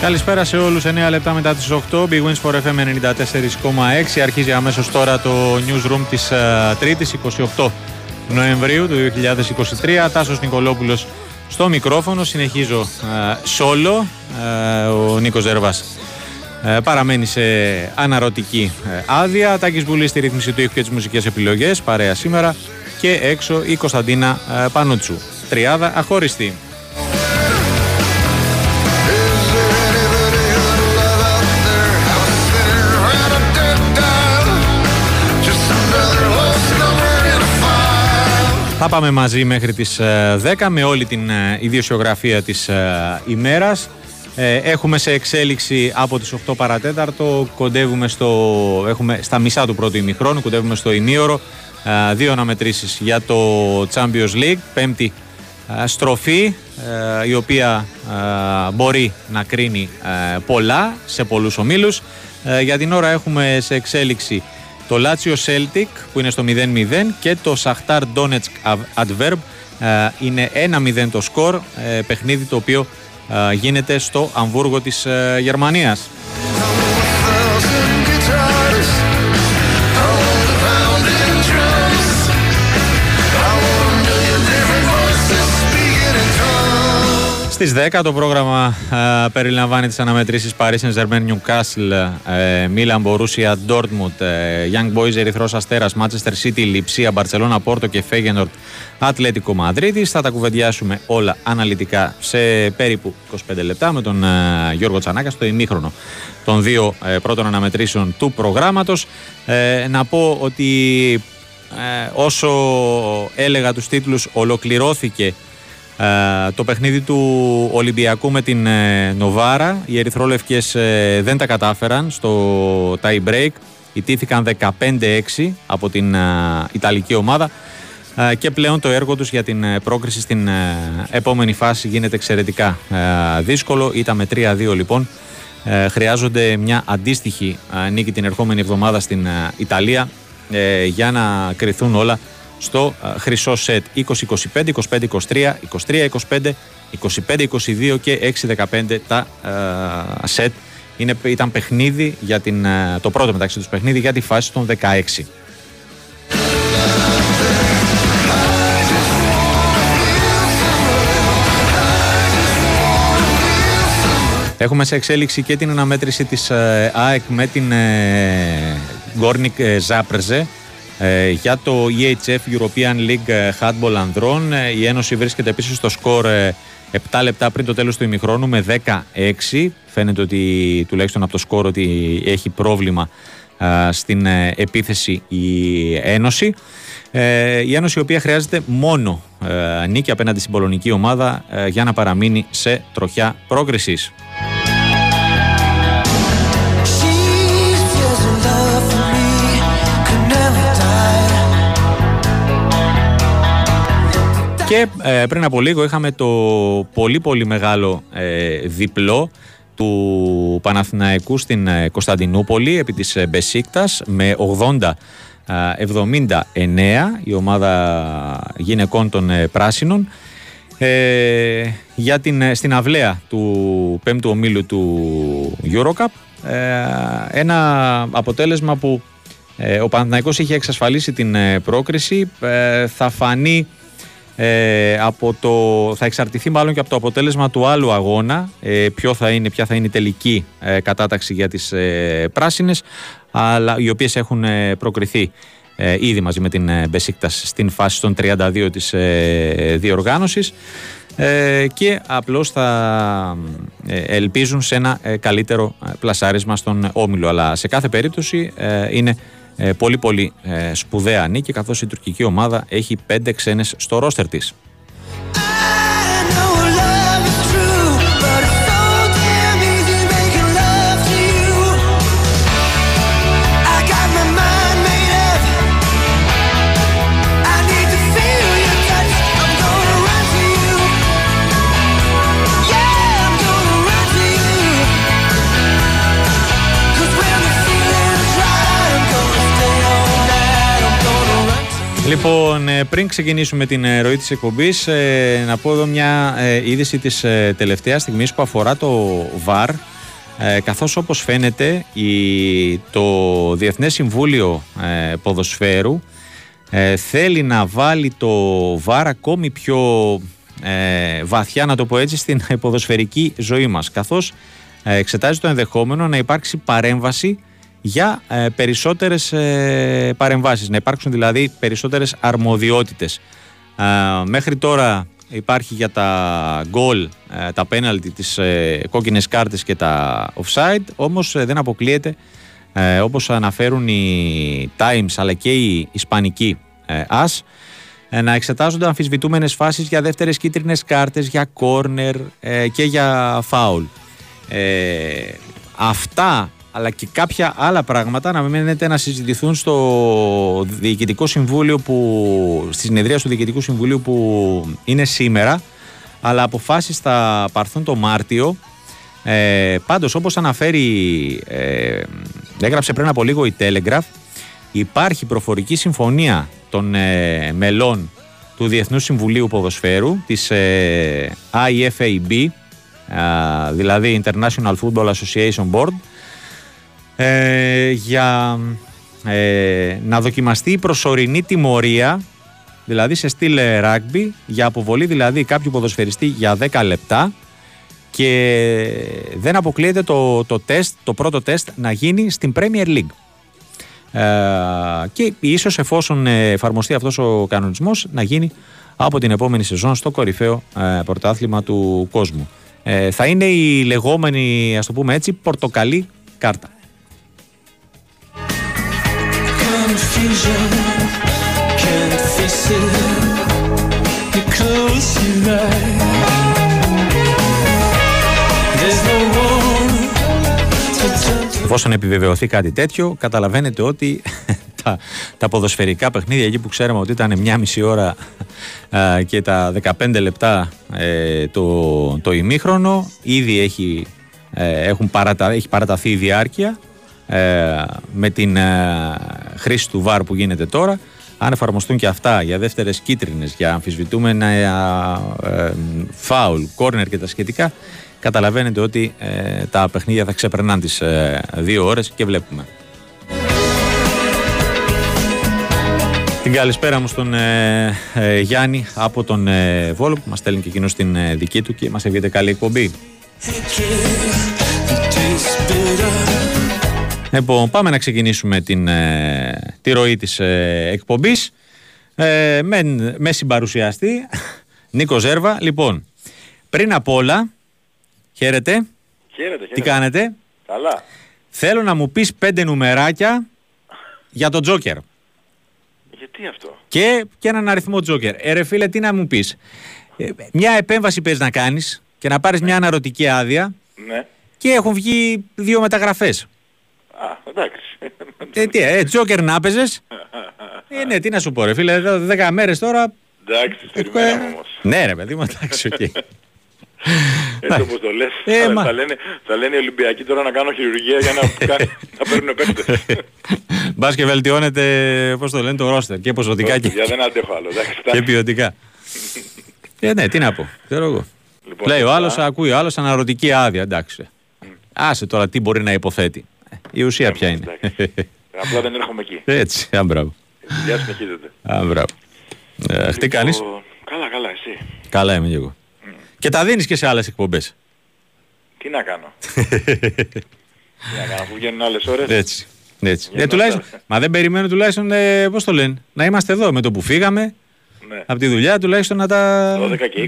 Καλησπέρα σε όλους, 9 λεπτά μετά τις 8, Big Wins for FM 94,6. Αρχίζει αμέσως τώρα το newsroom της ε, Τρίτης, 28 Νοεμβρίου του 2023. Τάσος Νικολόπουλος στο μικρόφωνο, συνεχίζω ε, solo. Ε, ο Νίκος Ζέρβας ε, παραμένει σε αναρωτική ε, άδεια. Τάκης Βουλής στη ρύθμιση του ήχου και τις μουσικές επιλογές, παρέα σήμερα. Και έξω η Κωνσταντίνα ε, Πανούτσου. Τριάδα αχώριστη. Θα πάμε μαζί μέχρι τις ε, 10 με όλη την ε, ιδιοσιογραφία της ε, ημέρας. Ε, Έχουμε σε εξέλιξη από τις 8 παρατέταρτο, κοντεύουμε στο, έχουμε στα μισά του πρώτου ημιχρόνου, κοντεύουμε στο ημίωρο, ε, δύο αναμετρήσεις για το Champions League, πέμπτη ε, στροφή, ε, η οποία ε, μπορεί να κρίνει ε, πολλά σε πολλούς ομίλους. Ε, Για την ώρα έχουμε σε εξέλιξη το Lazio Celtic που είναι στο 0-0 και το Shakhtar Donetsk Adverb ε, είναι 1-0 το σκορ, ε, παιχνίδι το οποίο ε, γίνεται στο Αμβούργο της ε, Γερμανίας. Στις 10 το πρόγραμμα ε, περιλαμβάνει τις αναμετρήσεις Paris Saint-Germain, Newcastle, ε, Milan, Borussia, Dortmund, ε, Young Boys, Ερυθρός Αστέρας, Manchester City, Λιψία, Barcelona, Πόρτο και Feyenoord, Ατλέτικο Μαδρίτης. Θα τα κουβεντιάσουμε όλα αναλυτικά σε περίπου 25 λεπτά με τον ε, Γιώργο Τσανάκας στο ημίχρονο των δύο ε, πρώτων αναμετρήσεων του προγράμματος. Ε, να πω ότι όσο έλεγα τους τίτλους ολοκληρώθηκε ε, το παιχνίδι του Ολυμπιακού με την ε, Νοβάρα. Οι Ερυθρόλευκες ε, δεν τα κατάφεραν στο tie break. Ιτήθηκαν 15-6 από την Ιταλική ομάδα και πλέον το έργο τους για την πρόκριση στην επόμενη φάση γίνεται εξαιρετικά δύσκολο. Ήταν με 3-2 λοιπόν. Χρειάζονται μια αντίστοιχη νίκη την ερχόμενη εβδομάδα στην Ιταλία για να κρυθούν όλα στο χρυσό σετ 20-25, 25-23, 23-25, 25-22 και 6-15 τα σετ. Είναι, ήταν παιχνίδι για την, το πρώτο μεταξύ τους παιχνίδι για τη φάση των 16. Έχουμε σε εξέλιξη και την αναμέτρηση της ΑΕΚ με την Γκόρνικ Ζάπρεζε ε, για το EHF European League ε, Handball Ανδρών ε, η Ένωση βρίσκεται επίσης στο σκορ 7 λεπτά πριν το τέλος του ημιχρόνου με 16. Φαίνεται ότι τουλάχιστον από το σκορ ότι έχει πρόβλημα στην επίθεση η Ένωση. Η Ένωση η οποία χρειάζεται μόνο νίκη απέναντι στην πολωνική ομάδα για να παραμείνει σε τροχιά πρόκρισης. Και ε, πριν από λίγο είχαμε το πολύ πολύ μεγάλο ε, διπλό του Παναθηναϊκού στην ε, Κωνσταντινούπολη επί της Μπεσίκτας με 80 79 η ομάδα γυναικών των πράσινων. Για την, στην αυλαία του πέμπτου ομίλου του Eurocup ένα αποτέλεσμα που ο Παναθηναϊκός είχε εξασφαλίσει την πρόκριση. Θα φανεί ε, από το, θα εξαρτηθεί μάλλον και από το αποτέλεσμα του άλλου αγώνα ε, ποιο θα είναι, ποια θα είναι η τελική ε, κατάταξη για τις ε, πράσινες αλλά, οι οποίες έχουν ε, προκριθεί ε, ήδη μαζί με την Μπεσίκτας στην φάση των 32 της διοργάνωσης. Και απλώς θα ελπίζουν σε ένα καλύτερο πλασάρισμα στον Όμιλο. Αλλά σε κάθε περίπτωση είναι ε, πολύ πολύ ε, σπουδαία νίκη καθώς η τουρκική ομάδα έχει πέντε ξένες στο ρόστερ της. Λοιπόν, ε, πριν ξεκινήσουμε την ε, ροή της εκπομπής, ε, να πω εδώ μια είδηση της τελευταίας στιγμής που αφορά το ΒΑΡ, καθώς όπως φαίνεται το Διεθνές Συμβούλιο Ποδοσφαίρου θέλει να βάλει το ΒΑΡ ακόμη πιο βαθιά, να το πω έτσι, στην ποδοσφαιρική ζωή μας, καθώς εξετάζει το ενδεχόμενο να υπάρξει παρέμβαση για ε, περισσότερες ε, παρεμβάσεις, να υπάρξουν δηλαδή περισσότερες αρμοδιότητες. Ε, μέχρι τώρα υπάρχει για τα goal, ε, τα penalty, τις ε, κόκκινες κάρτες και τα offside, όμως δεν αποκλείεται όπως αναφέρουν οι Times αλλά και οι Ισπανικοί AS να εξετάζονται αμφισβητούμενες φάσεις για δεύτερες κίτρινες κάρτες, για corner και για foul. αυτά αλλά και κάποια άλλα πράγματα να μένετε να συζητηθούν στο Διοικητικό Συμβούλιο που, στη συνεδρία του Διοικητικού Συμβουλίου που είναι σήμερα αλλά αποφάσεις θα πάρθουν το Μάρτιο. Ε, πάντως όπως αναφέρει ε, έγραψε πριν από λίγο η Telegraph υπάρχει προφορική συμφωνία των ε, μελών του Διεθνούς Συμβουλίου Ποδοσφαίρου της ε, IFAB ε, δηλαδή International Football Association Board ε, για ε, να δοκιμαστεί η προσωρινή τιμωρία, δηλαδή σε στυλ rugby, για αποβολή δηλαδή κάποιου ποδοσφαιριστή για 10 λεπτά, και δεν αποκλείεται το, το, τεστ, το πρώτο τεστ να γίνει στην Premier League. Ε, και ίσως εφόσον εφαρμοστεί αυτός ο κανονισμός να γίνει από την επόμενη σεζόν στο κορυφαίο ε, πρωτάθλημα του κόσμου. Ε, θα είναι η λεγόμενη, ας το πούμε έτσι, πορτοκαλί κάρτα. Εφόσον επιβεβαιωθεί κάτι τέτοιο, καταλαβαίνετε ότι τα, τα ποδοσφαιρικά παιχνίδια εκεί που ξέραμε ότι ήταν μια μισή ώρα και τα 15 λεπτά ε, το, το ημίχρονο, ήδη έχει, ε, έχουν παρατα, έχει παραταθεί η διάρκεια ε, με την χρήση του βάρ που γίνεται τώρα. Αν εφαρμοστούν και αυτά για δεύτερες κίτρινες, για αμφισβητούμενα φάουλ, κόρνερ και τα σχετικά, καταλαβαίνετε ότι ε, τα παιχνίδια θα ξεπερνάνε τις ε, δύο ώρες και βλέπουμε. Την καλησπέρα μου στον ε, ε Γιάννη από τον ε, Βόλο που μας στέλνει και εκείνος στην ε, δική του και μας έβγαινε καλή εκπομπή. Λοιπόν, πάμε να ξεκινήσουμε την, τη ροή της εκπομπής με, με συμπαρουσιαστή Νίκο Ζέρβα. Λοιπόν, πριν απ' όλα Χαίρετε. Χαίρετε, χαίρετε. Τι κάνετε; Καλά. Θέλω να μου πεις πέντε νουμεράκια για τον Τζόκερ. Γιατί αυτό; Και, και έναν αριθμό Τζόκερ. Ε, ρε φίλε, τι να μου πεις; Ε, μια επέμβαση πες να κάνεις και να πάρεις μια αναρρωτική άδεια. Ναι. Και έχουν βγει δύο μεταγραφές. Α, εντάξει. Ε, τι, ε, Τζόκερ να παίξεις. ε, ναι, τι να σου πω ρε φίλε, δέκα μέρες τώρα... Εντάξει, περιμέναμε όμως. Ναι ρε παιδί μου, εντάξει, οκ. Έτσι όπως το λες. Ε, θα, λένε, θα λένε οι Ολυμπιακοί τώρα να κάνω χειρουργία για να, κάνει, να παίρνουν παίκτες. Μπας και βελτιώνεται, πώς το λένε, το ρόστερ και ποσοτικά και, για δεν αντέχω άλλο, και ποιοτικά. ε, ναι, τι να πω, ξέρω εγώ. Λοιπόν, Λέει ο άλλος, ακούει ο άλλος αναρωτική άδεια, εντάξει. Άσε τώρα τι μπορεί να υποθέτει. Η ουσία ποια είναι. Απλά δεν έρχομαι εκεί. Έτσι, αν μπράβο. Η δουλειά συνεχίζεται. Αν μπράβο. Ε, τι κάνεις; Λοιπόν, καλά, καλά, εσύ. Καλά είμαι και εγώ. Και τα δίνεις και σε άλλες εκπομπές; Τι να κάνω. Τι να κάνω, αφού βγαίνουν άλλες ώρες. Έτσι. Έτσι. Ε, τουλάχιστον, μα δεν περιμένω τουλάχιστον, ε, πώς το λένε, να είμαστε εδώ με το που φύγαμε, ναι. από τη δουλειά τουλάχιστον να τα,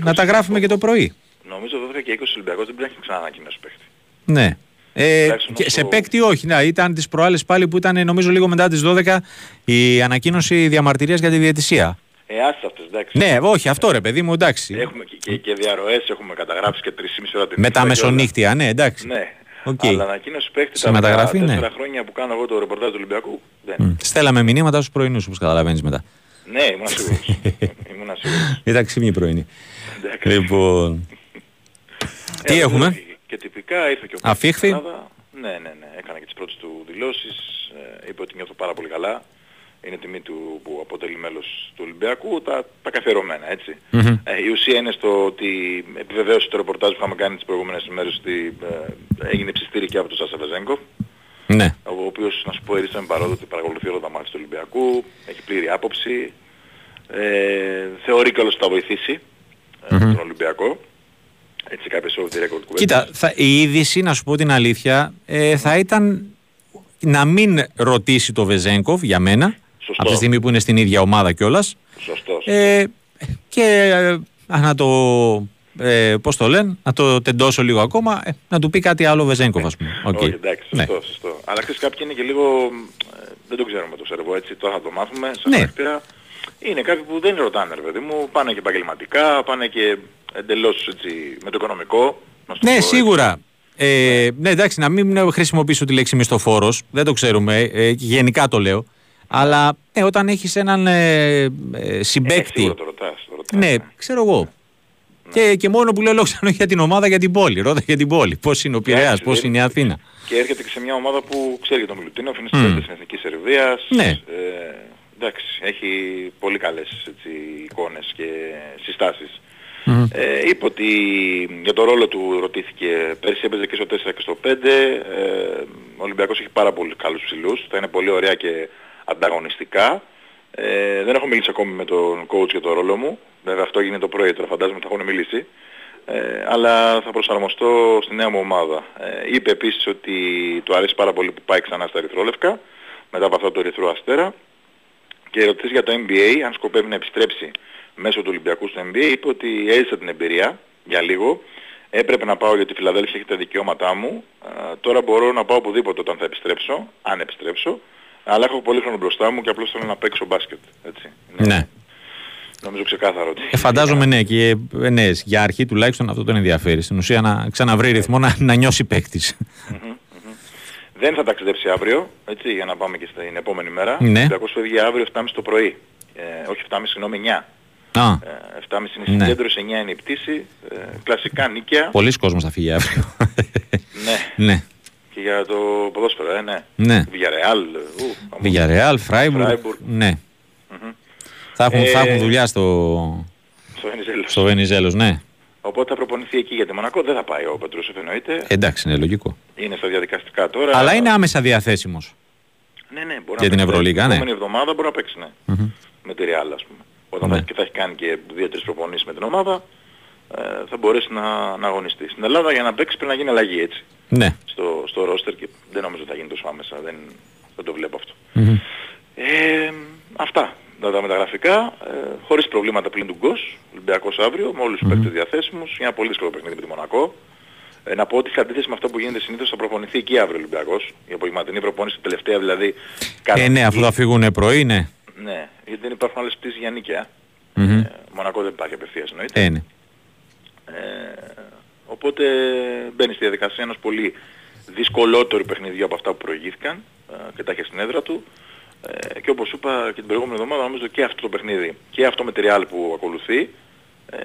να τα γράφουμε και το πρωί. Νομίζω 12 και 20 Ολυμπιακός δεν πρέπει να ξανά ανακοινώσει παίχτη. Ναι. Ε, και σε παίκτη όχι, ναι, ήταν τις προάλλες πάλι που ήταν νομίζω λίγο μετά τις 12 η ανακοίνωση διαμαρτυρίας για τη διαιτησία. Ε, αυτές, εντάξει. Ναι, όχι, αυτό ρε παιδί μου, εντάξει. Έχουμε και, και, και διαρροές, έχουμε καταγράψει και 3,5 ώρα την Με τα μεσονύχτια, ναι, εντάξει. Ναι. Okay. Αλλά ανακοίνωση παίχτη τα μεταγραφή, ναι. χρόνια που κάνω εγώ το ρεπορτάζ του Ολυμπιακού. Δεν. Mm. Στέλαμε μηνύματα στους πρωινούς, όπως καταλαβαίνεις μετά. Ναι, ήμουν σίγουρος. ήμουν σίγουρος. Ήταν ξύπνη πρωινή. λοιπόν... Τι ε, έχουμε; Και τυπικά ήρθε και ο Αφήχθη. Ναι, ναι, ναι. Έκανα και τις πρώτες του δηλώσεις. Ε, είπε ότι νιώθω πάρα πολύ καλά είναι τιμή του που αποτελεί μέλος του Ολυμπιακού, τα, τα καθιερωμένα Ε, η ουσία είναι στο ότι επιβεβαίωσε το ρεπορτάζ που είχαμε κάνει τις προηγούμενες ημέρες ότι ε, έγινε ψηστήρι και από τον Σάσα Βεζέγκο. Ναι. Ο οποίος, να σου πω, με παρόδο ότι παρακολουθεί όλα τα μάτια του Ολυμπιακού, έχει πλήρη άποψη, ε, θεωρεί καλώς ότι θα βοηθήσει ε, τον Ολυμπιακό. Έτσι κάποιες off the record κουβέντες. Κοίτα, θα, η είδηση, να σου πω την αλήθεια, ε, θα ήταν να μην ρωτήσει το Βεζέγκοφ για μένα, Σωστό. Από τη στιγμή που είναι στην ίδια ομάδα κιόλας. Σωστό. Ε, και ε, να το. Ε, πώς το λένε, να το τεντώσω λίγο ακόμα, ε, να του πει κάτι άλλο Βεζέγκοφ, ας πούμε. Okay. Όχι, εντάξει, ναι. σωστό, ναι. σωστό. Αλλά ξέρεις κάποιοι είναι και λίγο, ε, δεν το ξέρουμε το σερβό έτσι, τώρα θα το μάθουμε, σαν ναι. χαρακτήρα. Είναι κάποιοι που δεν ρωτάνε, ρε παιδί μου, πάνε και επαγγελματικά, πάνε και εντελώς έτσι, με το οικονομικό. Ναι, πω, σίγουρα. Ε, ναι. ναι, εντάξει, να μην χρησιμοποιήσω τη λέξη μισθοφόρος, δεν το ξέρουμε, ε, γενικά το λέω. Αλλά ναι, όταν έχεις έναν ε, ε, συμπέκτη... Ε, το ρωτάς, το ρωτάς, ναι, ξέρω εγώ. Ναι. Και, και μόνο που λέω λόγω για την ομάδα για την πόλη. Ρώτα για την πόλη. Πώς είναι ο Πειραιάς, πώς είναι η Αθήνα. Και έρχεται και σε μια ομάδα που ξέρει για τον Μιλουτίνο, είναι στις mm. Εθνικής Σερβίας. Ναι. Ε, εντάξει, έχει πολύ καλές έτσι, εικόνες και συστάσεις. Mm. Ε, είπε ότι για το ρόλο του ρωτήθηκε πέρσι έπαιζε και στο 4 και στο 5. Ε, ο Ολυμπιακός έχει πάρα πολύ καλούς ψηλούς. Θα είναι πολύ ωραία και ανταγωνιστικά. Ε, δεν έχω μιλήσει ακόμη με τον coach για το ρόλο μου. Βέβαια αυτό γίνεται το πρωί, τώρα φαντάζομαι ότι θα έχουν μιλήσει. Ε, αλλά θα προσαρμοστώ στη νέα μου ομάδα. Ε, είπε επίσης ότι του αρέσει πάρα πολύ που πάει ξανά στα ερυθρόλευκα μετά από αυτό το ερυθρό αστέρα και ρωτήσει για το NBA, αν σκοπεύει να επιστρέψει μέσω του Ολυμπιακού στο NBA, είπε ότι έζησα την εμπειρία για λίγο. Έπρεπε να πάω γιατί η Φιλαδέλφια έχει τα δικαιώματά μου. Ε, τώρα μπορώ να πάω οπουδήποτε όταν θα επιστρέψω, αν επιστρέψω. Αλλά έχω πολύ χρόνο μπροστά μου και απλώς θέλω να παίξω μπάσκετ. Έτσι. Ναι. Νομίζω ξεκάθαρο ότι... Ε, φαντάζομαι ναι, και ε, ναι, για αρχή τουλάχιστον αυτό τον ενδιαφέρει. Στην ουσία να ξαναβρει ρυθμό να, να νιώσει παίκτης. Δεν θα ταξιδέψει αύριο, έτσι, για να πάμε και στην επόμενη μέρα. Ναι. Ο φεύγει αύριο 7.30 το πρωί. Ε, όχι 7.30, συγγνώμη, 9. Α, Ε, 7.30 είναι η Ναι. συγκέντρωση, 9 είναι η πτήση. Ε, κλασικά νίκαια. πολλοί κόσμος θα φύγει αύριο. Ναι. ναι, Και για το ποδόσφαιρο, ε, ναι. ναι. Villarreal, ου, άμα- Villarreal, Freiburg. Freiburg. Ναι. Μμμ. Θα έχουν, θα Ε, έχουν δουλειά στο, Στο Βενιζέλος. στο Βενιζέλος, ναι. Οπότε θα προπονηθεί εκεί για τη Μονακό. Δεν θα πάει ο Πετρούσεφ εννοείται. Εντάξει, είναι λογικό. Είναι στα διαδικαστικά τώρα. Αλλά είναι άμεσα διαθέσιμος. Ναι, ναι, μπορεί Για να την παίξει. Ευρωλίγα, Την ναι. επόμενη εβδομάδα μπορεί να παίξει, ναι. Μμμ. Με τη Real, ας πούμε. Όταν Ναι. θα, και θα έχει κάνει και δύο-τρεις προπονήσεις με την ομάδα, ε, θα μπορέσει να, να αγωνιστεί. Στην Ελλάδα για να παίξει πρέπει να γίνει αλλαγή έτσι. Ναι. Στο, στο roster και δεν νομίζω ότι θα γίνει τόσο άμεσα. Δεν, δεν το βλέπω αυτό. Μμμ. Ε, αυτά τα, τα μεταγραφικά, ε, χωρίς προβλήματα πλην του Γκος, Ολυμπιακός αύριο, με όλους τους παίκτες διαθέσιμους, για ένα πολύ δύσκολο παιχνίδι με τη Μονακό. Ε, να πω ότι σε αντίθεση με αυτό που γίνεται συνήθως θα προπονηθεί εκεί αύριο ο Ολυμπιακός, η απογευματινή προπόνηση τελευταία δηλαδή. Ε, ναι, κανονική. αφού θα φύγουν πρωί, ναι. Ναι, γιατί δεν υπάρχουν άλλες πτήσεις για νίκαια. Μμμ. Ε, Μονακό δεν υπάρχει απευθείας εννοείται. Ε, ναι. Ε, οπότε μπαίνει στη διαδικασία ενός πολύ δυσκολότερου παιχνιδιού από αυτά που προηγήθηκαν ε, και τα είχε στην έδρα του. Ε, και όπως σου είπα και την προηγούμενη εβδομάδα νομίζω και αυτό το παιχνίδι και αυτό με τη Real που ακολουθεί ε,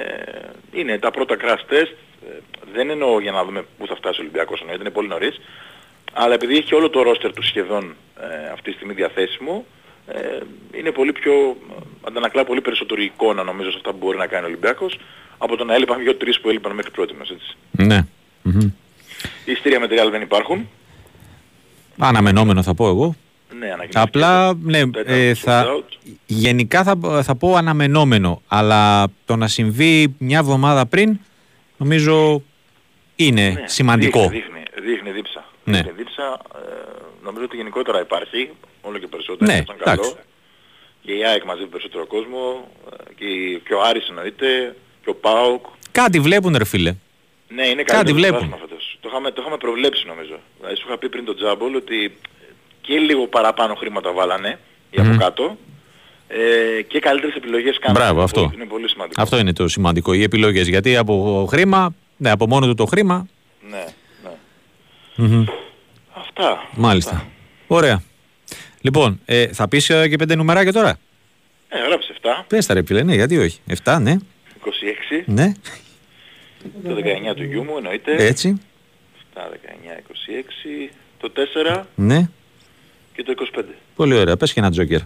είναι τα πρώτα crash test. Ε, δεν εννοώ για να δούμε πού θα φτάσει ο Ολυμπιακός εννοείται, είναι πολύ νωρίς. Αλλά επειδή έχει όλο το ρόστερ του σχεδόν ε, αυτή τη στιγμή διαθέσιμο, ε, είναι πολύ πιο, αντανακλά πολύ περισσότερο η εικόνα νομίζω σε αυτά που μπορεί να κάνει ο Ολυμπιακός από το να έλειπαν δύο-τρεις που έλειπαν μέχρι πρώτη μας έτσι. Ναι. Μμμ. Ιστήρια με τη Real δεν υπάρχουν. Αναμενόμενο θα πω εγώ. Ναι, ανακοινώθηκε Απλά, το ναι, τέταρτο ε, sold θα, out. γενικά θα, θα πω αναμενόμενο, αλλά το να συμβεί μια εβδομάδα πριν, νομίζω είναι Ναι, σημαντικό. Δείχνει, δείχνει, δείχνει δίψα. Ναι. Δείχνει δίψα. Ε, νομίζω ότι γενικότερα υπάρχει, όλο και περισσότερο. Ναι, ήταν καλό. εντάξει. Και η ΑΕΚ μαζί με περισσότερο κόσμο, ε, και, η- και ο Άρης εννοείται, και ο ΠΑΟΚ. Κάτι βλέπουν ρε φίλε. Ναι, είναι Κάτι κάτι βλέπουν. φέτος. Το είχαμε, το είχαμε προβλέψει νομίζω. Δηλαδή σου είχα πει πριν τον Τζάμπολ ότι και λίγο παραπάνω χρήματα βάλανε οι από κάτω ε, και καλύτερες επιλογές κάνανε. Μπράβο, Είναι αυτό. πολύ- Είναι πολύ σημαντικό. Αυτό είναι το σημαντικό. Οι επιλογές. Γιατί από χρήμα, ναι, από μόνο του το χρήμα. Ναι, ναι. μμμ, Αυτά. Μάλιστα. Αυτά. Ωραία. Λοιπόν, ε, θα πεις ε, και πέντε νουμεράκια τώρα; Ε, γράψε 7, Πες τα ρε φίλε, ναι, γιατί όχι. 7, ναι, 26, ναι, το 19 του γιού μου εννοείται. έτσι, 7, 19, 26, το 4 ναι. Και το 25. Πολύ ωραία. Πες και ένα τζόκερ.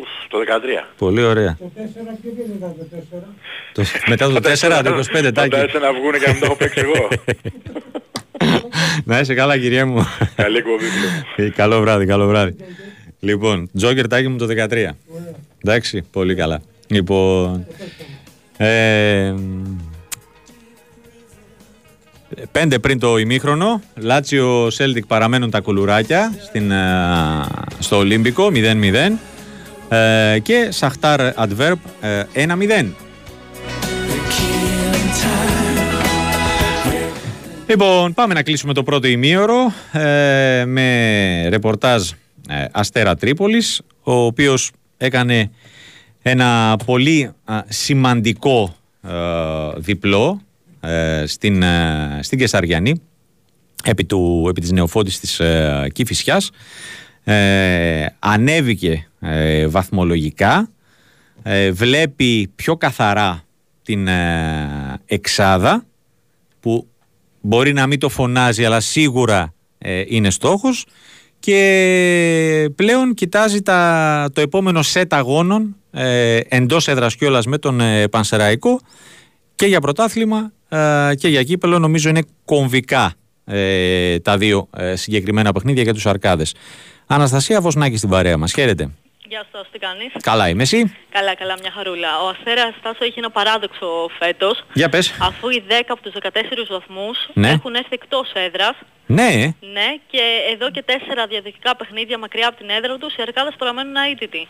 Ουφ, Το 13. Πολύ ωραία. Το 4 ποιο δεν ήταν το 4. Το- μετά το 4, το 25 τάκι. Φαντάζεσαι να βγούνε και να μην το έχω παίξει εγώ. Να είσαι καλά κυρία μου. Καλή εκπομπή φίλε. Ε, καλό βράδυ, καλό βράδυ. Λοιπόν, τζόκερ τάκι μου το 13. Εντάξει, πολύ καλά. Λοιπόν, ε, πέντε πριν το ημίχρονο, Λάτσιο Σέλτικ παραμένουν τα κουλουράκια στην, ε, στο Ολύμπικο 0-0 ε, και Σαχτάρ Αντβέρπ ε, 1-0. Λοιπόν, πάμε να κλείσουμε το πρώτο ημίωρο ε, με ρεπορτάζ ε, Αστέρα Τρίπολης, ο οποίος έκανε ένα πολύ α, σημαντικό ε, διπλό ε, στην, ε, στην Κεσαριανή επί, του, επί της νεοφώτης της ε, Κηφισιάς. Ε, ανέβηκε ε, βαθμολογικά, ε, βλέπει πιο καθαρά την ε, εξάδα που μπορεί να μην το φωνάζει αλλά σίγουρα ε, είναι στόχος και πλέον κοιτάζει τα, το επόμενο σετ αγώνων ε, εντός έδρας κιόλας με τον ε, Πανσεραϊκό και για πρωτάθλημα ε, και για κύπελο νομίζω είναι κομβικά ε, τα δύο ε, συγκεκριμένα παιχνίδια για τους Αρκάδες. Αναστασία Βοσνάκης στην παρέα μας. Χαίρετε. Γεια σας, τι κάνεις; Καλά είμαι εσύ; Καλά, καλά, μια χαρούλα. Ο Αστέρας Τάσο έχει ένα παράδοξο φέτος. Για πες. Αφού οι 10 από τους 14 βαθμούς Ναι. έχουν έρθει εκτός έδρας. Ναι, ε. Ναι, και εδώ και τέσσερα διαδικτικά παιχνίδια μακριά από την έδρα τους, οι Αρκάδες παραμένουν αίτητοι.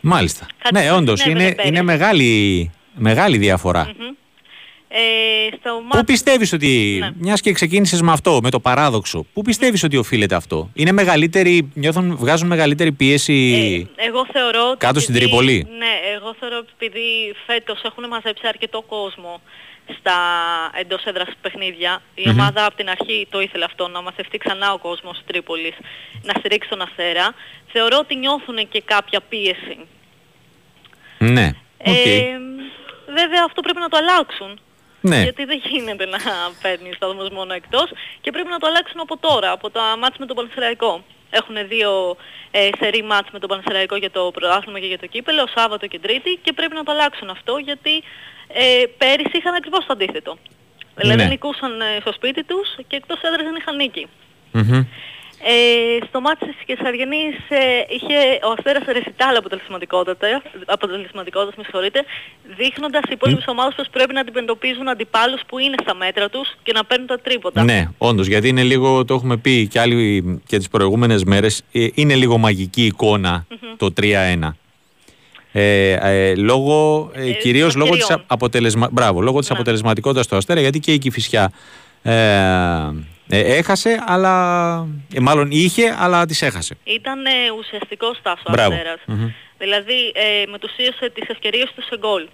μάλιστα. Κάτι ναι, τέτοιο όντως συνέβαινε είναι, πέρυσι. είναι μεγάλη, μεγάλη διαφορά. Μμμ. Ε, στο Πού μάτς... πιστεύεις ότι, Ναι. μιας και ξεκίνησες με αυτό, με το παράδοξο, πού πιστεύεις ότι οφείλεται αυτό; Είναι μεγαλύτερη, νιώθουν, βγάζουν μεγαλύτερη πίεση. Ε, εγώ θεωρώ ότι Κάτω στην επειδή- Τρίπολη; Ναι, εγώ θεωρώ ότι επειδή φέτος έχουν μαζέψει αρκετό κόσμο στα εντός έδρας παιχνίδια, η ομάδα από την αρχή το ήθελε αυτό, να μαζευτεί ξανά ο κόσμος της Τρίπολης, να στηρίξει τον Αστέρα, θεωρώ ότι νιώθουν και κάποια πίεση. ναι, οκ. Ε, βέβαια αυτό πρέπει να το αλλάξουν. Ναι. Γιατί δεν γίνεται να παίρνεις βαθμούς μόνο εκτός και πρέπει να το αλλάξουν από τώρα, από τα μάτς με τον Πανσεραϊκό. Έχουν δύο ε, σερί μάτς με τον Πανσεραϊκό για το πρωτάθλημα και για το κύπελλο, Σάββατο και Τρίτη και πρέπει να το αλλάξουν αυτό γιατί ε, πέρυσι είχαν ακριβώς το αντίθετο. Δηλαδή Ναι. νικούσαν ε, στο σπίτι τους και εκτός έδρας δεν είχαν νίκη. Μμμ. Ε, στο μάτι της Κεσαριανής ε, είχε ο Αστέρας ρεσιτάλ αποτελεσματικότητα, αποτελεσματικότητας, με συγχωρείτε, δείχνοντας οι υπόλοιπες ομάδες πως πρέπει να αντιμετωπίζουν αντιπάλους που είναι στα μέτρα τους και να παίρνουν τα τρίποτα. Ναι, όντως, γιατί είναι λίγο, το έχουμε πει και άλλοι και τις προηγούμενες μέρες, ε, είναι λίγο μαγική εικόνα το 3-1. Ε, ε, λόγω, ε, Ε, κυρίως λόγω της, ευκαιριών. αποτελεσμα... Μπράβο, λόγω της Ναι. αποτελεσματικότητας του Αστέρα, γιατί και η Κηφισιά ε, ε, έχασε, αλλά, ε, μάλλον είχε, αλλά τις έχασε. Ήταν ε, ουσιαστικός τάσο ο Μπράβο. Αστέρας. Μμμ. Δηλαδή ε, μετουσίωσε τις ευκαιρίες του σε γκολ.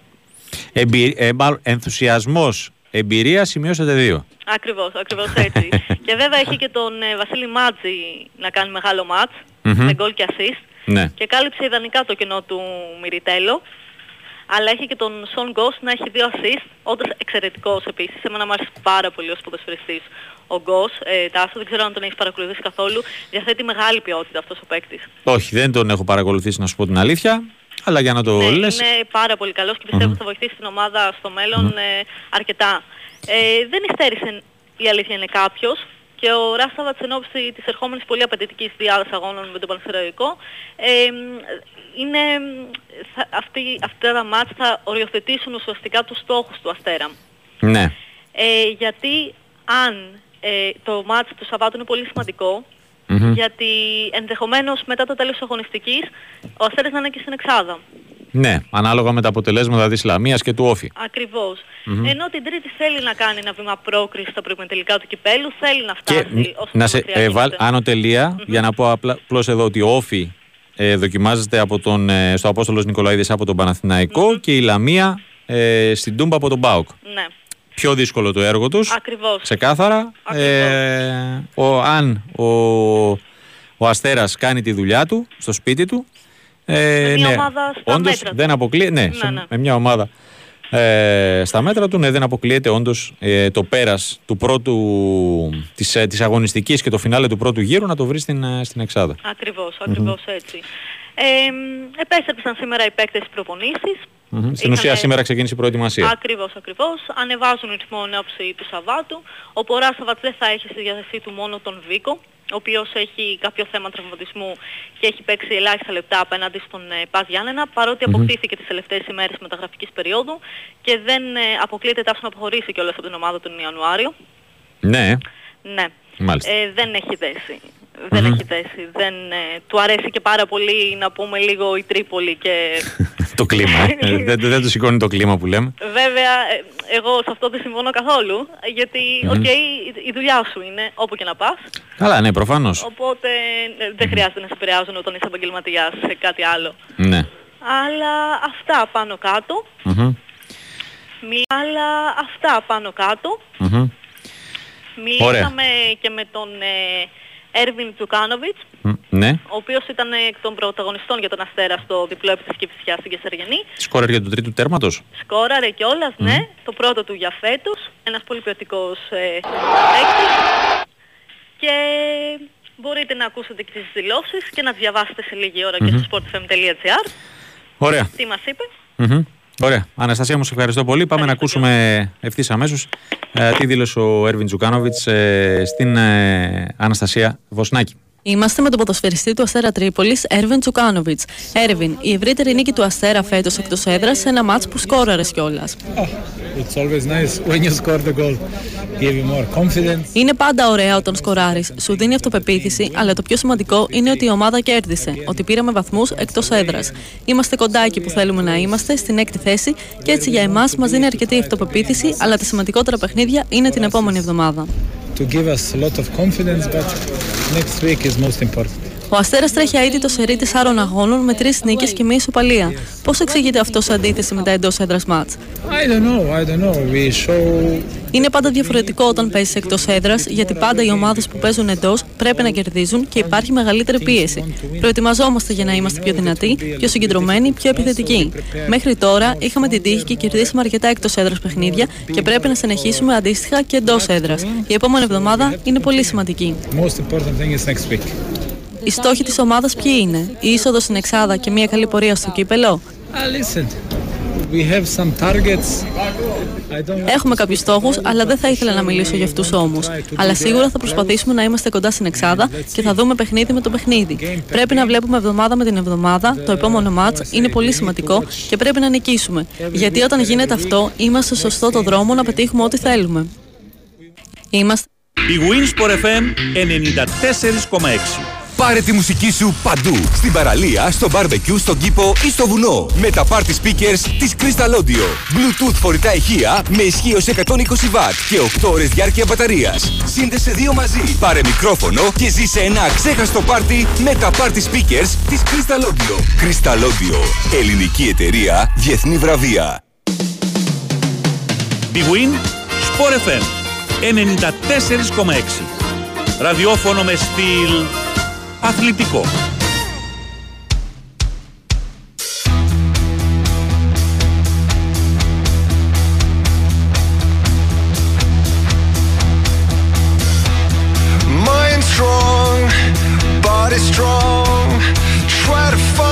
Εμπει... Ε, μάλλον, ενθουσιασμός, εμπειρία, σημειώσατε δύο. Ακριβώς, ακριβώς έτσι. και βέβαια έχει και τον ε, Βασίλη Μάτζη να κάνει μεγάλο μάτς, Μμμ. με γκολ και assist. Ναι. και κάλυψε ιδανικά το κενό του Μιριτέλο. Αλλά έχει και τον Σον Γκος να έχει δύο assist, όντως εξαιρετικός επίσης. Εμένα μου άρεσε πάρα πολύ ως ποδοσφαιριστής ο Γκος. Ε, Τάσο, δεν ξέρω αν τον έχεις παρακολουθήσει καθόλου. Διαθέτει μεγάλη ποιότητα αυτός ο παίκτης. Όχι, δεν τον έχω παρακολουθήσει να σου πω την αλήθεια, αλλά για να το Ναι, λες... είναι πάρα πολύ καλός και πιστεύω ότι θα βοηθήσει την ομάδα στο μέλλον ε, αρκετά. Ε, δεν υστέρησε η αλήθεια είναι κάποιος και ο Ράσταβατς εν ώψη της ερχόμενης πολύ απαιτητικής διάδας αγώνων με τον Πανσεραϊκό ε, είναι, θα, αυτοί, αυτά τα μάτς θα οριοθετήσουν ουσιαστικά τους στόχους του Αστέρα. Ναι. Ε, γιατί αν ε, το μάτς του Σαββάτου είναι πολύ σημαντικό, Μμμ. γιατί ενδεχομένως μετά το τέλος της αγωνιστικής ο Αστέρας να είναι και στην Εξάδα. Ναι, ανάλογα με τα αποτελέσματα της Λαμίας και του Όφη. Ακριβώς. Ενώ την Τρίτη θέλει να κάνει ένα βήμα πρόκριση στα προημιτελικά του κυπέλου, θέλει να Και φτάσει όσο να πιο σε μακριά ε, βάλ, γίνεται. άνω τελεία, για να πω απλά απλώς εδώ ότι ο Όφη ε, δοκιμάζεται από τον, ε, στο Απόστολος Νικολαίδης από τον παναθηναικο και η Λαμία ε, στην Τούμπα από τον Μπάουκ. Ναι, Πιο δύσκολο το έργο τους, ακριβώς. ξεκάθαρα. Ε, ο, αν ο, ο Αστέρας κάνει τη δουλειά του στο σπίτι του, ε, μια ναι, ομάδα στα όντως μέτρα του. δεν αποκλείεται, ναι, σε- ναι. με μια ομάδα ε, στα μέτρα του, ναι, δεν αποκλείεται όντως ε, το πέρας του πρώτου, της, ε, της αγωνιστικής και το φινάλε του πρώτου γύρου να το βρει στην, ε, στην Εξάδα. Ακριβώς, ακριβώς έτσι. Ε, μ, επέστρεψαν σήμερα οι παίκτες στις προπονήσεις. Μμμ. Στην Είχαμε- ουσία σήμερα ξεκίνησε η προετοιμασία. Ακριβώς, ακριβώς. Ανεβάζουν ρυθμό εν ώψη του Σαββάτου. Ο Ποράσαβατς δεν θα έχει στη διάθεσή του μόνο τον Βίκο, ο οποίος έχει κάποιο θέμα τραυματισμού και έχει παίξει ελάχιστα λεπτά απέναντι στον ε, Πας Γιάννενα, παρότι αποκτήθηκε τις τελευταίες ημέρες μεταγραφικής περίοδου και δεν ε, αποκλείεται τάψο να αποχωρήσει κιόλας από την ομάδα τον Ιανουάριο. Ναι, Ναι. μάλιστα. Ε, δεν έχει θέση. Δεν έχει θέση. Δεν, ε, του αρέσει και πάρα πολύ να πούμε λίγο η Τρίπολη και το κλίμα. ε. δεν, δεν τους σηκώνει το κλίμα που λέμε. Βέβαια, ε, εγώ σε αυτό δεν συμφωνώ καθόλου, γιατί, οκ, η- η δουλειά σου είναι όπου και να πας, Καλά, ναι, προφανώς. οπότε ε, δεν χρειάζεται να σε επηρεάζουν όταν είσαι επαγγελματίας σε κάτι άλλο. Ναι. Αλλά αυτά πάνω κάτω, Μμμ. μι- αλλά αυτά πάνω κάτω, Μμμ. μιλήσαμε και με τον ε, Έρβιν Τζουκάνοβιτς, Μ, Ναι. ο οποίος ήταν εκ των πρωταγωνιστών για τον Αστέρα στο διπλό επί της Κηφισιάς στην Καισαριανή. Σκόρερ για του τρίτου τέρματος. Σκόραρε κιόλας, ναι, το πρώτο του για φέτος. Ένας πολύ ποιοτικός ε, παίκτης. Και μπορείτε να ακούσετε και τις δηλώσεις και να τις διαβάσετε σε λίγη ώρα και στο sportfm.gr. Ωραία. Τι μας είπε; Μμμ. Ωραία. Αναστασία μου, σε ευχαριστώ πολύ. Πάμε να ακούσουμε ευθύς αμέσως τι δήλωσε ο Έρβιν Τζουκάνοβιτς στην ε, Αναστασία Βοσνάκη. Είμαστε με τον ποδοσφαιριστή του Αστέρα Τρίπολης, Έρβιν Τσουκάνοβιτς. Έρβιν, η ευρύτερη νίκη του Αστέρα φέτος εκτός έδρας σε ένα μάτς που σκόραρες κιόλας. It's always nice when you score the goal. Give you more confidence. Είναι πάντα ωραία όταν σκοράρεις, σου δίνει αυτοπεποίθηση, αλλά το πιο σημαντικό είναι ότι η ομάδα κέρδισε, ότι πήραμε βαθμούς εκτός έδρας. Είμαστε κοντά εκεί που θέλουμε να είμαστε, στην έκτη θέση, και έτσι για εμάς μας δίνει αρκετή αυτοπεποίθηση, αλλά τα σημαντικότερα παιχνίδια είναι την επόμενη εβδομάδα. To give us a lot of confidence, but next week is most important. Ο Αστέρας τρέχει αίτητο σερί τεσσάρων αγώνων με τρεις νίκες και μία ισοπαλία. Πώς εξηγείται αυτό σε αντίθεση με τα εντός έδρας μάτς; I don't know, I don't know. We show Είναι πάντα διαφορετικό όταν παίζεις εκτός έδρας, γιατί πάντα οι ομάδες που παίζουν εντός πρέπει να κερδίζουν και υπάρχει μεγαλύτερη πίεση. Προετοιμαζόμαστε για να είμαστε πιο δυνατοί, πιο συγκεντρωμένοι, πιο επιθετικοί. Μέχρι τώρα είχαμε την τύχη και κερδίσαμε αρκετά εκτός έδρας παιχνίδια και πρέπει να συνεχίσουμε αντίστοιχα και εντός έδρας. Η επόμενη εβδομάδα είναι πολύ σημαντική. Most important thing is next week. Οι στόχοι της ομάδας ποιοι είναι, η είσοδος στην Εξάδα και μια καλή πορεία στο κύπελο; Ah, listen, we have some targets. I don't want Έχουμε κάποιους στόχους, αλλά δεν θα ήθελα να μιλήσω για αυτούς όμως. Αλλά σίγουρα θα προσπαθήσουμε να είμαστε κοντά στην Εξάδα και θα δούμε παιχνίδι με το παιχνίδι. Πρέπει να βλέπουμε εβδομάδα με την εβδομάδα. Το επόμενο μάτ είναι πολύ σημαντικό και πρέπει να νικήσουμε. Γιατί όταν γίνεται αυτό, είμαστε στο σωστό το δρόμο να πετύχουμε ό,τι θέλουμε. Είμαστε. Η Winsport FM 94,6. Πάρε τη μουσική σου παντού. Στην παραλία, στο barbecue, στον κήπο ή στο βουνό. Με τα party speakers της Crystal Audio. Bluetooth φορητά ηχεία με ισχύ ως 120W και 8 ώρες διάρκεια μπαταρίας. Σύνδεσε δύο μαζί. Πάρε μικρόφωνο και ζήσε ένα ξέχαστο πάρτι με τα party speakers της Crystal Audio. Crystal Audio. Ελληνική εταιρεία, διεθνή βραβεία. Big Win Sport FM 94,6. Ραδιόφωνο με στυλ αθλητικό. Mind strong, body strong. Try to find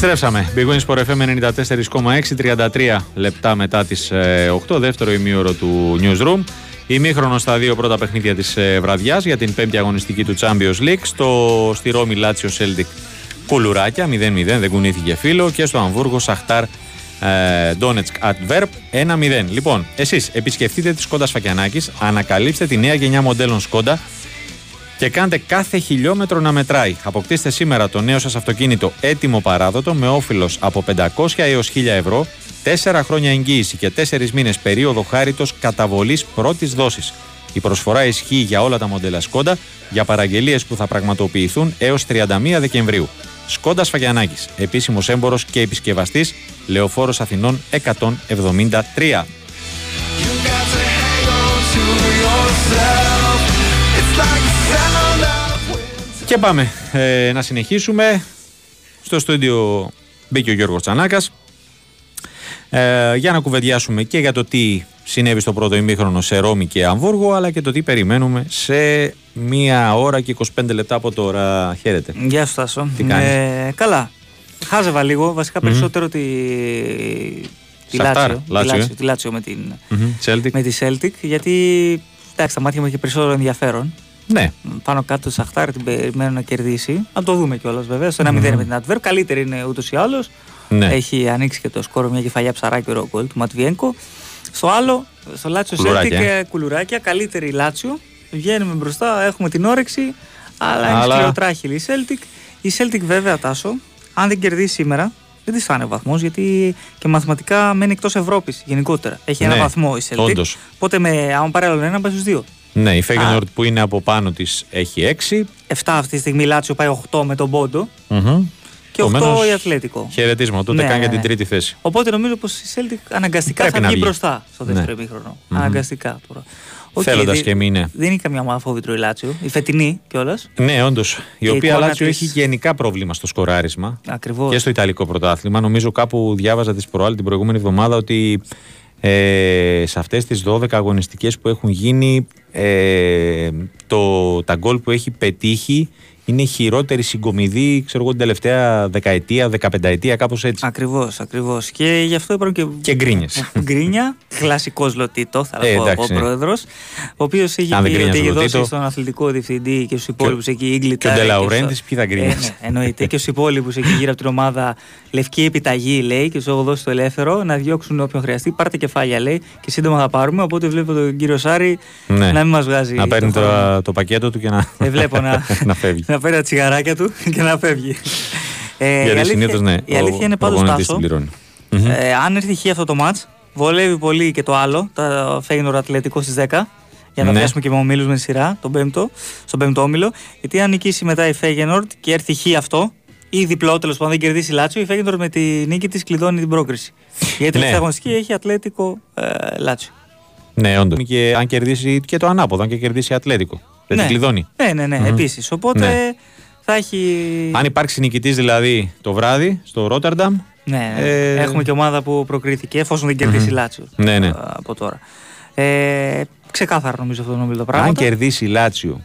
Επιστρέψαμε. Big Wins Sport FM 94,6, 33 λεπτά μετά τις ε, 8, δεύτερο ημίωρο του Newsroom. Ημίχρονος στα δύο πρώτα παιχνίδια της ε, βραδιάς για την πέμπτη αγωνιστική του Champions League. Στο, στη Ρώμη Λάτσιο Celtic κουλουράκια 0-0, δεν κουνήθηκε φίλο. Και στο Αμβούργο Σαχτάρ ε, Ντόνετσκ Adverb 1-0. Λοιπόν, εσείς επισκεφτείτε τη Σκόντα Φακιανάκης, ανακαλύψτε τη νέα γενιά μοντέλων Σκόντα και κάντε κάθε χιλιόμετρο να μετράει. Αποκτήστε σήμερα το νέο σας αυτοκίνητο έτοιμο παράδοτο με όφυλος από 500 έως 1000 ευρώ, 4 χρόνια εγγύηση και 4 μήνες περίοδο χάριτος καταβολής πρώτης δόσης. Η προσφορά ισχύει για όλα τα μοντέλα Σκόντα για παραγγελίες που θα πραγματοποιηθούν έως 31 Δεκεμβρίου. Σκόντα Φαγιανάκης, επίσημος έμπορος και επισκευαστής, Λεωφόρος Αθηνών 173. Και πάμε ε, να συνεχίσουμε. Στο στούντιο μπήκε ο Γιώργος Τσανάκας ε, για να κουβεντιάσουμε και για το τι συνέβη στο πρώτο ημίχρονο σε Ρώμη και Αμβούργο αλλά και το τι περιμένουμε σε μία ώρα και 25 λεπτά από τώρα. Χαίρετε. Γεια σου Τάσο. Τι κάνεις; Ε, καλά. Χάζευα λίγο, βασικά περισσότερο τη, τη Σαχτάρ, Λάτσιο, τη Λάτσιο, Λάτσιο, ε. τη Λάτσιο με, την, Μμμ, Celtic. με τη Celtic, γιατί εντάξει, τα μάτια μου είχε περισσότερο ενδιαφέρον. Ναι, Πάνω κάτω τη Σαχτάρ την περιμένω να κερδίσει. Να το δούμε κιόλας βέβαια. Στο 1-0 με την Adver. Καλύτερη είναι ούτως ή άλλως. ναι. Έχει ανοίξει και το σκόρο μια κεφαλιά ψαράκι ωραίο γκολ του Ματβιένκο. Στο άλλο, στο Λάτσιο Celtic, Κουλουράκια. ε, κουλουράκια, καλύτερη η Λάτσιο. Βγαίνουμε μπροστά, έχουμε την όρεξη, αλλά, είναι Αλλά- σκληροτράχυλη η Celtic. Η Celtic βέβαια, Τάσο, αν δεν κερδίσει σήμερα, δεν της φάνε βαθμός γιατί και μαθηματικά μένει εκτός Ευρώπης γενικότερα. Έχει ένα Ναι, βαθμό η Celtic. όντως. Οπότε με, αν πάρει άλλον ένα, πάει στους δύο. Ναι, η Φέγενορντ που είναι από πάνω της έχει 6. 7 αυτή τη στιγμή Λάτσιο πάει 8 με τον Πόντο Μμμ. και 8 Επομένως, η Ατλέτικο. Χαιρετίσμα, τότε Ναι, κάνει για ναι, την ναι. τρίτη θέση. Οπότε νομίζω πως η Celtic αναγκαστικά Πρέπει θα να βγει βγει. μπροστά στο δεύτερο Ναι. ημίχρονο. Μμμ. Αναγκαστικά τώρα. Οκ, Θέλοντας δεν- και μη είναι. Δεν είναι καμιά ομάδα φόβητρο η Λάτσιο. Η φετινή κιόλας. Ναι, όντως. Η η οποία εικόνα Λάτσιο της- έχει γενικά πρόβλημα στο σκοράρισμα. Ακριβώς. Και στο Ιταλικό πρωτάθλημα. Νομίζω κάπου διάβαζα τις προάλλες την προηγούμενη εβδομάδα ότι ε, σε αυτές τις 12 αγωνιστικές που έχουν γίνει ε, το, τα γκολ που έχει πετύχει είναι η χειρότερη συγκομιδή ξέρω εγώ την τελευταία δεκαετία, δεκαπενταετία κάπως έτσι. Ακριβώς, ακριβώς. Και γι' αυτό υπάρχουν και. Και γκρίνιες. Γκρίνια, κλασικός Λοτίτο, θα Ε, πω εντάξει, ο ναι. πρόεδρος. Ο οποίος έχει Αν δεν πει ότι γκρίνιαζε έχει ο δώσει Λοτίτο. στον αθλητικό διευθυντή και στους υπόλοιπους εκεί Και ο Ίγκλιτα. Ντελαουρέντης ποιοι θα γκρίνιαζε. ναι, εννοείται. και στους υπόλοιπους εκεί γύρω από την ομάδα λευκή επιταγή λέει και του έχω δώσει το ελεύθερο να διώξουν όποιον χρειαστεί. Πάρτε κεφάλια λέει και σύντομα θα πάρουμε. Οπότε βλέπω τον κύριο Σάρη Ναι. να μην μας βγάζει. Να παίρνει το το, χρόνο. το πακέτο του και να, Ε, βλέπω να, να φεύγει. Να παίρνει τα τσιγαράκια του και να φεύγει. Ε, η Γιατί αλήθεια- συνήθως ναι, Η αλήθεια είναι πάντως προπονητής Τάσο, την πληρώνει. Μμμ. ε, αν έρθει χ αυτό το μάτς, βολεύει πολύ και το άλλο, το Φέγγινορ Ατλετικό στις 10, για να Ναι. πιάσουμε και με ομίλους με τη σειρά, τον πέμπτο, στον πέμπτο όμιλο. Γιατί αν νικήσει μετά η Φέγγενορτ και έρθει χ αυτό, ή διπλό τέλος πάντων δεν κερδίσει η Λάτσιο, η Φέγγενορτ με τη νίκη της κλειδώνει την πρόκριση. Γιατί η τελευταία Ναι. αγωνιστική έχει Ατλέτικο ε, Λάτσιο. Ναι, όντως. Και αν κερδίσει και το ανάποδο, αν και κερδίσει Ατλέτικο. Δεν Ναι. την κλειδώνει. Ναι, ναι, ναι, Μμμ. επίσης. Οπότε Ναι. θα έχει. Αν υπάρξει νικητής δηλαδή το βράδυ στο Ρότερνταμ. Ναι, Ε, έχουμε και ομάδα που προκρίθηκε εφόσον δεν κερδίσει η Μμμ. Λάτσιο. Ναι, ναι. ε, Από τώρα. Ε, ξεκάθαρα νομίζω αυτό το όμιλο πράγματα. Αν κερδίσει η Λάτσιο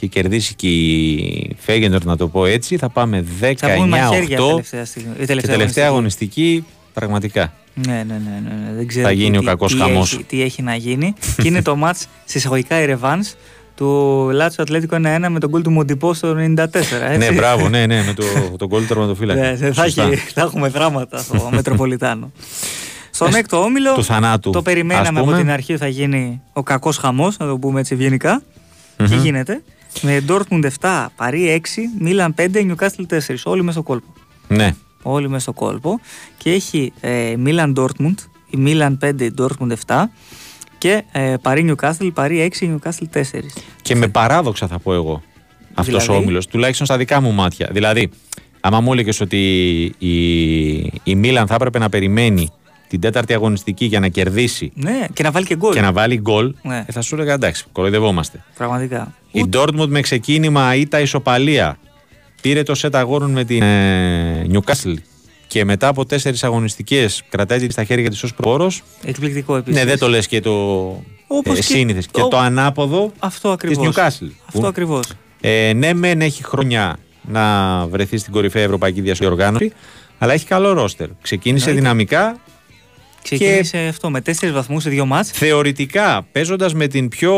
και κερδίσει και η Φέγενορ, να το πω έτσι, θα πάμε Θα πούμε μαχαίρια 19-8 τελευταία στιγμή. η και τελευταία τελευταία αγωνιστική. αγωνιστική πραγματικά. Ναι, ναι, ναι, ναι, ναι. Δεν ξέρω Θα γίνει τι- ο τι- κακός τι χαμός. Έχει, τι έχει να γίνει. και είναι το μάτς σε εισαγωγικά η Ρεβάνς του Λάτσιο Ατλέτικο 1-1 με τον γκολ του Μοντιπό στο 94. Έτσι. ναι, μπράβο, ναι, ναι, με το, τον γκολ του τερματοφύλακα. Ναι, θα, Σωστά. έχει, θα έχουμε δράματα στο Μετροπολιτάνο. Στον έκτο όμιλο του θανάτου, το ας περιμέναμε από πούμε. την αρχή ότι θα γίνει ο κακός χαμός, να το πούμε έτσι ευγενικά. Και Μμμ. γίνεται; Με Dortmund 7, Παρί 6, Μίλαν 5, Newcastle 4. Όλοι μέσα στο κόλπο. Ναι. Όλοι μέσα στο κόλπο. Και έχει ε, Μίλαν Dortmund, η Μίλαν 5, η Dortmund 7 και ε, Παρί Newcastle, Παρί 6, Newcastle 4. Και με παράδοξα θα πω εγώ αυτός Δηλαδή; ο όμιλος, τουλάχιστον στα δικά μου μάτια. Δηλαδή, άμα μου έλεγες ότι η, η Μίλαν θα έπρεπε να περιμένει την τέταρτη αγωνιστική για να κερδίσει Ναι, και να βάλει και γκολ. και να βάλει γκολ, Ναι. ε, θα σου έλεγα εντάξει, κοροϊδευόμαστε. Πραγματικά. Η Dortmund με ξεκίνημα ή τα ισοπαλία πήρε το σετ αγώνων με την ε, Newcastle και μετά από τέσσερις αγωνιστικές κρατάει τη στα χέρια της ως προόρο. Εκπληκτικό επίσης. Ναι, δεν το λες και το Όπως ε, και- σύνηθες. Και ο- το ανάποδο Αυτό της ακριβώς. Newcastle. Αυτό που, ακριβώς. ε, ναι, μεν έχει χρόνια να βρεθεί στην κορυφαία ευρωπαϊκή διοργάνωση, αλλά έχει καλό ρόστερ. Ξεκίνησε Εννοείται. δυναμικά. Ξεκίνησε αυτό με τέσσερις βαθμούς σε δύο μάτς. Θεωρητικά, παίζοντας με την πιο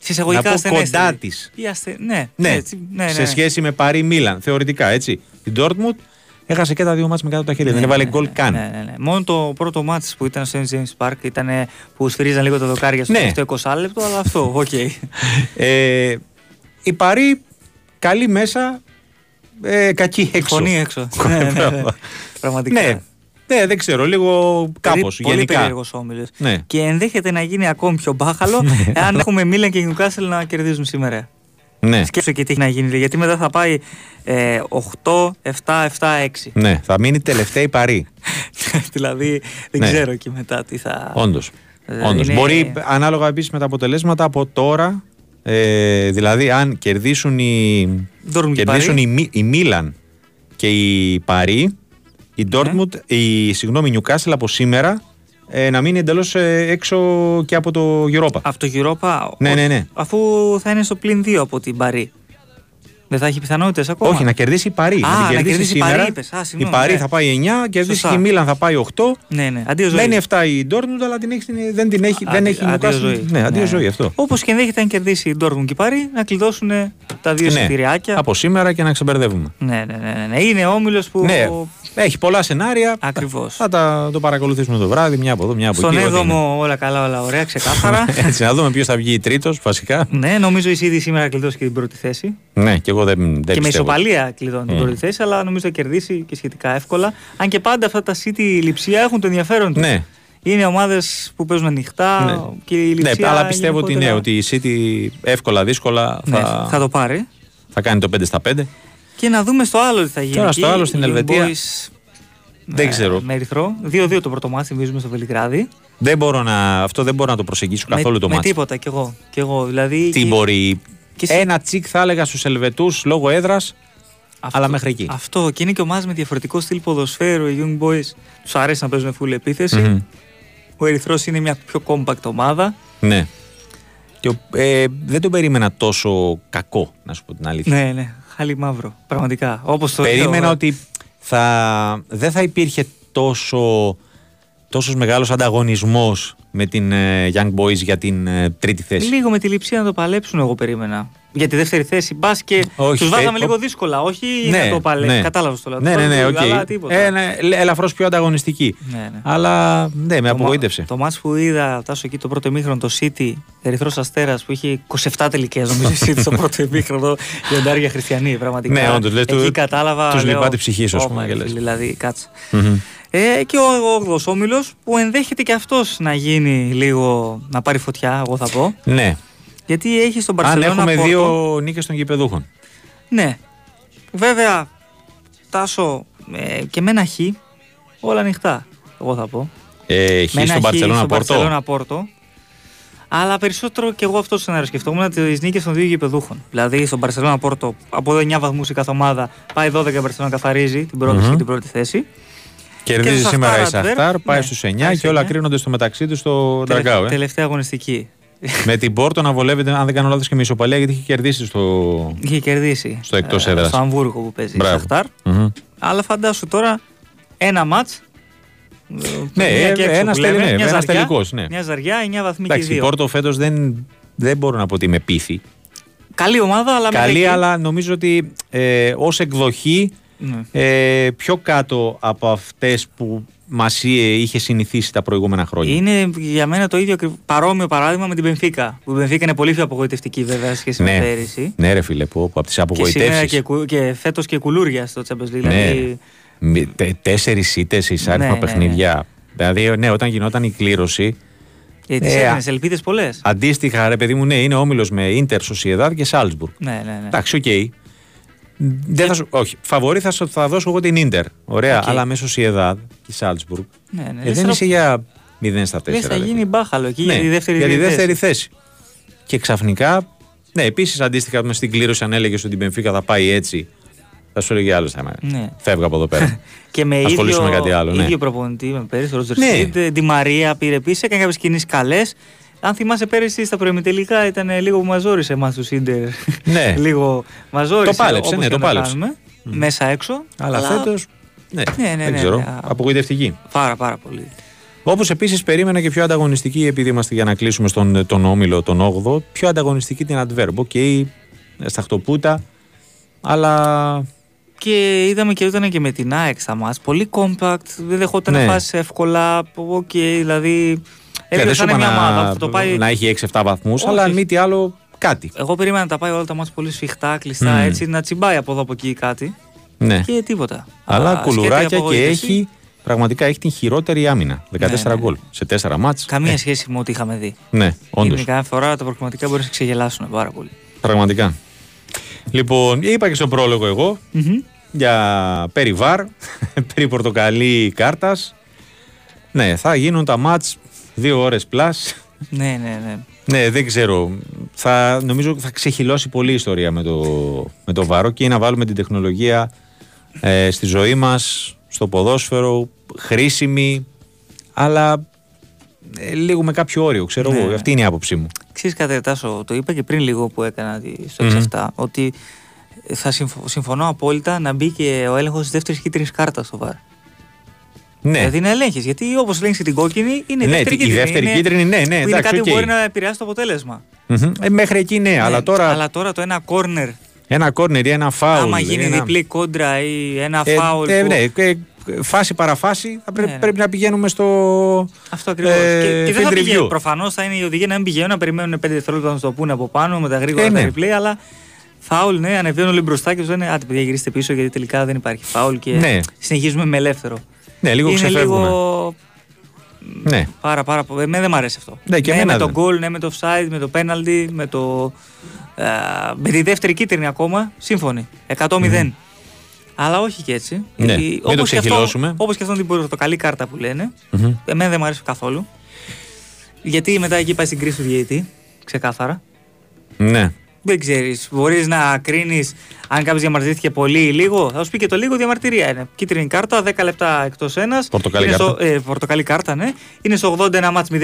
Σε εισαγωγικά να πω ασθενέστερη. κοντά της. Ή αστε... Ναι, Ναι, έτσι, ναι, ναι, σε ναι. σχέση με Παρί Μίλαν. Θεωρητικά έτσι. Την Dortmund έχασε και τα δύο μάτς με κάτω από τα χέρια. Ναι, δεν έβαλε ναι, γκολ ναι, καν. Ναι, ναι, ναι. Μόνο το πρώτο μάτς που ήταν στο James Park ήταν που σφυρίζαν λίγο τα δοκάρια στο Ναι. τελευταίο 20 λεπτό, αλλά αυτό, οκ. Ε, η Παρί καλή μέσα, ε, κακή έξω. Φωνή έξω. ναι, ναι, ναι. Μπράβο. Πραγματικά. ναι, ναι, δεν ξέρω, λίγο κάπως Πολύ γενικά. περίεργος όμιλος. Ναι. Και ενδέχεται να γίνει ακόμη πιο μπάχαλο εάν έχουμε Μίλαν και Newcastle να κερδίζουν σήμερα. Ναι. Σκέψου και τι έχει να γίνει. Γιατί μετά θα πάει ε, 8, 7, 7, 6. ναι, θα μείνει τελευταία η Παρί. δηλαδή δεν Ναι. ξέρω εκεί μετά τι θα. Όντως. Ε, Όντως. είναι- Μπορεί ανάλογα επίσης με τα αποτελέσματα από τώρα. Ε, δηλαδή, αν κερδίσουν οι, Dortmund και κερδίσουν Παρί. η, Μι- η Μίλαν και η Παρί, η Ναι. Dortmund, η συγγνώμη, η Newcastle από σήμερα ε, να μείνει εντελώς έξω και από το Europa. Από το Europa. Ναι, όχι, ναι, ναι. Αφού θα είναι στο πλην 2 από την Παρή. Δεν θα έχει πιθανότητες ακόμα. Όχι, να κερδίσει η Παρί. Α, να την να κερδίσει κερδίσει η σήμερα. Παρί, είπες. Α, η συγγνώμη, Παρί ναι. θα πάει 9, κερδίσει Σωστά. και η Μίλαν θα πάει 8. Ναι, ναι. Αντίο ζωή. Μένει 7 η Dortmund, αλλά την έχει, δεν την έχει, δεν Αντί- έχει αντίο Newcastle. ζωή. Ναι, αντίο Ναι. ζωή αυτό. Όπως και ενδέχεται αν κερδίσει η Dortmund και η Παρή να κλειδώσουν τα δύο Ναι. εισιτηριάκια. Από σήμερα και να ξεμπερδεύουμε. Ναι, ναι, ναι, ναι, ναι. Είναι όμιλος που. Ναι, έχει πολλά σενάρια. Ακριβώς. Θα τα, το παρακολουθήσουμε το βράδυ, μια από εδώ, μια από Στον εκεί. ό,τι είναι. 7ο όλα καλά, όλα ωραία, ξεκάθαρα. Έτσι, να δούμε ποιος θα βγει τρίτος, βασικά. ναι, νομίζω η City σήμερα κλειδώσει και την πρώτη θέση. ναι, και εγώ Εγώ δεν, δεν και με πιστεύω. ισοπαλία κλειδώνει την Μμ. πρώτη θέση, αλλά νομίζω θα κερδίσει και σχετικά εύκολα. Αν και πάντα αυτά τα City λειψία έχουν το ενδιαφέρον τους. Ναι. Είναι ομάδες που παίζουν ανοιχτά Ναι. και η Ναι, λειψία. αλλά πιστεύω ότι, ναι, γενικότερα- ότι η City εύκολα, δύσκολα Ναι, θα, θα το πάρει. θα κάνει το 5 στα 5. Και να δούμε στο άλλο τι θα γίνει. Τώρα στο εκεί. άλλο στην Οι Young Ελβετία, Boys, δεν ε, ξέρω. Με ερυθρό. 2-2 το πρώτο μάτι, θυμίζουμε στο Βελιγράδι. Δεν μπορώ να, αυτό δεν μπορώ να το προσεγγίσω καθόλου με, το με μάτι. τίποτα κι εγώ. Κι εγώ. Δηλαδή, Τι και- μπορεί. Και σε- Ένα τσικ θα έλεγα στους Ελβετούς λόγω έδρας, Αυτό- αλλά μέχρι εκεί. Αυτό και είναι και ομάδε με διαφορετικό στυλ ποδοσφαίρου. Οι Young Boys τους αρέσει να παίζουν full επίθεση. Μμμ. Ο Ερυθρός είναι μια πιο compact ομάδα. Ναι. Και, ο- ε, δεν τον περίμενα τόσο κακό, να σου πω την αλήθεια. Ναι, ναι. Χάλι μαύρο. Πραγματικά. Όπως το Περίμενα λέω, ότι θα, δεν θα υπήρχε τόσο τόσος μεγάλος ανταγωνισμός με την ε, Young Boys για την ε, τρίτη θέση. Λίγο με τη Λειψία να το παλέψουν, εγώ περίμενα. Για τη δεύτερη θέση. Μπας και Όχι, τους βάζαμε ε, λίγο ο- δύσκολα. Όχι να το παλέψουν. Κατάλαβες το λέω. Ναι, ναι, ναι, οκ. Αλλά τίποτα. Ε, ναι, λε- ελαφρώς πιο ανταγωνιστική. Ναι, ναι. Αλλά ναι, με Το μα- απογοήτευσε. Το μάτς που είδα, Τάσο εκεί το πρώτο ημίχρονο, το City, Ερυθρός Αστέρας που είχε 27 τελικές, νομίζω η City στο πρώτο ημίχρονο, Λιοντάρια Χριστιανοί. Πραγματικά. Ναι, όντως, λες, εκεί του- κατάλαβα. τους λέω, λυπάται η ψυχή σου, ας «Ω, πούμε, μα, και ρε λες». φίλε, Δηλαδή, κάτσε. Μμμ. Ε, και ο 8ο όμιλο που ενδέχεται και αυτός να γίνει λίγο. να πάρει φωτιά, εγώ θα πω. Ναι. Γιατί έχει στον Αν Παρσελόνα. έχουμε Πόρτο. δύο νίκες των γηπεδούχων. Ναι. Βέβαια, τάσο ε, και με ένα χ, όλα ανοιχτά. Εγώ θα πω. Ε, χ Με ένα στον χ Παρσελόνα στον Πόρτο; Μπαρσελόνα Πόρτο. Αλλά περισσότερο και εγώ αυτό σενάριο σκεφτόμουν τις νίκες των δύο γηπεδούχων. Δηλαδή στον Παρσελόνα Πόρτο από 9 βαθμούς η κάθε ομάδα πάει 12 η Barcelona καθαρίζει την πρώτη Μμμ. και την πρώτη θέση. Κερδίζει στο σήμερα η Σαχτάρ Αντβέρπ, Σαχτάρ, πάει ναι, στους πάει 9 στους και όλα 9. κρίνονται στο μεταξύ τους στο Τελε- Ντραγκάου. Ε. Τελευταία αγωνιστική. με την Πόρτο να βολεύεται, αν δεν κάνω λάθος, και με ισοπαλία γιατί είχε κερδίσει στο. Είχε κερδίσει. Στο εκτός ε, έδρας. Στο Αμβούργο που παίζει η Μπράβο. Σαχτάρ. Μμμ. Αλλά φαντάσου τώρα ένα μάτς. Ναι, ε, ένας τελ- ναι, ένας τελικός, ναι. Μια ζαριά, 9 βαθμοί και Εντάξει, η δύο. Πόρτο φέτος δεν, δεν μπορώ να πω ότι είμαι πίθη. Καλή ομάδα, αλλά μέχρι Καλή, εκεί- αλλά νομίζω ότι ε, ως εκδοχή Ναι. ε, πιο κάτω από αυτές που μας είχε συνηθίσει τα προηγούμενα χρόνια. Είναι για μένα το ίδιο ακριβ- παρόμοιο παράδειγμα με την Μπενφίκα. Που η Μπενφίκα είναι πολύ πιο απογοητευτική βέβαια σχέση Ναι. με πέρυσι. Ναι, ρε φίλε, που, που από τις Και σήμερα απογοητεύσεις. και, κου- και φέτος και κουλούρια στο Champions League. Ναι. Δηλαδή, Τέσσερις ήττες σε ισάριθμα Ναι, ναι, ναι. παιχνίδια. Δηλαδή, ναι, όταν γινόταν η κλήρωση. ε, τις Ε, έδινε ελπίδες πολλές. Αντίστοιχα, ρε παιδί μου, ναι, είναι όμιλος με Ίντερ, Σοσιεδάδ και Σάλτσμπουργκ. Ναι, ναι, ναι. Εντάξει, οκ. Δεν θα σου, όχι, φαβορί θα, σου- θα δώσω εγώ την Ίντερ. Ωραία, Οκ. αλλά με Σοσιεδάδ και Σάλτσμπουργκ. ναι, ναι. Ε, Λες δεν τώρα- είσαι για 0 στα 4. λες θα γίνει μπάχαλο εκεί για τη δεύτερη, Ναι, για τη θέση. δεύτερη θέση. Και ξαφνικά, ναι, επίσης αντίστοιχα με στην κλήρωση, αν έλεγες ότι η Μπενφίκα θα πάει έτσι, θα σου έλεγε άλλο θέμα. Ναι. Φεύγω από εδώ πέρα. Και με Ασχολήσου ίδιο, με κάτι άλλο, ναι. ίδιο προπονητή με πέρυσι, ο Ρότζερ Ναι. Σμιτ, Ντι Μαρία πήρε επίσης, έκανε κάποιες κινήσεις καλές. Αν θυμάσαι πέρυσι στα προημιτελικά ήταν λίγο που μαζόρισε εμάς τους Ίντερ. Ναι. λίγο μαζόρισε. Το πάλεψε, όπως ναι, και το να πάλεψε. κάνουμε, Μέσα έξω. αλλά φέτος. Ναι, Ναι, ναι, δεν ναι, ξέρω. ναι. Απογοητευτική. Πάρα, πάρα πολύ. Όπως επίσης περίμενα και πιο ανταγωνιστική, επειδή είμαστε για να κλείσουμε στον τον όμιλο τον 8ο, πιο ανταγωνιστική την Αντβέρπ. Οκ, στα χτωπούτα, αλλά. Και είδαμε και ήταν και με την ΑΕΚ στα μας. Πολύ compact, δεν δεχόταν Ναι. φάσεις εύκολα. Οκ, δηλαδή. Ναι, Έπρεπε δεν θα σου είναι είπα μια ομάδα να, που θα το πάει. να έχει 6-7 βαθμούς, Όχι. αλλά αν μη τι άλλο, κάτι. Εγώ περίμενα να τα πάει όλα τα ματς πολύ σφιχτά, κλειστά, Μμμ. έτσι, να τσιμπάει από εδώ από εκεί κάτι. Ναι. Και τίποτα. Αλλά Α, κουλουράκια σκέτη και απογοήτευση. έχει. Πραγματικά έχει την χειρότερη άμυνα. 14 Ναι, ναι. γκολ σε 4 μάτς. Καμία Ε, σχέση με ό,τι είχαμε δει. Ναι, όντως. Είναι κάθε φορά τα προκριματικά μπορεί να σε ξεγελάσουν πάρα πολύ. Πραγματικά. Λοιπόν, είπα και στον πρόλογο εγώ για περί βαρ, περί πορτοκαλί κάρτας. Ναι, θα γίνουν τα μάτς δύο ώρες πλάς. Ναι, ναι, ναι. Ναι, δεν ξέρω. Θα, νομίζω θα ξεχυλώσει πολύ η ιστορία με το, με το VAR και να βάλουμε την τεχνολογία ε, στη ζωή μας, στο ποδόσφαιρο, χρήσιμη, αλλά ε, λίγο με κάποιο όριο, ξέρω Ναι, εγώ. ναι. Αυτή είναι η άποψή μου. Ξέρεις κάτι, Τάσο, το είπα και πριν λίγο που έκανα τη- στο Μμμ. 6-7, ότι θα συμφω- συμφωνώ απόλυτα να μπει και ο έλεγχος της δεύτερης κίτρινης κάρτας στο VAR. Ναι. Δηλαδή να ελέγχεις. Γιατί όπως ελέγχεις την κόκκινη, είναι η Ναι, δεύτερη η κίτρινη. δεύτερη είναι, κίτρινη, ναι, ναι, που είναι εντάξει, κάτι οκ. που μπορεί να επηρεάσει το αποτέλεσμα. Μμμ. Ε, μέχρι εκεί ναι, αλλά Ναι, τώρα αλλά τώρα το ένα corner, ένα κόρνερ ή ένα φάουλ. άμα γίνει ένα... διπλή κόντρα ή ένα Ε, φάουλ. ε, που- ναι, ε, φάση παραφάση θα πρέ- Ναι, ναι. πρέπει να πηγαίνουμε στο. Αυτό ακριβώς. ε, και, και δεν field θα review. πηγαίνουν. Προφανώς θα είναι οι οδηγοί να μην πηγαίνουν, να περιμένουν 5 δευτερόλεπτα να σου το πούνε από πάνω με τα γρήγορα Ε, τα ναι. replay, αλλά Φάουλ, ναι, ανεβαίνουν όλοι μπροστά και τους λένε Άντε, παιδιά, γυρίστε πίσω γιατί τελικά δεν υπάρχει φάουλ και Ναι. συνεχίζουμε με ελεύθερο. Ναι, λίγο Είναι ξεφεύγουμε. λίγο. Ναι. Πάρα, πάρα πολύ. Εμένα δεν μου αρέσει αυτό. Ναι, και ναι, εμένα με το δεν. γκολ, ναι, με το offside, με το penalty, με το. ε, με τη δεύτερη κίτρινη ακόμα, σύμφωνοι. 100-0. Αλλά όχι και έτσι. Ναι, Γιατί μην το όπως και αυτό- ξεχυλώσουμε. Όπως και αυτό την πορτοκαλί κάρτα που λένε, Μμμ. εμένα δεν μου αρέσει καθόλου. Γιατί μετά εκεί πάει στην κρίση του διαιτητή, ξεκάθαρα. Ναι. Δεν ξέρεις. Μπορείς να κρίνεις αν κάποιος διαμαρτυρήθηκε πολύ ή λίγο. Θα σου πει και το λίγο διαμαρτυρία είναι. Κίτρινη κάρτα, 10 λεπτά εκτός ένας. Πορτοκαλί Στο, ε, πορτοκαλί κάρτα, ναι. Είναι στο 80 ένα μάτς 0-0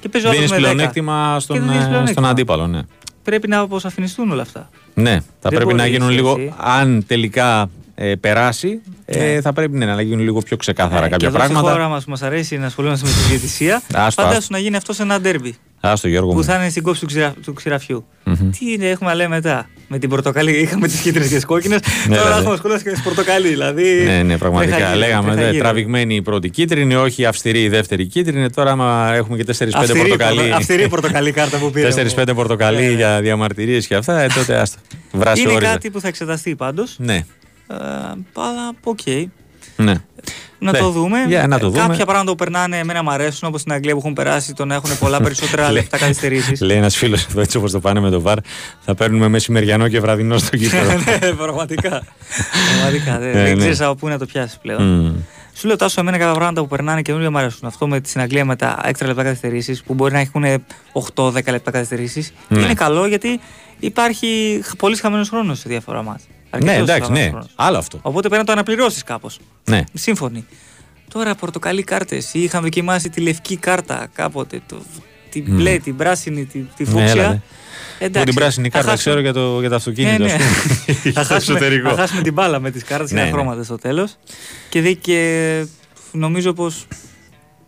και παίζει ο άλλος Δίνεις με 10. πλεονέκτημα Και στον, δεν δίνεις ε, στον πλεονέκτημα. αντίπαλο, ναι. Πρέπει να αποσαφινιστούν όλα αυτά. Ναι, θα Δεν πρέπει να μπορείς γίνουν εσύ. λίγο. Αν τελικά ε, περάσει, ε, Ναι. θα πρέπει ναι, να γίνουν λίγο πιο ξεκάθαρα Ε, κάποια και εδώ στη πράγματα. χώρα μας που μας αρέσει να ασχολούμαστε με τη διαιτησία, Άστο, φαντάσου άστο. να γίνει αυτός σε ένα ντέρμπι. Άστο Γιώργο Που μου. θα είναι στην κόψη του, ξηρα... του ξηραφιού. Μμμ. Τι είναι, έχουμε να λέμε μετά. Με την πορτοκαλί είχαμε τις κίτρινες και τις κόκκινες. Ναι, τώρα δηλαδή. έχουμε ασχολήσει και με τις πορτοκαλί. Δηλαδή. Ναι, ναι, δεν θα πραγματικά. γίνει, Λέγαμε δεν θα δε, γίνει. τραβηγμένη η πρώτη κίτρινη, όχι αυστηρή η δεύτερη κίτρινη. Τώρα, άμα έχουμε και 4-5 Αυστηρή η πορτοκαλί. πορτο- Αυστηρή η πορτοκαλί κάρτα που πήρε. 4-5 πορτοκαλί Ναι, ναι. για διαμαρτυρίες και αυτά, ε, τότε άστο. Βράσε Είναι όρυζα. κάτι που θα εξεταστεί πάντως. Ναι, Ε, αλλά οκ. ναι. Να Ναι. το δούμε. Για να το Ε, δούμε. Κάποια πράγματα που περνάνε εμένα μου αρέσουν, όπως στην Αγγλία που έχουν περάσει, το να έχουν πολλά περισσότερα Λέει- λεπτά καθυστερήσεις. Λέει ένας φίλος εδώ, έτσι όπως το πάνε με το VAR, θα παίρνουμε μεσημεριανό και βραδινό στο γήπεδο. ναι, πραγματικά. πραγματικά. Δεν, Ναι, δεν ναι. ξέρεις από πού να το πιάσεις πλέον. Μμμ. Σου λέω τάσο εμένα κάποια πράγματα που περνάνε καινούργια μου αρέσουν. Αυτό με στην Αγγλία με τα έξτρα λεπτά καθυστερήσεις που μπορεί να έχουν 8-10 λεπτά καθυστερήσεις. Ναι. Είναι καλό γιατί υπάρχει πολύς χαμένος χρόνος σε διάφορα μάτια. Ναι, εντάξει, ναι. Άλλο αυτό. Οπότε πρέπει να το αναπληρώσεις κάπως. Ναι. Σύμφωνοι. Τώρα πορτοκαλί κάρτες ή είχαν δοκιμάσει τη λευκή κάρτα κάποτε. Το, τη Μμ. μπλε, την πράσινη, τη, τη Ναι, φούξια. έλατε. Εντάξει, Εγώ την πράσινη θα κάρτα χάσουμε- ξέρω για το, για το αυτοκίνητο. ναι, ναι. ας πούμε. θα, Στο χάσουμε, εσωτερικό. θα χάσουμε την μπάλα με τις κάρτες και Ναι, τα ναι. χρώματα στο τέλος. Και, δι- και νομίζω πως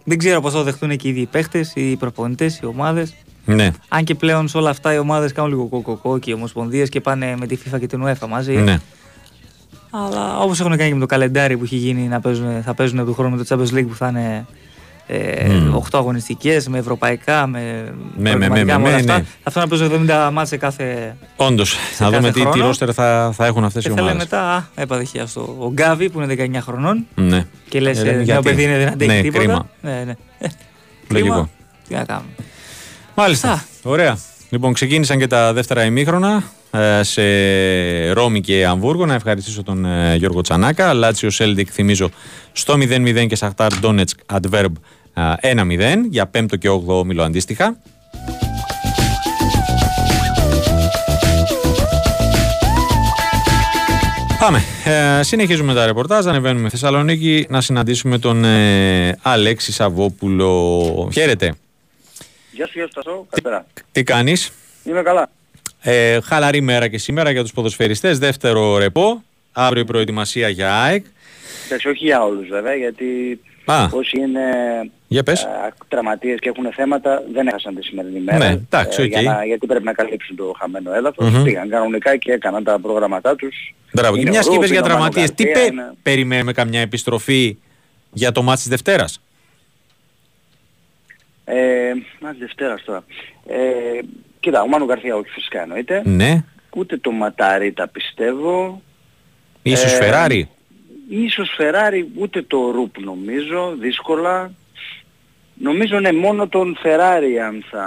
δεν ξέρω πώς θα το δεχτούν και οι ίδιοι οι παίχτες, οι προπονητές, οι ομάδες. Ναι, Αν και πλέον σε όλα αυτά οι ομάδες κάνουν λίγο κοκοκό και οι ομοσπονδίες και πάνε με τη FIFA και την UEFA μαζί. ναι. Αλλά όπως έχουν κάνει και με το καλεντάρι που έχει γίνει να παίζουν, θα παίζουν του χρόνου το Champions League που θα είναι ε, Μμμ. 8 αγωνιστικές με ευρωπαϊκά, με με, προγραμματικά, με, με όλα με, αυτά. ναι. Θα να παίζουν 70 μάτς σε κάθε Όντως, θα κάθε δούμε τι, τι χρόνο. ρόστερ θα, θα έχουν αυτές οι Και θα λέει ομάδες. μετά, α, έπαθε χει αυτό. Ο Γκάβι που είναι 19 χρονών Ναι. και λες: Ε, λέμε νέο γιατί. παιδί είναι, δεν αντέχει Ναι, τίποτα. κρίμα. Ναι, ναι. Ε, Λογικό. κρίμα. Τι να κάνουμε. Μάλιστα. Αυτά. Ωραία. Λοιπόν, ξεκίνησαν και τα δεύτερα ημίχρονα ε, σε Ρώμη και Αμβούργο. Να ευχαριστήσω τον ε, Γιώργο Τσανάκα. Λάτσιο Σέλτικ, θυμίζω, στο 0-0 και Σαχτάρ Ντόνετσκ Αντβέρπ ε, 1-0 για 5ο και 8ο όμιλο αντίστοιχα. Πάμε. Ε, συνεχίζουμε τα ρεπορτάζ. Ανεβαίνουμε Θεσσαλονίκη να συναντήσουμε τον ε, Αλέξη Σαββόπουλο. Χαίρετε. Γεια σου, γεια σου, Τασό. Καλησπέρα. Τι κάνεις; Είμαι καλά. Ε, χαλαρή μέρα και σήμερα για τους ποδοσφαιριστές. Δεύτερο ρεπό. Αύριο η προετοιμασία για ΑΕΚ. Εντάξει, όχι για όλους βέβαια, γιατί Α. όσοι είναι Για πες. ε, τραυματίες και έχουν θέματα δεν έχασαν τη σημερινή μέρα. Ναι, εντάξει, οκ. για να- γιατί πρέπει να καλύψουν το χαμένο έδαφος. Μμμ. Πήγαν κανονικά και έκαναν τα προγράμματά τους. Μπράβο. Και Είναι μια ο και είπες Ρούμπεν, για ο Μάνου τραυματίες, τι Γκαρθία, πε- είναι- περιμένουμε καμιά επιστροφή για το μάτς της Δευτέρας; Ε, μας Δευτέρας τώρα. Ε, κοίτα, ο Μάνου Γκαρθία όχι φυσικά εννοείται. Ναι. Ούτε το Ματαρίτα πιστεύω. Ίσως Ε, Φεράρι. Ίσως Φεράρι ούτε το Ρουπ νομίζω, δύσκολα. Νομίζω ναι, μόνο τον Φεράρι αν θα...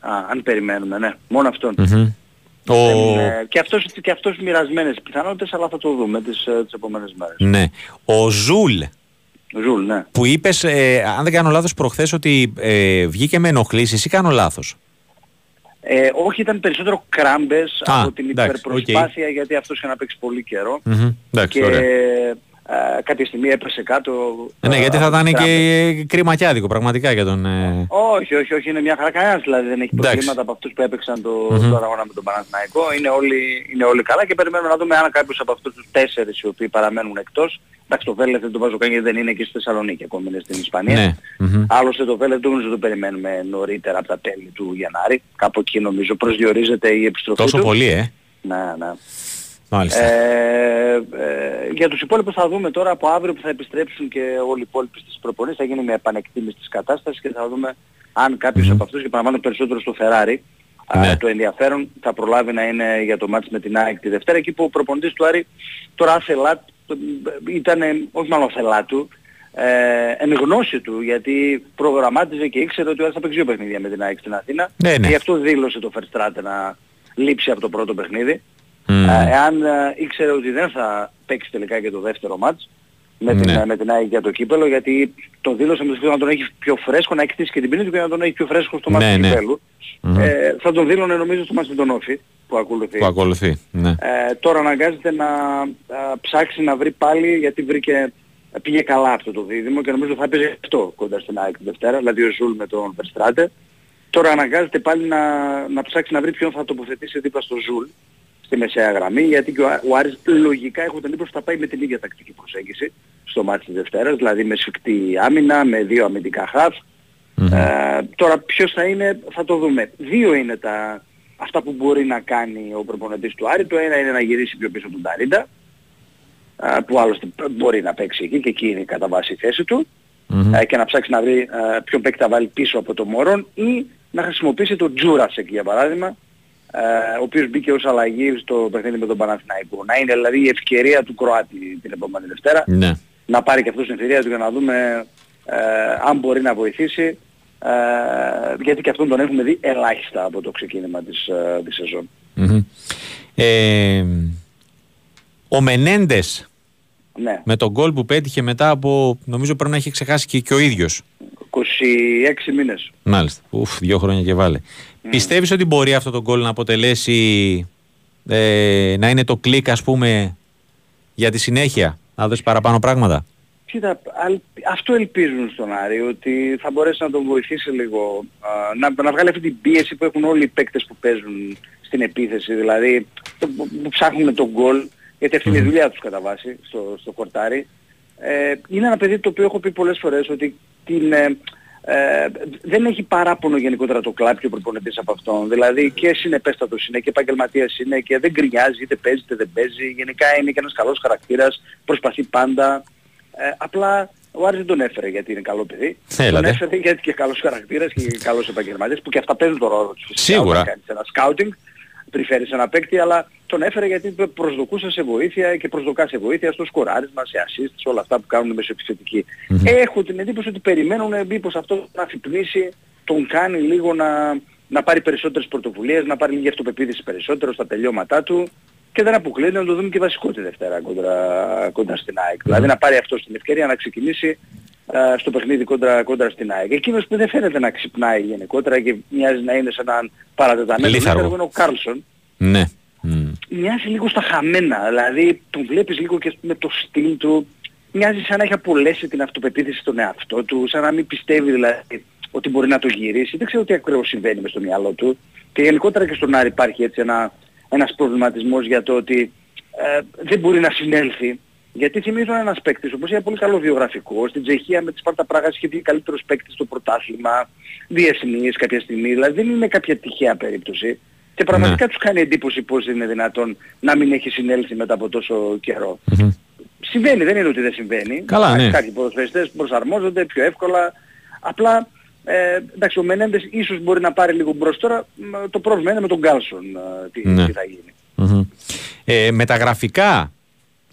Α, αν περιμένουμε, ναι, μόνο αυτόν. Μμμ. Ο... Δεν, ε, και, αυτός, και αυτός μοιρασμένες πιθανότητες, αλλά θα το δούμε τις, ε, τις επόμενες μέρες. Ναι. Ο Ζουλ Ζουλ, ναι. που είπες, ε, αν δεν κάνω λάθος προχθές, ότι ε, βγήκε με ενοχλήσεις ή κάνω λάθος; Ε, όχι, ήταν περισσότερο κράμπες Α, από την εντάξει, υπερπροσπάθεια, γιατί αυτός είχε να παίξει πολύ καιρό. Μμμ. Εντάξει, και ωραία. Ε, κάποια στιγμή έπεσε κάτω. Ε, ναι, ε, γιατί θα από ήταν τις κράμπες. και κρίμα και άδικο πραγματικά για τον... ε, Όχι, όχι, όχι, είναι μια χαρά. Κανένας δηλαδή δεν έχει Εντάξει. προβλήματα από αυτούς που έπαιξαν το, Μμμ. το αγώνα με τον Παναθηναϊκό. Είναι όλοι, είναι όλοι καλά και περιμένουμε να δούμε αν κάποιος από αυτούς τους τέσσερις οι οποίοι παραμένουν εκτός. Εντάξει, το Βέλεθ δεν το βάζω καν γιατί δεν είναι και στη Θεσσαλονίκη, ακόμη είναι στην Ισπανία. Ναι. Μμμ. Άλλωστε το Βέλεθ δεν νομίζω το περιμένουμε νωρίτερα από τα τέλη του Γενάρη. Κάπου εκεί νομίζω προσδιορίζεται η επιστροφή Τόσο του. πολύ, ε. Ναι, ναι. Μάλιστα. Ε, ε, για τους υπόλοιπους θα δούμε τώρα από αύριο που θα επιστρέψουν και όλοι οι υπόλοιποι στις προπονήσεις. Θα γίνει μια επανεκτίμηση της κατάστασης και θα δούμε αν κάποιος από αυτούς, και παραμβάνω περισσότερο στο Ferrari, Α, Ναι. το ενδιαφέρον θα προλάβει να είναι για το μάτς με την ΑΕΚ τη Δευτέρα εκεί που ο προπονητής του Άρη τώρα άθελά ήταν όχι μάλλον θελά του ε, εν γνώση του γιατί προγραμμάτιζε και ήξερε ότι ο Άρης θα παίξει δύο παιχνίδια με την ΑΕΚ στην Αθήνα Ναι, ναι. και γι' αυτό δήλωσε το Verstraeten να λείψει από το πρώτο παιχνίδι Μμ. ε, εάν ε, ήξερε ότι δεν θα παίξει τελικά και το δεύτερο μάτς με την, Ναι. με την ΑΕΚ για το κύπελο γιατί το δήλωσε με το σκοπό να τον έχει πιο φρέσκο, να εκτίσει και την ποινή του και να τον έχει πιο φρέσκο στο μάτς Ναι, του ναι. κυπέλου. Μμμ. Ε, θα τον δήλωνε νομίζω στο μάτς με τον ΟΦΗ που ακολουθεί. Που ακολουθεί. Ναι. Ε, τώρα αναγκάζεται να α, ψάξει να βρει πάλι γιατί βρήκε, πήγε καλά αυτό το δίδυμο και νομίζω θα έπαιζε αυτό κοντά στην ΑΕΚ τη Δευτέρα, δηλαδή ο Ζουλ με τον Verstraeten. Τώρα αναγκάζεται πάλι να, να ψάξει να βρει ποιον θα τοποθετήσει δίπλα στο Ζουλ στη μεσαία γραμμή γιατί και ο, Ά- ο Άρης λογικά έχω την εντύπωση θα πάει με την ίδια τακτική προσέγγιση στο ματς της Δευτέρας, δηλαδή με σφιχτή άμυνα, με δύο αμυντικά χαφς. Ε, τώρα ποιος θα είναι θα το δούμε. Δύο είναι τα, αυτά που μπορεί να κάνει ο προπονητής του Άρη. Το ένα είναι να γυρίσει πιο πίσω τον Νταρίντα α, που άλλωστε μπορεί να παίξει εκεί και εκεί είναι κατά βάση η θέση του ε, και να ψάξει να βρει ε, ποιον παίκτη θα βάλει πίσω από το Μωρόν ή να χρησιμοποιήσει τον Τζούρασεκ για παράδειγμα ε, ο οποίος μπήκε ως αλλαγή στο παιχνίδι με τον Παναθηναϊκό. Να είναι δηλαδή η ευκαιρία του Κροάτη την επόμενη Δευτέρα Ναι. να πάρει και αυτός την ευκαιρία του για να δούμε ε, αν μπορεί να βοηθήσει ε, γιατί και αυτόν τον έχουμε δει ελάχιστα από το ξεκίνημα της, ε, της σεζόν. Μμμ. Ε, ο Μενέντες Ναι, με τον γκολ που πέτυχε μετά από νομίζω πρέπει να έχει ξεχάσει και, και ο ίδιος 26 μήνες. Μάλιστα. Ουφ, δύο χρόνια και βάλε. Πιστεύεις ότι μπορεί αυτό το γκολ να αποτελέσει ε, να είναι το κλικ ας πούμε για τη συνέχεια, να δώσεις παραπάνω πράγματα; Κοίτα, αλ- αυτό ελπίζουν στον Άρη, ότι θα μπορέσει να τον βοηθήσει λίγο, α, να, να βγάλει αυτή την πίεση που έχουν όλοι οι παίκτες που παίζουν στην επίθεση, δηλαδή το- που που ψάχνουν τον γκολ, γιατί αυτή είναι η δουλειά τους κατά βάση στο, στο κορτάρι. Ε, είναι ένα παιδί το οποίο έχω πει πολλές φορές ότι την, ε, ε, δεν έχει παράπονο γενικότερα το κλάπ και ο προπονητής από αυτόν. Δηλαδή και συνεπέστατος είναι και επαγγελματίας είναι και δεν γκρινιάζει, είτε παίζει είτε δεν παίζει. Γενικά είναι και ένας καλός χαρακτήρας, προσπαθεί πάντα. Ε, απλά ο Άρης δεν τον έφερε γιατί είναι καλό παιδί. Έλατε. Τον έφερε γιατί και καλός χαρακτήρας και καλός επαγγελματίας που και αυτά παίζουν τον ρόλο τους. φυσικά, Σίγουρα. Όταν κάνεις ένα scouting, πριν φέρεις ένα παίκτη, αλλά τον έφερε γιατί προσδοκούσε σε βοήθεια και προσδοκά σε βοήθεια στο σκοράρισμα, σε assist, σε όλα αυτά που κάνουν μεσοεπιθετικοί. Έχω την εντύπωση ότι περιμένουν μήπως αυτό να αφυπνίσει, τον κάνει λίγο να, να πάρει περισσότερες πρωτοβουλίες, να πάρει λίγη αυτοπεποίθηση περισσότερο στα τελειώματά του και δεν αποκλείεται να το δούμε και βασικό τη Δευτέρα κόντρα, κόντρα στην ΑΕΚ. Δηλαδή να πάρει αυτό την ευκαιρία να ξεκινήσει ε, στο παιχνίδι κόντρα, κόντρα στην ΑΕΚ. Εκείνος που δεν φαίνεται να ξυπνάει γενικότερα και μοιάζει να είναι σε έναν παρατεταμένο λήθαργο. είναι ο Κάρλσον. Ναι. Μμ. Μοιάζει λίγο στα χαμένα, δηλαδή τον βλέπεις λίγο και με το στυλ του, μοιάζει σαν να έχει απολέσει την αυτοπεποίθηση στον εαυτό του, σαν να μην πιστεύει δηλαδή ότι μπορεί να το γυρίσει. Δεν ξέρω τι ακριβώς συμβαίνει με στο μυαλό του. Και γενικότερα και στον Άρη υπάρχει έτσι ένα, ένας προβληματισμός για το ότι ε, δεν μπορεί να συνέλθει. Γιατί θυμίζω ένας παίκτης, όπως είναι πολύ καλός βιογραφικός, στην Τσεχία με τη Σπάρτα Πράγας είχε βγει καλύτερος παίκτης στο πρωτάθλημα, διεθνής κάποια στιγμή, δηλαδή δεν είναι κάποια τυχαία περίπτωση. Και πραγματικά Ναι. τους κάνει εντύπωση πώς είναι δυνατόν να μην έχει συνέλθει μετά από τόσο καιρό. Μμμ. Συμβαίνει, δεν είναι ότι δεν συμβαίνει. Καλά, ναι. Κάποιοι ποδοσφαιριστές προσαρμόζονται πιο εύκολα. Απλά, ε, εντάξει, ο Μενέντες ίσως μπορεί να πάρει λίγο μπρος τώρα. μ, Το πρόβλημα είναι με τον Γκάλσον ε, τι, Ναι. τι θα γίνει. Μμμ. Ε, μεταγραφικά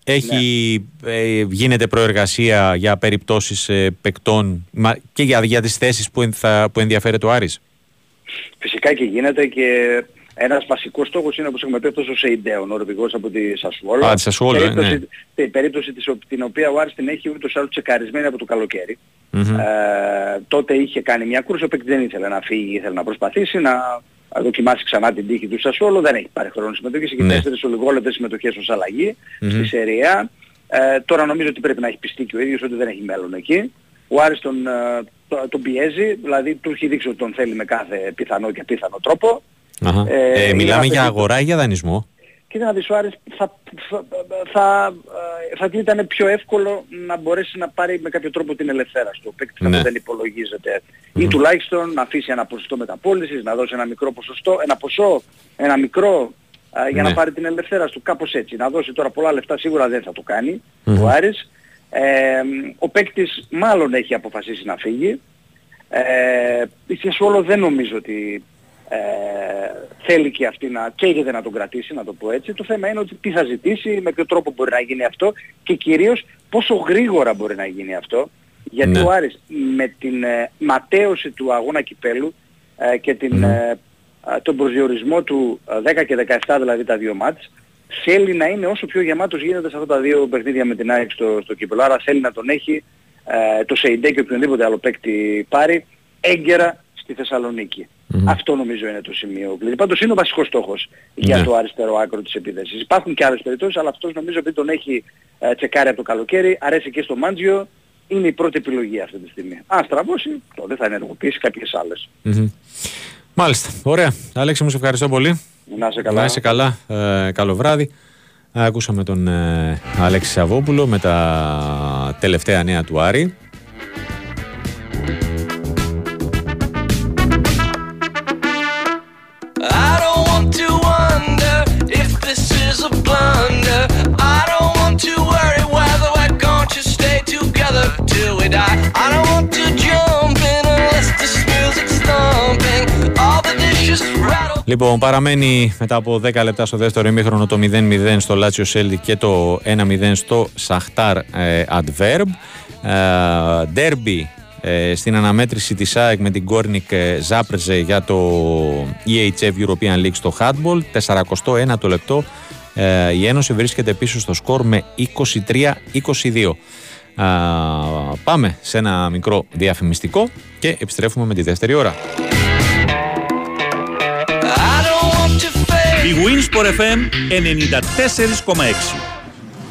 έχει, ε, γίνεται προεργασία για περιπτώσεις ε, παικτών μα, και για, για τις θέσεις που, εν- θα, που ενδιαφέρεται ο Άρης; Φυσικά και γίνεται και ένας βασικός στόχος είναι όπως έχουμε πει αυτός ο Σεϊντέο, ο Νορβηγός από τη Σασουόλο. Α, τη Σασουόλο, ε, περίπτωση, ναι. τε- περίπτωση της, ο- την οποία ο Άρης την έχει ούτως ή άλλως τσεκαρισμένη από το καλοκαίρι. Μμμ. Ε, τότε είχε κάνει μια κούρση, ο παίκτης δεν ήθελε να φύγει, ήθελε να προσπαθήσει να να δοκιμάσει ξανά την τύχη του Σασουόλο, δεν έχει πάρει χρόνο συμμετοχής, έχει Ναι. τέσσερις ολιγόλεπτες συμμετοχές ως αλλαγή Μμμ. στη Σεριά. Ε, τώρα νομίζω ότι πρέπει να έχει πιστεί και ο ίδιος ότι δεν έχει μέλλον εκεί. Ο Άρης τον, ε, το- τον πιέζει, δηλαδή του έχει δείξει ότι τον θέλει με κάθε πιθανό και απίθανο τρόπο. Αχα. Ε, Ε, είναι μιλάμε ένα για παιδί που- αγορά ή για δανεισμό; Κοίτα να δεις ο Άρης θα, θα, θα, ε, θα του ήταν πιο εύκολο να μπορέσει να πάρει με κάποιο τρόπο την ελευθέρα του. Ο παίκτης Ναι. αυτό δεν υπολογίζεται. Ή τουλάχιστον να αφήσει ένα ποσοστό μεταπόλησης, να δώσει ένα μικρό ποσοστό, ένα ποσό, ένα μικρό ε, για Ναι. να πάρει την ελευθέρα του. Κάπως έτσι. Να δώσει τώρα πολλά λεφτά σίγουρα δεν θα το κάνει Μμμ. ο Άρης. Ε, ο παίκτης μάλλον έχει αποφασίσει να φύγει. Ε, η Σεσουόλο δεν νομίζω ότι ε, θέλει και αυτή να καίγεται να τον κρατήσει, να το πω έτσι. Το θέμα είναι ότι τι θα ζητήσει, με ποιο τρόπο μπορεί να γίνει αυτό και κυρίως πόσο γρήγορα μπορεί να γίνει αυτό. Γιατί Ναι. ο Άρης με την ε, ματέωση του αγώνα κυπέλου ε, και την, ε, ε, τον προσδιορισμό του ε, 10 και 17 δηλαδή τα δύο μάτς θέλει να είναι όσο πιο γεμάτος γίνεται σε αυτά τα δύο παιχνίδια με την ΑΕΚ στο, στο κύπελο. Άρα θέλει να τον έχει ε, το Σεϊντέ και οποιονδήποτε άλλο παίκτη πάρει έγκαιρα στη θεσσαλονικη Αυτό νομίζω είναι το σημείο κλειδί. Πάντως είναι ο βασικός στόχος για Ναι. το αριστερό άκρο της επίθεσης. Υπάρχουν και άλλες περιπτώσεις, αλλά αυτός νομίζω ότι τον έχει ε, τσεκάρει από το καλοκαίρι, αρέσει και στο Μάντζιο, είναι η πρώτη επιλογή αυτή τη στιγμή. Αν στραβώσει, τότε θα ενεργοποιήσει κάποιες άλλες. Μμμ. Μάλιστα. Ωραία. Αλέξη μου, σε ευχαριστώ πολύ. Να είσαι καλά. Να είσαι καλά. Ε, καλό βράδυ. Ε, Ακούσαμε τον ε, Αλέξη Σαββόπουλο με τα τελευταία νέα του Άρη. I don't want to jump in unless this music's thumping. All the dishes rattle. Λοιπόν, παραμένει μετά από 10 λεπτά στο δεύτερο ημίχρονο το 0-0 στο Λάτσιο Σέλτι και το 1-0 στο Σαχτάρ ε, Adverb. Ε, Ντέρμπι ε, στην αναμέτρηση της ΑΕΚ με την Κόρνικ ε, Ζάπρζε για το EHF European League στο Handball. 41 το λεπτό. Ε, η Ένωση βρίσκεται πίσω στο σκορ με 23-22. Α, πάμε σε ένα μικρό διαφημιστικό και επιστρέφουμε με τη δεύτερη ώρα. Η Winsport FM 94,6.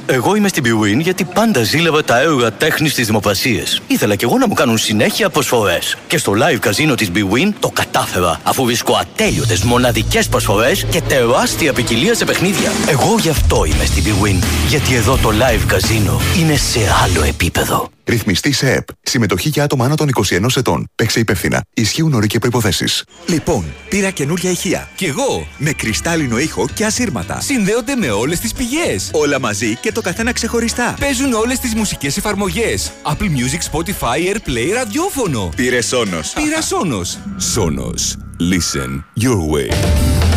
Εγώ είμαι στην Bwin γιατί πάντα ζήλευα τα έργα τέχνης στι δημοπρασίε. Ήθελα κι εγώ να μου κάνουν συνέχεια προσφορές. Και στο live καζίνο της Bwin το κατάφερα, αφού βρίσκω ατέλειωτες μοναδικές προσφορές και τεράστια ποικιλία σε παιχνίδια. Εγώ γι' αυτό είμαι στην Bwin. Γιατί εδώ το live καζίνο είναι σε άλλο επίπεδο. Ρυθμιστή σε ΕΠ. Συμμετοχή για άτομα άνω των 21 ετών. Παίξε υπεύθυνα. Ισχύουν όροι και προποθέσει. Λοιπόν, πήρα καινούρια ηχεία. Κι εγώ! Με κρυστάλλινο ήχο και ασύρματα. Συνδέονται με όλες τις πηγές. Όλα μαζί και το καθένα ξεχωριστά. Παίζουν όλες τις μουσικές εφαρμογές. Apple Music, Spotify, Airplay, ραδιόφωνο. Πήρε Σόνο. Πήρα Σόνο. Σόνο. Listen your way.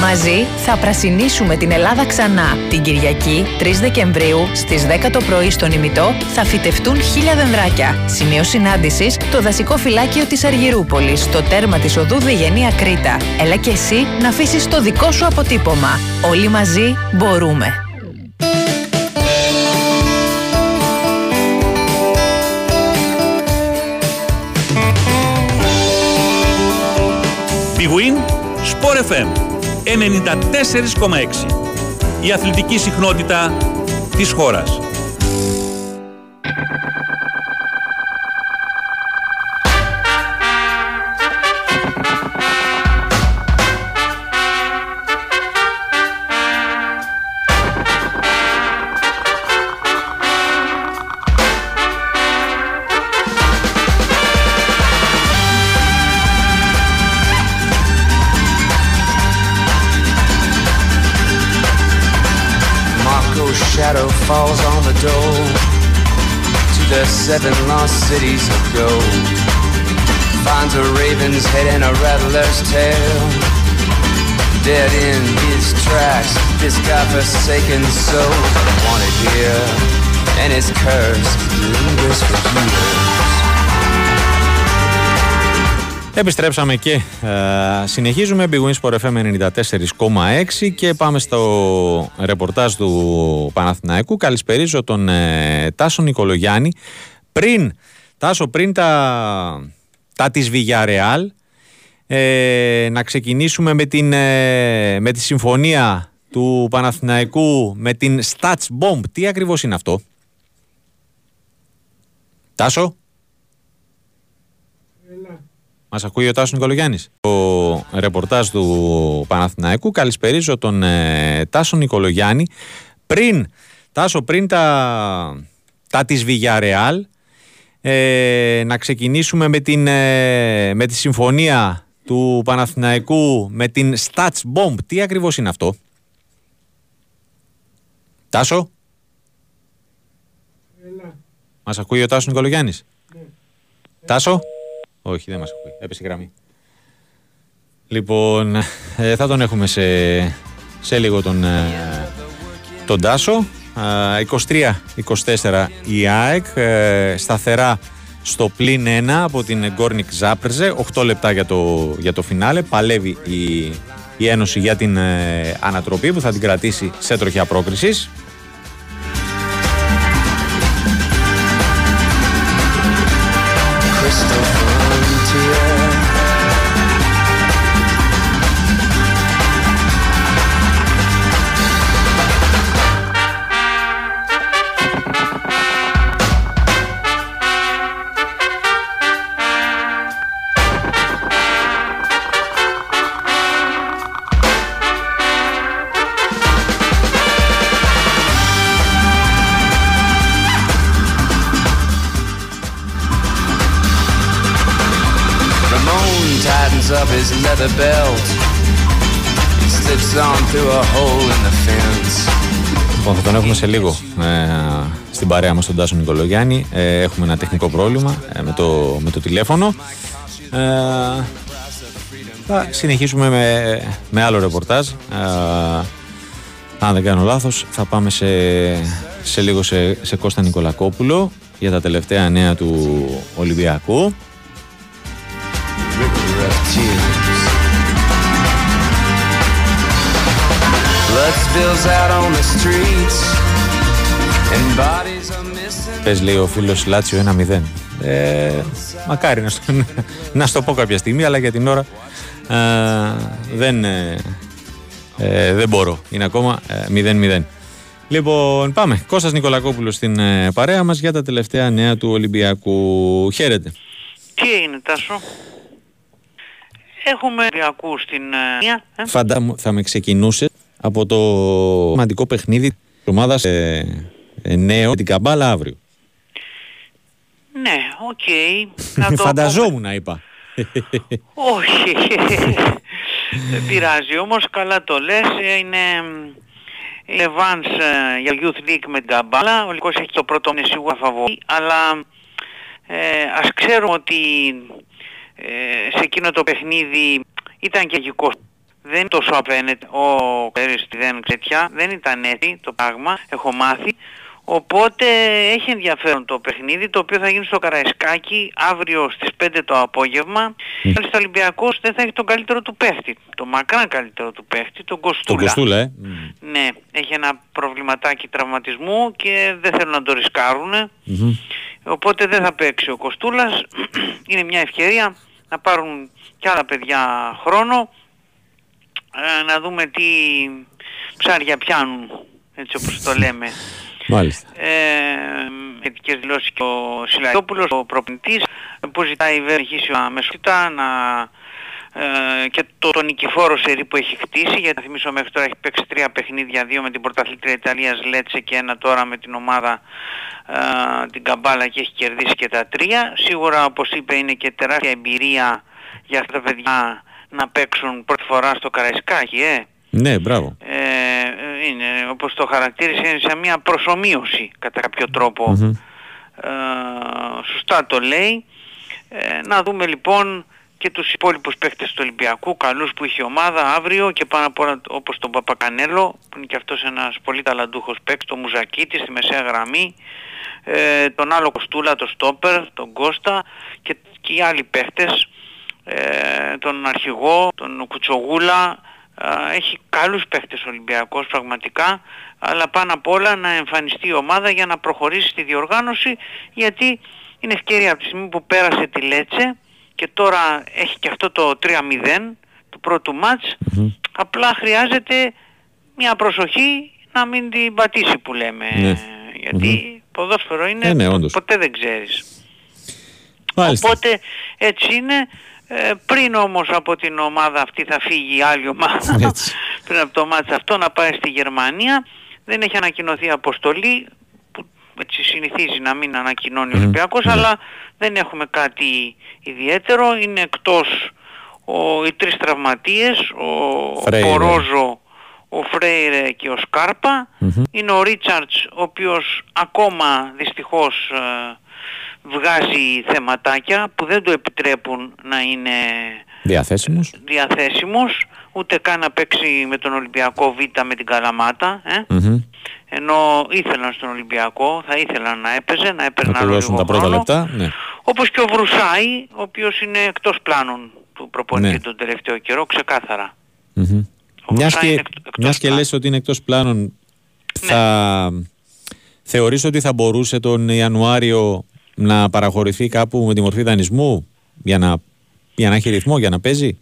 Μαζί θα πρασινίσουμε την Ελλάδα ξανά. Την Κυριακή, 3 Δεκεμβρίου, στις 10 το πρωί στον ημιτό, θα φυτευτούν χίλια δενδράκια. Σημείο συνάντησης, το δασικό φυλάκιο της Αργυρούπολης, στο τέρμα της οδού Διγενεία Κρήτα. Έλα και εσύ να αφήσεις το δικό σου αποτύπωμα. Όλοι μαζί μπορούμε. Big Win Sport FM 94,6. Η αθλητική συχνότητα της χώρας. To seven lost cities of gold. Finds a raven's head and a rattler's tail. Dead in his tracks, this godforsaken soul wanted here, and his curse lingers for years. Επιστρέψαμε και ε, συνεχίζουμε. Big Wins Sport FM 94,6 και πάμε στο ρεπορτάζ του Παναθηναϊκού. Καλησπερίζω τον ε, Τάσο Νικολογιάννη. Πριν, Τάσο, πριν τα, τα της Villarreal, ε, να ξεκινήσουμε με, την, ε, με τη συμφωνία του Παναθηναϊκού με την Stats Bomb. Τι ακριβώς είναι αυτό; Τάσο; Μας ακούει ο Τάσος Νικολογιάννης. Το ρεπορτάζ του Παναθηναϊκού. Καλησπερίζω τον ε, Τάσο Νικολογιάννη. Πριν, Τάσο, πριν τα, τα της Villarreal, ε, να ξεκινήσουμε με, την, ε, με τη συμφωνία του Παναθηναϊκού με την Stats Bomb. Τι ακριβώς είναι αυτό; Τάσο; Μας ακούει ο Τάσος Νικολογιάννης. Τάσο; Όχι, δεν μας ακούει. Έπεσε η γραμμή. Λοιπόν, ε, θα τον έχουμε σε, σε λίγο τον, ε, τον Τάσο. Ε, 23-24 η ΑΕΚ, ε, σταθερά στο πλήν 1 από την Γκόρνικ Ζάπρζε, 8 λεπτά για το, για το φινάλε. Παλεύει η, η Ένωση για την ε, ανατροπή που θα την κρατήσει σε τροχιά πρόκρισης. Crystal his leather belt. He slips on through a hole in the fence. Λοιπόν, θα τον έχουμε σε λίγο ε, στην παρέα μας τον Τάσο Νικολογιάννη. Ε, έχουμε ένα τεχνικό πρόβλημα ε, με, το, με το τηλέφωνο. Ε, θα συνεχίσουμε με, με άλλο ρεπορτάζ. Ε, αν δεν κάνω λάθος, θα πάμε σε, σε λίγο σε, σε Κώστα Νικολακόπουλο για τα τελευταία νέα του Ολυμπιακού. Πες λέει ο φίλος Λάτσιο 1-0. Ε, μακάρι να στο, να στο πω κάποια στιγμή, αλλά για την ώρα ε, δεν, ε, ε, δεν μπορώ. Είναι ακόμα ε, 0-0. Λοιπόν, πάμε. Κώστας Νικολακόπουλος στην ε, παρέα μας για τα τελευταία νέα του Ολυμπιακού. Χαίρετε. Τι έγινε Τάσο; Έχουμε Ολυμπιακού στην ε, μία, ε. Φαντά μου θα με ξεκινούσες από το σημαντικό παιχνίδι της ομάδας ε, ε, νέο την Καμπάλα αύριο. Ναι, οκ. Να το Φανταζόμουν να είπα. Όχι. Δεν πειράζει όμως, καλά το λες. Είναι η Levans ε, για Youth League με την Καμπάλα. Ο Ολυμπιακός έχει το πρώτο είναι σίγουρα φαβορή, αλλά ε, ας ξέρουμε ότι ε, σε εκείνο το παιχνίδι ήταν και αγικός. Δεν είναι τόσο απέναντι ο Κέρις δεν ξετιά, δεν ήταν έτσι το πράγμα, έχω μάθει. Οπότε έχει ενδιαφέρον το παιχνίδι το οποίο θα γίνει στο Καραϊσκάκι αύριο στις 5 το απόγευμα. Mm. Στο Ολυμπιακός δεν θα έχει τον καλύτερο του παίχτη. Το μακράν καλύτερο του παίχτη, τον Κοστούλα. Τον Κοστούλα, ε. Ναι, έχει ένα προβληματάκι τραυματισμού και δεν θέλουν να το ρισκάρουν. Οπότε δεν θα παίξει ο Κοστούλας. Είναι μια ευκαιρία να πάρουν κι άλλα παιδιά χρόνο. Ε, να δούμε τι ψάρια πιάνουν, έτσι όπως το λέμε. Μάλιστα. Ε, σχετικές δηλώσεις και ο Σιλαγιόπουλος, ο προπονητής, που ζητάει βέβαια αρχίσει αμεσότητα να ε, και το, το νικηφόρο σερί που έχει χτίσει, γιατί να θυμίσω μέχρι τώρα έχει παίξει τρία παιχνίδια, δύο με την πρωταθλήτρια Ιταλίας Λέτσε και ένα τώρα με την ομάδα ε, την Καμπάλα και έχει κερδίσει και τα τρία. Σίγουρα όπως είπε είναι και τεράστια εμπειρία για αυτά τα παιδιά να παίξουν πρώτη φορά στο Καραϊσκάκι, ε. Ναι, μπράβο. Ε, είναι, όπως το χαρακτήρισε, είναι σε μια προσωμείωση κατά κάποιο τρόπο. Ε, σωστά το λέει. Ε, να δούμε λοιπόν και τους υπόλοιπους παίκτες του Ολυμπιακού, καλούς που είχε η ομάδα αύριο και πάνω απ' όλα όπως τον Παπακανέλο, που είναι και αυτός ένας πολύ ταλαντούχος παίκτης, τον Μουζακίτη στη μεσαία γραμμή, ε, τον άλλο Κοστούλα, τον Στόπερ, τον Κώστα και, και οι άλλοι παίκτες, ε, τον Αρχηγό, τον Κουτσογούλα, ε, έχει καλούς παίκτες ο Ολυμπιακός πραγματικά, αλλά πάνω απ' όλα να εμφανιστεί η ομάδα για να προχωρήσει στη διοργάνωση, γιατί είναι ευκαιρία από τη στιγμή που πέρασε τη Λέτσε και τώρα έχει και αυτό το 3-0 του πρώτου μάτς, απλά χρειάζεται μια προσοχή να μην την πατήσει που λέμε. Ναι. Γιατί ποδόσφαιρο είναι, Ε, ναι, όντως. ποτέ δεν ξέρεις. Μάλιστα. Οπότε έτσι είναι. Ε, πριν όμως από την ομάδα αυτή θα φύγει η άλλη ομάδα Έτσι. πριν από το μάτς αυτό να πάει στη Γερμανία. Δεν έχει ανακοινωθεί αποστολή που έτσι συνηθίζει να μην ανακοινώνει ο Ολυμπιακός αλλά δεν έχουμε κάτι ιδιαίτερο. Είναι εκτός ο, οι τρεις τραυματίες, ο Φρέιρε. Πορόζο, ο Φρέιρε και ο σκαρπα Είναι ο Ρίτσαρτς ο οποίος ακόμα δυστυχώς ε, βγάζει θεματάκια που δεν του επιτρέπουν να είναι Διαθέσιμος. διαθέσιμος, ούτε καν να παίξει με τον Ολυμπιακό Β με την Καλαμάτα, ε. Μμμ. ενώ ήθελαν στον Ολυμπιακό, θα ήθελαν να έπαιζε, να έπαιρνε Να του άλλο δώσουν λίγο τα πρώτα χρόνο. λεπτά. Ναι. Όπως και ο Βρουσάη, ο οποίος είναι εκτός πλάνων του προπονητή Ναι. τον τελευταίο καιρό, ξεκάθαρα. Μμμ. Μιας Βρουσάη και, είναι εκ- μιας και λες ότι είναι εκτός πλάνων, Ναι. θα θεωρείς ότι θα μπορούσε τον Ιανουάριο να παραχωρηθεί κάπου με τη μορφή δανεισμού για να, για να έχει ρυθμό, για να παίζει;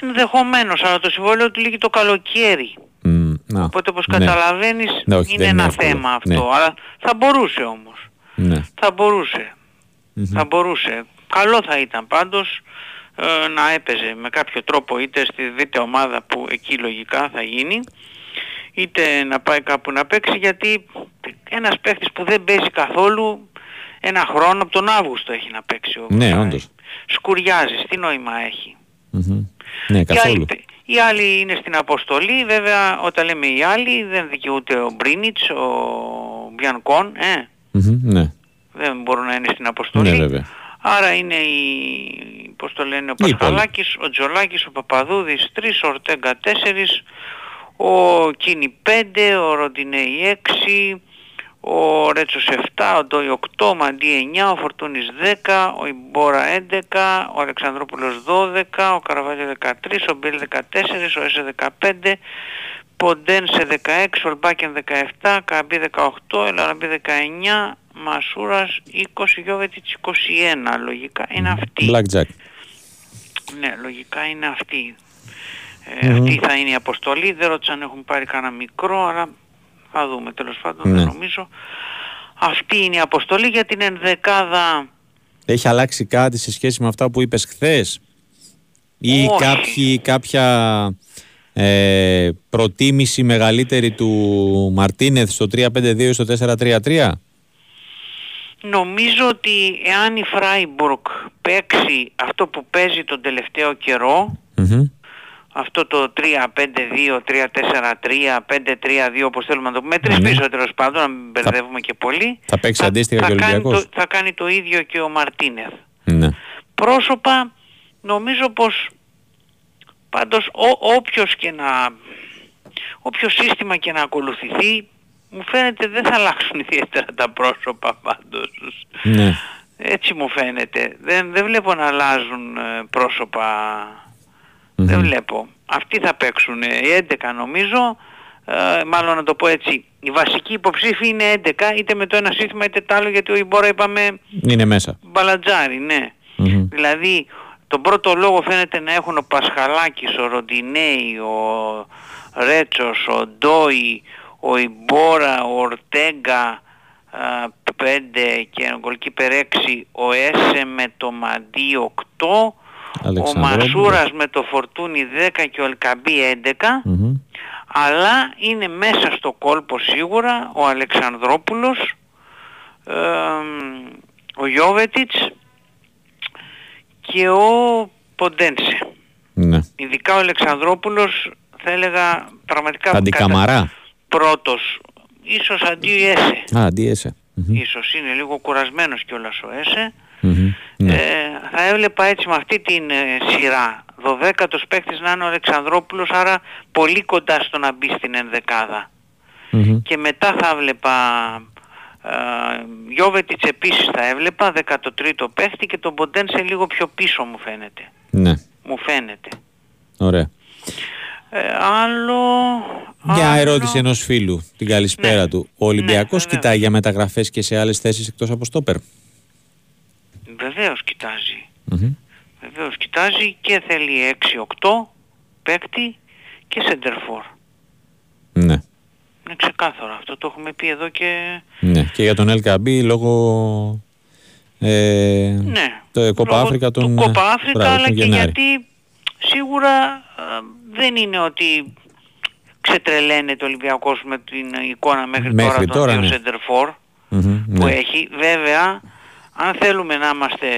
Ενδεχομένως, αλλά το συμβόλαιο του λύγει το καλοκαίρι. Μ, να, Οπότε όπως ναι. καταλαβαίνεις Ναι, όχι, είναι δεν είναι ένα εύκολο. θέμα αυτό. Ναι. Αλλά θα μπορούσε όμως. Ναι. Θα μπορούσε. Μμμ. Θα μπορούσε. Καλό θα ήταν πάντως ε, να έπαιζε με κάποιο τρόπο είτε στη δίτε ομάδα που εκεί λογικά θα γίνει είτε να πάει κάπου να παίξει γιατί ένας παίχτης που δεν παίζει καθόλου ένα χρόνο από τον Αύγουστο έχει να παίξει ο Ναι, Βρουσάης. όντως. Σκουριάζει, τι νόημα έχει. Μμμ. Ναι, Οι καθόλου. άλλοι, οι άλλοι είναι στην αποστολή, βέβαια όταν λέμε οι άλλοι δεν δικαιούται ο Μπρίνιτς, ο Μπιανκόν, ε, Μμμ, Ναι, δεν μπορούν να είναι στην αποστολή. ναι, βέβαια. Άρα είναι οι, πώς το λένε, ο Οι Πασχαλάκης, ο Τζολάκης, ο Παπαδούδης 3, ο Ορτέγκα 4, ο Κίνη 5, ο Ροντινέη 6, ο Ρέτσος 7, ο Ντόι 8, ο Μαντί 9, ο Φορτούνης 10, ο Ιμπόρα 11, ο Αλεξανδρόπουλος 12, ο Καραβάλιο 13, ο Μπίλ 14, ο Έσε 15, Ποντέν σε 16, Ολμπάκεν 17, Καμπή 18, Ελαραμπή 19, Μασούρας 20, Γιώβετιτς 21. Λογικά είναι αυτή. Blackjack. Ναι, λογικά είναι αυτή. Ε, Μμμ. Αυτή θα είναι η αποστολή. Δεν ρώτησα αν έχουν πάρει κανένα μικρό, αλλά θα δούμε τέλος πάντων, Ναι. δεν νομίζω. Αυτή είναι η αποστολή για την ενδεκάδα. Έχει αλλάξει κάτι σε σχέση με αυτά που είπες χθες; Ή Όχι. κάποιοι, κάποια ε, προτίμηση μεγαλύτερη του Μαρτίνεθ στο 3-5-2 ή στο 4-3-3. Νομίζω ότι εάν η Φράιμπουργκ παίξει αυτό που παίζει τον τελευταίο καιρό, Μμμ. Αυτό το 3-5-2, 3-4-3, 5-3-2 όπως θέλουμε να το πούμε, με τρεις Ναι. πίσω τέλος πάντων, να μην μπερδεύουμε και πολύ, Θα παίξει αντίστοιχα θα και ο κάνει, Ολυμπιακός. το, θα κάνει το ίδιο και ο Μαρτίνεθ. Ναι. Πρόσωπα νομίζω πως πάντως ό, όποιος και να όποιο σύστημα και να ακολουθηθεί μου φαίνεται δεν θα αλλάξουν ιδιαίτερα τα πρόσωπα πάντως. Ναι. Έτσι μου φαίνεται. Δεν, δεν βλέπω να αλλάζουν ε, πρόσωπα. Δεν βλέπω. Αυτοί θα παίξουν. ε, Οι 11 νομίζω. Ε, μάλλον να το πω έτσι. Η βασική υποψήφοι είναι 11 είτε με το ένα σύστημα είτε το άλλο γιατί ο Ιμπόρα είπαμε Είναι μέσα. μπαλατζάρι, ναι. Μμμ. Δηλαδή τον πρώτο λόγο φαίνεται να έχουν ο Πασχαλάκης, ο Ροντινέη, ο Ρέτσος, ο Ντόι, ο Ιμπόρα, ο Ορτέγκα 5 και ο Γκολκίπερ 6, ο Έσε με το Μαντί 8, ο Αλεξανδρόπουλος. Μασούρας με το Φορτούνι 10 και ο Ελκαμπή 11, Μμμ. αλλά είναι μέσα στο κόλπο σίγουρα ο Αλεξανδρόπουλος, ε, ο Γιώβετιτς και ο Ποντένσε. Ναι. Ειδικά ο Αλεξανδρόπουλος θα έλεγα πραγματικά Αντικαμαρά. πρώτος. Ίσως αντί Έσε. Α, αντίεσαι. Μμμ. Ίσως είναι λίγο κουρασμένος κιόλας ο Έσε. Μμμ. Ναι. Ε, θα έβλεπα έτσι με αυτή την ε, σειρά. 12ος παίκτης να είναι ο Αλεξανδρόπουλος, άρα πολύ κοντά στο να μπει στην ενδεκάδα. Μμμ. Και μετά θα έβλεπα ε, Γιώβετιτς επίσης θα έβλεπα, 13ο παίκτη και τον Ποντένσε λίγο πιο πίσω μου φαίνεται. Ναι. Μου φαίνεται. Ωραία. Ε, άλλο... Μια άλλο- ερώτηση ενός φίλου, την καλησπέρα του. Ο Ολυμπιακός κοιτάει για μεταγραφές και σε άλλες θέσεις εκτός από στόπερ; Βεβαίως κοιτάζει. Μμμ. Βεβαίως κοιτάζει και θέλει 6-8 παίκτη και σεντερφόρ. Ναι. Είναι ξεκάθαρο αυτό. Το έχουμε πει εδώ και... ναι. Και για τον LKB λόγω ε, Ναι. το Κόπα Λόγω Αφρικα τον, του Κόπα Αφρικα, μπράβο, αλλά τον και Γενάρη. γιατί σίγουρα ε, δεν είναι ότι ξετρελαίνεται ο Ολυμπιακός με την εικόνα μέχρι, Μέχρι τώρα των τώρα, δύο ναι. σεντερφόρ Μμμ, που ναι. έχει. Βέβαια, αν θέλουμε να είμαστε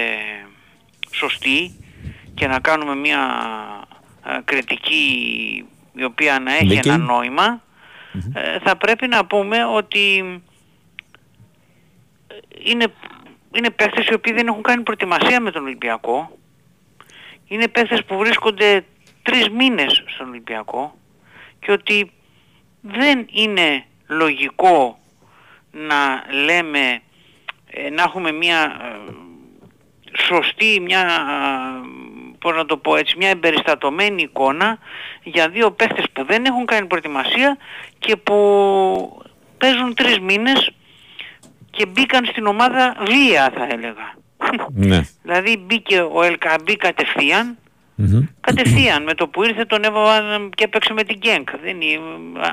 σωστοί και να κάνουμε μια ε, κριτική η οποία να έχει Δίκαιη. ένα νόημα, ε, θα πρέπει να πούμε ότι ε, είναι, είναι παίχτες οι οποίοι δεν έχουν κάνει προετοιμασία με τον Ολυμπιακό είναι παίχτες που βρίσκονται τρεις μήνες στον Ολυμπιακό και ότι δεν είναι λογικό να λέμε ε, να έχουμε μια ε, σωστή, μια, ε, πώς να το πω έτσι, μια εμπεριστατωμένη εικόνα για δύο παίχτες που δεν έχουν κάνει προετοιμασία και που παίζουν τρεις μήνες και μπήκαν στην ομάδα βία θα έλεγα. Ναι. δηλαδή μπήκε ο Ελκαμπή κατευθείαν Κατευθείαν με το που ήρθε τον έβαλαν και έπαιξε με την Γκένκ. Δεν είναι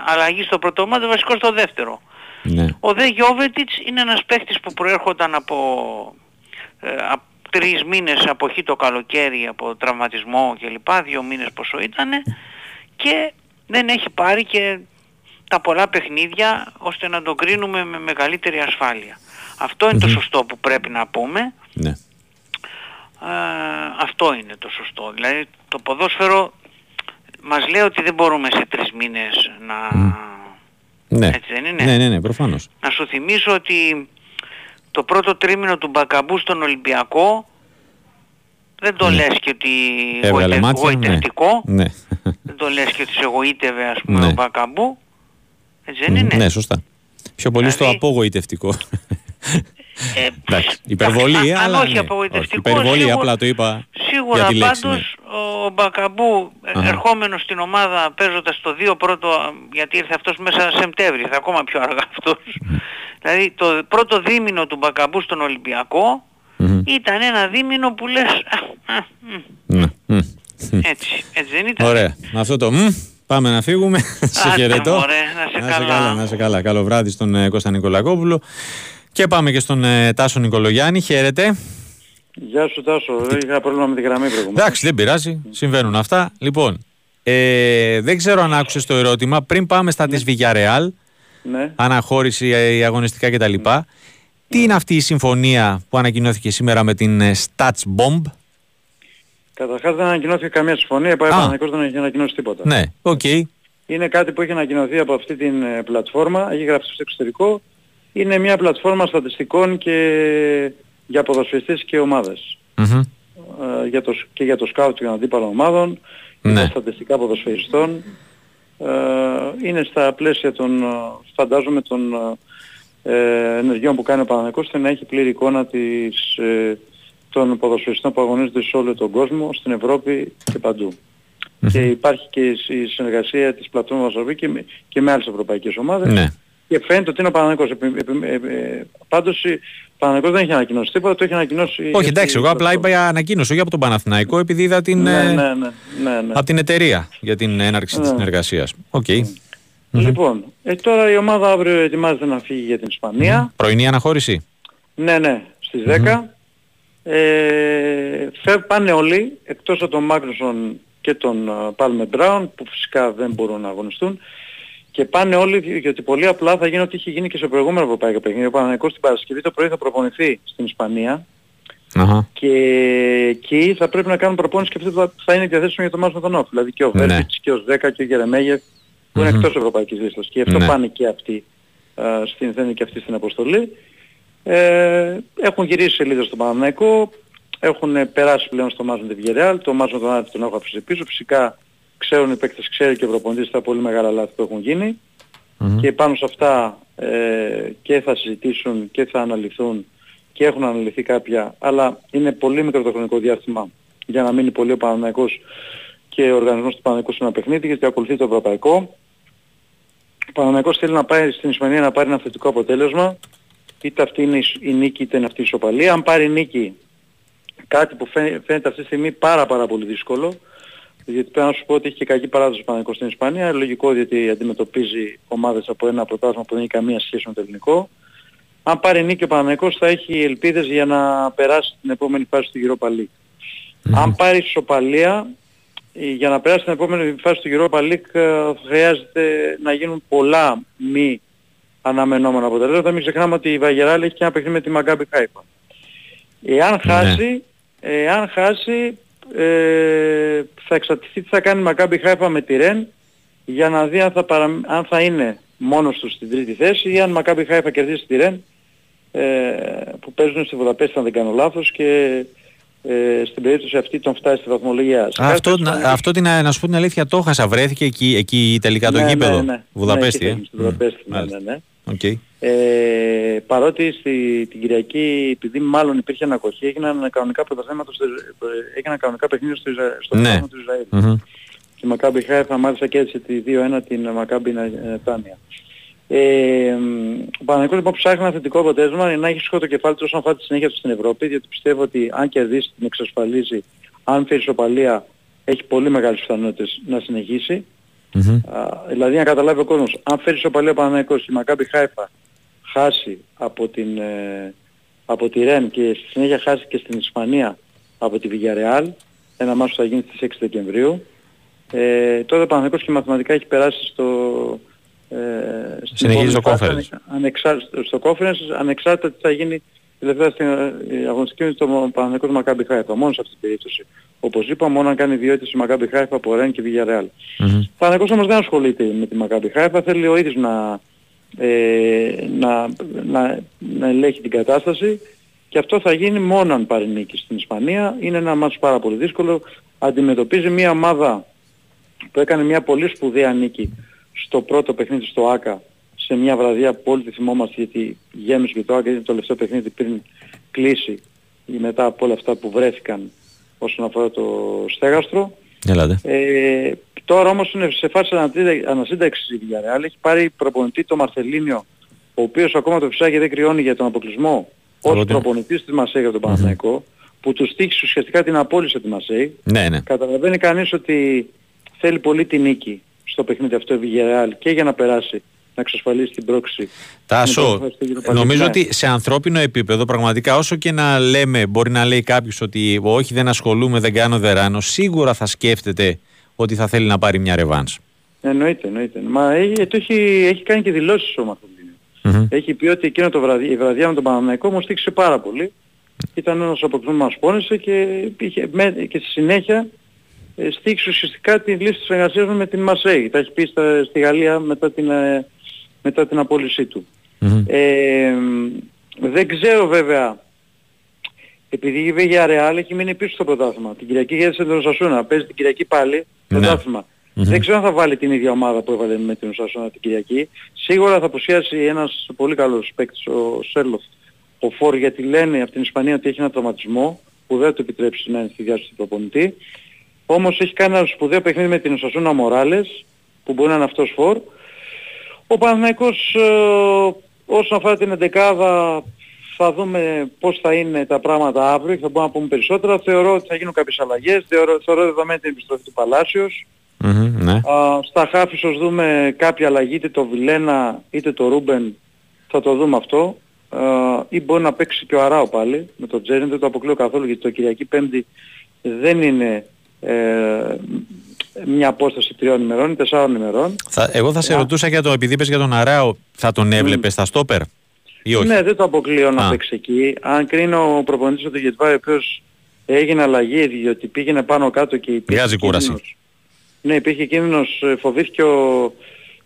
αλλαγή στο πρώτο ομάδα, βασικό στο δεύτερο. Ναι. Ο Δε Γιώβετιτς είναι ένας παίχτης που προέρχονταν από, ε, από τρεις μήνες αποχή το καλοκαίρι από τραυματισμό κλπ. Δύο μήνες πόσο ήταν και δεν έχει πάρει και τα πολλά παιχνίδια ώστε να τον κρίνουμε με μεγαλύτερη ασφάλεια. Αυτό είναι το σωστό που πρέπει να πούμε. Ναι. Ε, αυτό είναι το σωστό. Δηλαδή το ποδόσφαιρο μας λέει ότι δεν μπορούμε σε τρεις μήνες να... Ναι. Έτσι δεν είναι; ναι, ναι, ναι, προφανώς. Να σου θυμίσω ότι το πρώτο τρίμηνο του Μπακαμπού στον Ολυμπιακό δεν το λες και ότι Έβγαλε γοητε- μάτια, ναι. γοητευτικό. Ναι. Δεν το λες και ότι σε γοήτευε ας πούμε Ναι. ο Μπακαμπού. Έτσι δεν είναι; Ναι, σωστά. Πιο πολύ στο Δηλαδή- απογοητευτικό. Ε, Εντάξει, υπερβολή, αν αλλά όχι ναι. απογοητευτικό, υπερβολή, σίγουρα- απλά το είπα Σίγουρα για τη λέξη. ναι. πάντως ο Μπακαμπού ε, Αχα. ερχόμενος στην ομάδα παίζοντας το 2 πρώτο γιατί ήρθε αυτός μέσα Σεπτέμβρη, θα ακόμα πιο αργά αυτός. δηλαδή το πρώτο δίμηνο του Μπακαμπού στον Ολυμπιακό ήταν ένα δίμηνο που λες «Α, α, μ, Ναι. Μμ. έτσι, έτσι δεν ήταν. Ωραία. Με αυτό το μ, πάμε να φύγουμε. σε Άντε, χαιρετώ. μωρέ, να σε καλά. Να σε καλά. Καλό βράδυ στον ε, Κώστα Νικολακόπουλο. Και πάμε και στον ε, Τάσο Νικολογιάννη. Χαίρετε. Γεια σου Τάσο, είχα πρόβλημα με τη γραμμή προηγουμένως. Εντάξει, δεν πειράζει. Συμβαίνουν αυτά. Λοιπόν, ε, δεν ξέρω αν άκουσες το ερώτημα. Πριν πάμε στα της Villarreal, Ναι. αναχώρηση, ε, αγωνιστικά κτλ. Τι είναι αυτή η συμφωνία που ανακοινώθηκε σήμερα με την ε, Stats Bomb. Καταρχάς δεν ανακοινώθηκε καμία συμφωνία, η Παναθηναϊκός δεν έχει ανακοινώσει τίποτα. Ναι, οκ. Είναι κάτι που έχει ανακοινωθεί από αυτή την ε, πλατφόρμα, έχει γραφτεί στο εξωτερικό. Είναι μια πλατφόρμα στατιστικών και για ποδοσφαιριστές και ομάδες. Μμμ. Ε, για το, σ- και για το σκάουτ των αντίπαλων ομάδων, και Ναι. τα στατιστικά ποδοσφαιριστών. Ε, είναι στα πλαίσια των, ε, φαντάζομαι, των ε, ενεργειών που κάνει ο Παναθηναϊκός ώστε να έχει πλήρη εικόνα της, ε, των ποδοσφαιριστών που αγωνίζονται σε όλο τον κόσμο, στην Ευρώπη και παντού. Και υπάρχει και η συνεργασία της πλατφόρμας Βαρσοβή και, με- και με άλλες ευρωπαϊκές ομάδες. Ναι. Και φαίνεται ότι είναι ο Παναθηναϊκός. Επι, επι, ε, ε, πάντως ο Παναθηναϊκός δεν έχει ανακοινώσει τίποτα, το έχει ανακοινώσει... Όχι, αυτή εντάξει, η εγώ απλά πλατφόρμα. είπα ανακοίνωση, όχι από τον Παναθηναϊκό, επειδή είδα την, Ναι, ε, ναι, ναι, ναι, ναι. από την εταιρεία για την έναρξη της Ναι. συνεργασίας. Οκ. Λοιπόν, ε, τώρα η ομάδα αύριο ετοιμάζεται να φύγει για την Ισπανία. Πρωινή αναχώρηση. Ναι, ναι, στις 10. Ε, φε, πάνε όλοι, εκτός από τον Μάγνουσον και τον Πάλμε Μπράουν, που φυσικά δεν μπορούν να αγωνιστούν. Και πάνε όλοι, δι- γιατί πολύ απλά θα γίνει ό,τι είχε γίνει και σε προηγούμενο ευρωπαϊκό παιχνίδι. Ο Παναγικός την Παρασκευή το πρωί θα προπονηθεί στην Ισπανία. Αχα. Και εκεί θα πρέπει να κάνουν προπόνηση και αυτό θα, θα είναι διαθέσιμο για το μάτς με τον Όφ. Δηλαδή και ο Ναι. Βέρμπιτς και ο Σδέκα και ο Γερεμέγεφ που είναι Μμμ. εκτός ευρωπαϊκής λίστας. Και γι' αυτό Ναι. πάνε και αυτοί, α, στην, θα είναι και αυτοί στην αποστολή. Ε, έχουν γυρίσει σελίδα στον Παναμαϊκό, έχουν ε, περάσει πλέον στο μάτς με τη Villarreal, το μάτς με τον Άρη τον έχω αφήσει πίσω. Φυσικά ξέρουν οι παίκτες, ξέρει και ο προπονητής τα πολύ μεγάλα λάθη που έχουν γίνει και πάνω σε αυτά ε, και θα συζητήσουν και θα αναλυθούν και έχουν αναλυθεί κάποια, αλλά είναι πολύ μικρό το χρονικό διάστημα για να μείνει πολύ ο Παναναϊκός και ο οργανισμός του Παναναϊκού σε ένα παιχνίδι γιατί ακολουθεί το ευρωπαϊκό. Ο Παναναϊκός θέλει να πάει στην Ισπανία να πάρει ένα θετικό αποτέλεσμα, είτε αυτή είναι η σ- η νίκη είτε είναι αυτή η ισοπαλία. Αν πάρει νίκη, κάτι που φαίνε- φαίνεται αυτή τη στιγμή πάρα πάρα πολύ δύσκολο, γιατί πρέπει να σου πω ότι έχει και κακή παράδοση ο Παναγικός στην Ισπανία. Λογικό διότι αντιμετωπίζει ομάδες από ένα πρωτάθλημα που δεν έχει καμία σχέση με το ελληνικό. Αν πάρει νίκη ο Παναγικός θα έχει ελπίδες για να περάσει την επόμενη φάση του Europa League. Αν πάρει ισοπαλία, ε, για να περάσει την επόμενη φάση του Europa League ε, χρειάζεται να γίνουν πολλά μη αναμενόμενα αποτελέσματα. Μην ξεχνάμε ότι η Βαγεράλ έχει και ένα παιχνίδι με τη Μαγκάμπη Χάιπα. Εάν χάσει, εάν χάσει ε, θα εξαρτηθεί τι θα κάνει η Μακάμπι Χάιφα με τη Ρεν για να δει αν θα, παρα... αν θα είναι μόνος τους στην τρίτη θέση ή αν η Μακάμπι Χάιφα κερδίσει τη Ρεν ε, που παίζουν στη Βουδαπέστη αν δεν κάνω λάθος και ε, στην περίπτωση αυτή τον φτάσει στη βαθμολογία. Σε Α, κάθε αυτό, να, περίπτωση- αυτό την, να σου πω την αλήθεια το έχασα. Βρέθηκε εκεί, εκεί τελικά το Ναι, γήπεδο. ναι, ναι. Βουδαπέστη. Ναι, ε. εκεί θα γίνει, στη Βουδαπέστη, ναι, Μάλιστα. ναι, ναι. Οκ. Ε, παρότι στη, την Κυριακή, επειδή μάλλον υπήρχε ανακοχή, έγιναν κανονικά πρωταθλήματα στο, ε, έγιναν κανονικά παιχνίδια στο, Ισρα... στο Ναι. πρωτάθλημα του Ισραήλ. Μμμ. Και η Μακάμπι Χάιφα μάλιστα κέρδισε τη 2-1 την Μακάμπι Νετάνια. Ε, μ, ο Παναθηναϊκός λοιπόν ψάχνει ένα θετικό αποτέλεσμα για να έχει σηκώ το κεφάλι του όσον αφορά τη συνέχεια του στην Ευρώπη, διότι πιστεύω ότι αν κερδίσει την εξασφαλίζει, αν φέρει ισοπαλία, έχει πολύ μεγάλες πιθανότητες να συνεχίσει. Α, δηλαδή να καταλάβει ο κόσμος, αν φέρει ισοπαλία ο Παναγικός και η Μακάμπι Χάιφα χάσει από, την, ε, από τη Ρεν και στη συνέχεια χάσει και στην Ισπανία από τη Villarreal, ένα μάσος θα γίνει στις 6 Δεκεμβρίου, ε, τότε ο Παναγικός και μαθηματικά έχει περάσει στο... Ε, στην Συνεχίζει επόμενη το φάση, conference. ανεξά- στο conference, ανεξάρτητα τι θα γίνει τελευταία στην ε, αγωνιστική με το Παναγικός Μακάμπι Χάιφα, μόνος σε αυτή την περίπτωση. Όπως είπα, μόνο αν κάνει διότητες η Μακάμπι Χάιφα από Ρεν και Villarreal. Ο Παναγικός όμως δεν ασχολείται με τη Μακάμπι Χάιφα, θέλει ο ίδιος να, ε, να, να, να ελέγχει την κατάσταση και αυτό θα γίνει μόνο αν πάρει νίκη στην Ισπανία. Είναι ένα μάτσο πάρα πολύ δύσκολο. Αντιμετωπίζει μια ομάδα που έκανε μια πολύ σπουδαία νίκη στο πρώτο παιχνίδι στο ΆΚΑ σε μια βραδιά που όλοι τη θυμόμαστε γιατί γέμισε και το ΆΚΑ ήταν το τελευταίο παιχνίδι πριν κλείσει ή μετά από όλα αυτά που βρέθηκαν όσον αφορά το στέγαστρο. Έλατε. Ε, τώρα όμως είναι σε φάση ανατίδα- ανασύνταξης η Villarreal. Έχει πάρει προπονητή το Μαρθελίνιο, ο οποίος ακόμα το φυσάκι δεν κρυώνει για τον αποκλεισμό ως Από την- προπονητής της Μασέη για τον Παναθηναϊκό, που του στήχησε ουσιαστικά την απόλυση της Μασέη. Ναι, ναι. Καταλαβαίνει κανείς ότι θέλει πολύ την νίκη στο παιχνίδι αυτό η Villarreal και για να περάσει να εξασφαλίσει την πρόξη. Τάσο, με το Europa League. νομίζω Ναι. ότι σε ανθρώπινο επίπεδο πραγματικά όσο και να λέμε, μπορεί να λέει κάποιος ότι όχι δεν ασχολούμαι, δεν κάνω δεράνο, σίγουρα θα σκέφτεται ότι θα θέλει να πάρει μια ρεβάνς. Εννοείται, εννοείται. Μα έχει, το έχει, έχει κάνει και δηλώσεις ο Μαρθελίνιο. Έχει πει ότι εκείνο το βραδί, η βραδιά με τον Παναναϊκό μου στήξε πάρα πολύ. Ήταν ένας από αυτούς που μας πόνεσε και, είχε, με, και στη συνέχεια ε, στήξε ουσιαστικά τη λύση της εργασίας μου με την Μασέη. Τα έχει πει στα, στη Γαλλία μετά την, ε, μετά την απόλυσή του. Ε, δεν ξέρω βέβαια, επειδή η Villarreal έχει μείνει πίσω στο πρωτάθλημα. Την Κυριακή γέρισε τον Σασούνα, παίζει την Κυριακή πάλι, πρωτάθλημα. Δεν ξέρω αν θα βάλει την ίδια ομάδα που έβαλε με την Σασούνα την Κυριακή. Σίγουρα θα αποσιάσει ένας πολύ καλός παίκτης, ο Σέρλοφ, ο Φόρ, γιατί λένε από την Ισπανία ότι έχει ένα τραυματισμό που δεν θα του επιτρέψει να είναι στη διάσταση του προπονητή. Όμως έχει κάνει ένα σπουδαίο παιχνίδι με την Σασούνα Μοράλες, που μπορεί να είναι αυτός Φόρ. Ο Παναθηναϊκός ε, όσον αφορά την εντεκάδα θα δούμε πώς θα είναι τα πράγματα αύριο και θα μπορούμε να πούμε περισσότερα. Θεωρώ ότι θα γίνουν κάποιες αλλαγές. Θεωρώ, θεωρώ δεδομένη την επιστροφή του Παλάσιος. ναι. Α, στα χάφη ίσως δούμε κάποια αλλαγή, είτε το Βιλένα είτε το Ρούμπεν. Θα το δούμε αυτό. Α, ή μπορεί να παίξει και ο Αράο πάλι με τον Τζέριν. Δεν το αποκλείω καθόλου γιατί το Κυριακή Πέμπτη δεν είναι ε, μια απόσταση τριών ημερών ή τεσσάρων ημερών. Θα, εγώ θα σε ρωτούσα για το, επειδή είπες για τον Αράο, θα τον έβλεπες στα στόπερ ή όχι; Ναι, δεν το αποκλείω να Α. παίξει εκεί. Αν κρίνω ο προπονητής του Γετβάη, ο οποίος έγινε αλλαγή διότι πήγαινε πάνω κάτω και υπήρχε Βγάζει κούραση. κίνδυνος. Ναι, υπήρχε κίνδυνος, ε, φοβήθηκε ο,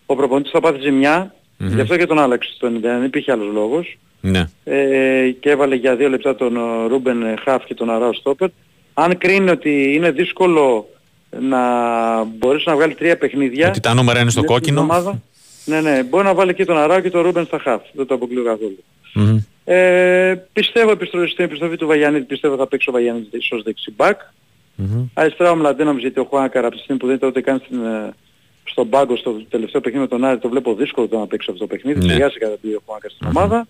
ο προπονητής θα πάθει ζημιά, Μμμ. γι' αυτό και τον άλλαξε στο 90, δεν υπήρχε άλλος λόγος. Ναι. Ε, και έβαλε για δύο λεπτά τον ε, Ρούμπεν ε, Χαφ και τον Αράο Στόπερ. Αν κρίνει ότι είναι δύσκολο να μπορέσει να βγάλεις τρία παιχνίδια. Ότι τα νούμερα είναι στο μέσα στην κόκκινο. εβδομάδα, ναι, ναι, μπορεί να βάλει και τον Αράο και τον Ρούμπεν στα Χαφ. Δεν το αποκλείω καθόλου. Μμμ. Ε, πιστεύω επιστροφή, στην επιστροφή του Βαγιανίδη, πιστεύω θα παίξει ο Βαγιανίδης ως δεξιμπάκ. Μμμ. Αριστερά ο Μλαντένομς γιατί ο Χουάνκαρ από τη στιγμή που δεν ήταν ούτε καν στην, ε, στον πάγκο στο τελευταίο παιχνίδι με τον Άρη το βλέπω δύσκολο το να παίξει αυτό το παιχνίδι. Ναι. Ναι. κατά πει ο Χουάνκαρ στην ομάδα.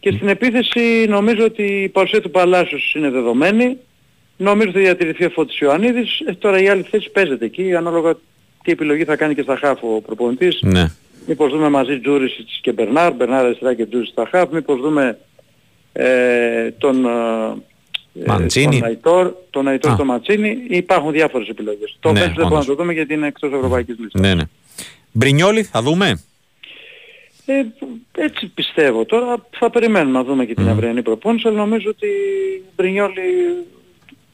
Και στην επίθεση νομίζω ότι η παρουσία του Παλάσιος είναι δεδομένη. Νομίζω ότι θα διατηρηθεί ο Φώτης Ιωαννίδης. Ε, τώρα η άλλη θέση παίζεται εκεί ανάλογα τι επιλογή θα κάνει και στα χάφ ο προπονητής. Ναι. Μήπως δούμε μαζί Τζούρισιτς και Μπερνάρ, Μπερνάρ αριστερά και Τζούρισιτς στα χαφ. Μήπως δούμε ε, τον, ε, Μαντσίνη. τον Αϊτόρ, τον Αϊτόρ Α. τον Ματσίνη. Υπάρχουν διάφορες επιλογές. Το Ναι, ναι, δεν μπορούμε να όντως. το δούμε γιατί είναι εκτός ευρωπαϊκής λίστας. ναι, ναι. Μπρινιόλι, θα δούμε; Ε, έτσι πιστεύω. Τώρα θα περιμένουμε να δούμε και την αυριανή προπόνηση, αλλά νομίζω ότι ο Μπρινιόλη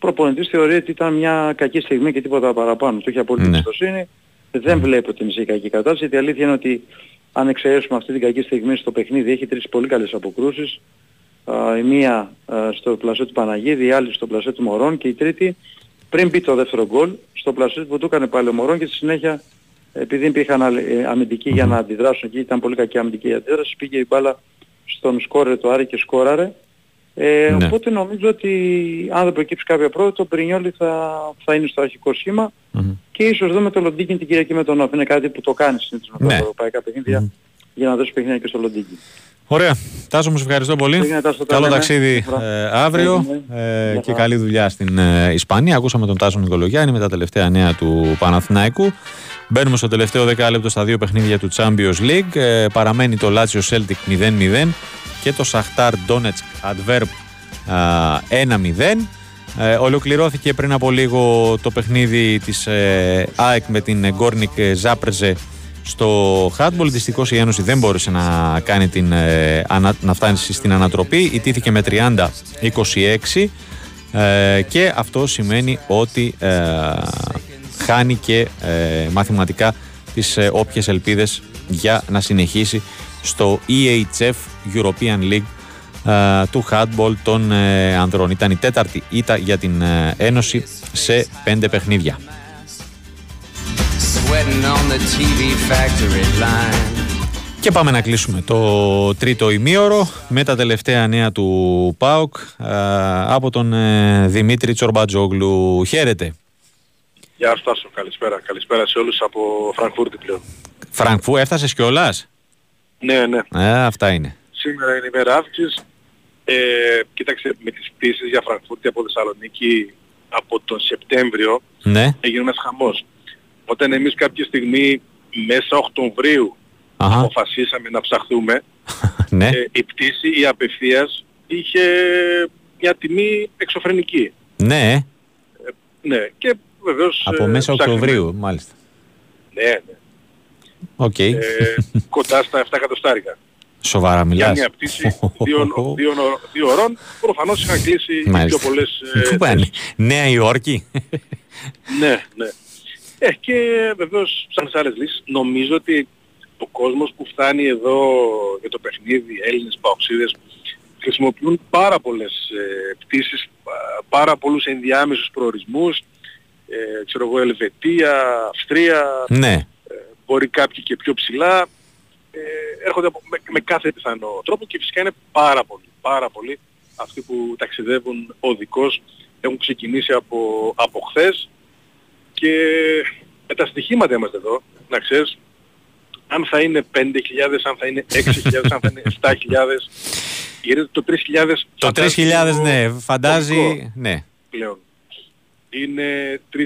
προπονητής θεωρεί ότι ήταν μια κακή στιγμή και τίποτα παραπάνω. Του είχε απόλυτη Ναι. εμπιστοσύνη. Δεν βλέπω ότι είναι σε κακή κατάσταση. γιατί Η αλήθεια είναι ότι αν εξαιρέσουμε αυτή την κακή στιγμή στο παιχνίδι έχει τρεις πολύ καλές αποκρούσεις. Α, η μία α, στο πλασέ του Παναγίδη, η άλλη στο πλασέ του Μωρών και η τρίτη πριν μπει το δεύτερο γκολ στο πλασέ που του έκανε πάλι ο Μωρών και στη συνέχεια επειδή υπήρχαν άλλοι, ε, αμυντικοί για να αντιδράσουν και ήταν πολύ κακή αμυντική η αντίδραση πήγε η μπάλα στον σκόρερ του Άρη και σκόραρε. Ε, Ναι. Οπότε νομίζω ότι αν δεν προκύψει κάποια πρόοδο το Μπρινιόλι θα, θα είναι στο αρχικό σχήμα και ίσως δούμε το Λοντίκιν την Κυριακή με τον Όφ. Είναι κάτι που το κάνεις συνήθως με τα Ναι. ευρωπαϊκά παιχνίδια για να δώσει παιχνίδια και στο Λοντίκιν. Ωραία. Τάσο, μου σε ευχαριστώ πολύ. Έγινε, Τάσο, τα Καλό λέμε. ταξίδι Χαρά. ε, αύριο Έγινε. ε, Γεια και χαρά. καλή δουλειά στην ε, Ισπανία. Ακούσαμε τον Τάσο Νικολογιάννη με τα τελευταία νέα του Παναθηναϊκού. Μπαίνουμε στο τελευταίο δεκάλεπτο στα δύο παιχνίδια του Champions League. Ε, παραμένει το Lazio Celtic 0-0 και το Shakhtar Donetsk Adverb α, 1-0. Ε, ολοκληρώθηκε πριν από λίγο το παιχνίδι της ε, ΑΕΚ με την Γκόρνικ Ζάπρεζε στο handball. Δυστυχώς η Ένωση δεν μπόρεσε να, κάνει την, ε, ανα- να φτάσει στην ανατροπή. Ιτήθηκε με 30-26 ε, και αυτό σημαίνει ότι ε, χάνει και ε, μαθηματικά τις ε, όποιες ελπίδες για να συνεχίσει στο EHF European League ε, του handball των ε, ανδρών. Ήταν η τέταρτη ήττα για την ε, Ένωση σε πέντε παιχνίδια. Sweating on the TV factory line. Και πάμε να κλείσουμε το τρίτο ημίωρο με τα τελευταία νέα του ΠΑΟΚ ε, από τον ε, Δημήτρη Τσορμπατζόγλου. Χαίρετε. Γεια σου Τάσο, καλησπέρα. Καλησπέρα σε όλους από Φραγκφούρτη πλέον. Φραγκφού, έφτασες κιόλας; Ναι, ναι. Ε, αυτά είναι. Σήμερα είναι η μέρα αύξησης. Ε, κοίταξε, με τις πτήσεις για Φραγκφούρτη από Θεσσαλονίκη από τον Σεπτέμβριο Ναι. έγινε ένας χαμός. Όταν εμείς κάποια στιγμή μέσα Οκτωβρίου Αχα. αποφασίσαμε να ψαχθούμε, Ναι. ε, η πτήση η απευθείας είχε μια τιμή εξωφρενική. Ναι, ε, Ναι, και βεβαίως... από ε, μέσα ψάχνουμε. Οκτωβρίου, μάλιστα. Ναι, ναι. Οκ. Ε, κοντά στα 7 εκατοστάρικα. Σοβαρά Για μιλάς. μια πτήση δύο, δύο, δύο ωρών, προφανώς είχαν κλείσει οι πιο Μάλιστα. πολλές ε, Πού πάνε, Νέα Υόρκη; Ναι, ναι. Ε, και βεβαίως σαν σε άλλες λύσεις νομίζω ότι ο κόσμος που φτάνει εδώ για το παιχνίδι, Έλληνες παοξίδες, χρησιμοποιούν πάρα πολλές ε, πτήσεις, πα- πάρα πολλούς ενδιάμεσους προορισμούς, ε, ξέρω εγώ, Ελβετία, Αυστρία, ναι. Μπορεί κάποιοι και πιο ψηλά, ε, έρχονται από, με, με κάθε πιθανό τρόπο και φυσικά είναι πάρα πολλοί, πάρα πολλοί αυτοί που ταξιδεύουν οδικώς, έχουν ξεκινήσει από, από χθες και με τα στοιχήματα είμαστε εδώ, να ξέρεις, αν θα είναι 5.000, αν θα είναι 6.000, αν θα είναι 7.000, γιατί το 3.000 Το 3.000, ναι, φαντάζει. Ναι. πλέον. Είναι 3.000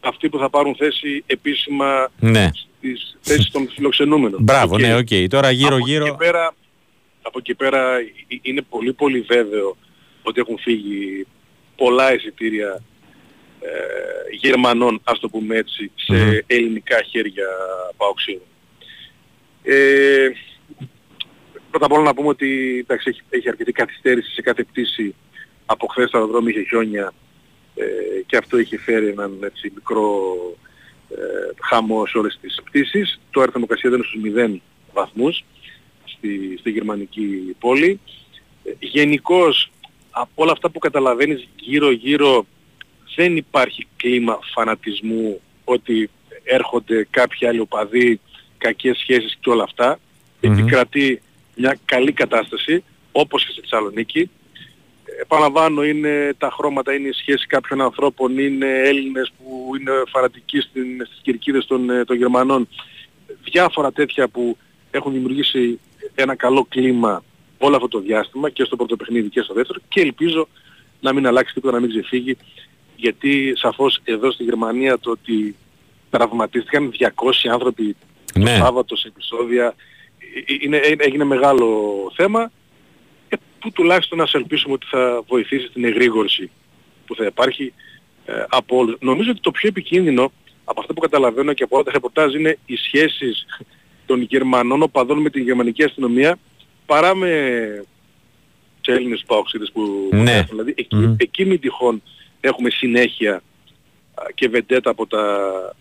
αυτοί που θα πάρουν θέση επίσημα Ναι. στις θέσεις των φιλοξενούμενων. Μπράβο, Οκ. ναι, οκ. Τώρα Από γύρω-γύρω. εκεί πέρα, από εκεί πέρα ε- είναι πολύ πολύ βέβαιο ότι έχουν φύγει πολλά εισιτήρια ε, Γερμανών, ας το πούμε έτσι, σε Μμμ. ελληνικά χέρια παοξίων. Ε, πρώτα απ' όλα να πούμε ότι εντάξει, έχει, έχει αρκετή καθυστέρηση σε κάθε πτήση. Από χθες το αεροδρόμιο είχε χιόνια ε, και αυτό είχε φέρει έναν έτσι, μικρό ε, χαμό σε όλες τις πτήσεις. Το αέρα θερμοκρασία ήταν στους 0 βαθμούς στη, στη γερμανική πόλη. Ε, γενικώς από όλα αυτά που καταλαβαίνεις γύρω-γύρω δεν υπάρχει κλίμα φανατισμού ότι έρχονται κάποιοι άλλοι οπαδοί, κακές σχέσεις και όλα αυτά. Επικρατεί μια καλή κατάσταση όπως και στη Θεσσαλονίκη. Επαναλαμβάνω, είναι τα χρώματα, είναι η σχέση κάποιων ανθρώπων, είναι Έλληνες που είναι φανατικοί στην, στις κερκίδες των, ε, των Γερμανών. Διάφορα τέτοια που έχουν δημιουργήσει ένα καλό κλίμα όλο αυτό το διάστημα και στο πρώτο παιχνίδι και στο δεύτερο και ελπίζω να μην αλλάξει τίποτα, να μην ξεφύγει γιατί σαφώς εδώ στη Γερμανία το ότι τραυματίστηκαν 200 άνθρωποι το Ναι. Σάββατο σε επεισόδια ε, είναι, ε, έγινε μεγάλο θέμα ε, που τουλάχιστον να σε ελπίσουμε ότι θα βοηθήσει στην εγρήγορση που θα υπάρχει ε, από όλους. Νομίζω ότι το πιο επικίνδυνο από αυτό που καταλαβαίνω και από όλα τα ρεπορτάζ είναι οι σχέσεις των Γερμανών οπαδών με την γερμανική αστυνομία παρά με τους Έλληνες παοξίδες που Ναι. έχουν. Δηλαδή εκεί, εκεί μην τυχόν έχουμε συνέχεια α, και βεντέτα από τα,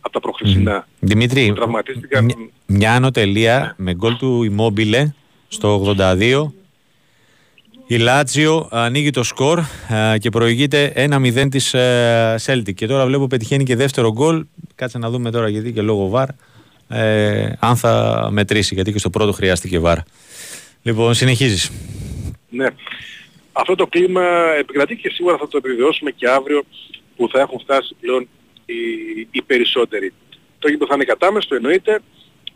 από τα προχθεσινά. Δημήτρη, που τραυματίστηκαν μια, μια ανωτελεία με γκολ του Immobile στο 82 Η Λάτσιο ανοίγει το σκορ ε, και προηγείται 1-0 της ε, Celtic. Και τώρα βλέπω πετυχαίνει και δεύτερο γκολ. Κάτσε να δούμε τώρα γιατί και λόγω βαρ. Ε, αν θα μετρήσει, γιατί και στο πρώτο χρειάστηκε βαρ. Λοιπόν, συνεχίζεις. Ναι. Αυτό το κλίμα επικρατεί και σίγουρα θα το επιβεβαιώσουμε και αύριο που θα έχουν φτάσει πλέον οι, οι περισσότεροι. Το γήπεδο θα είναι κατάμεστο, εννοείται.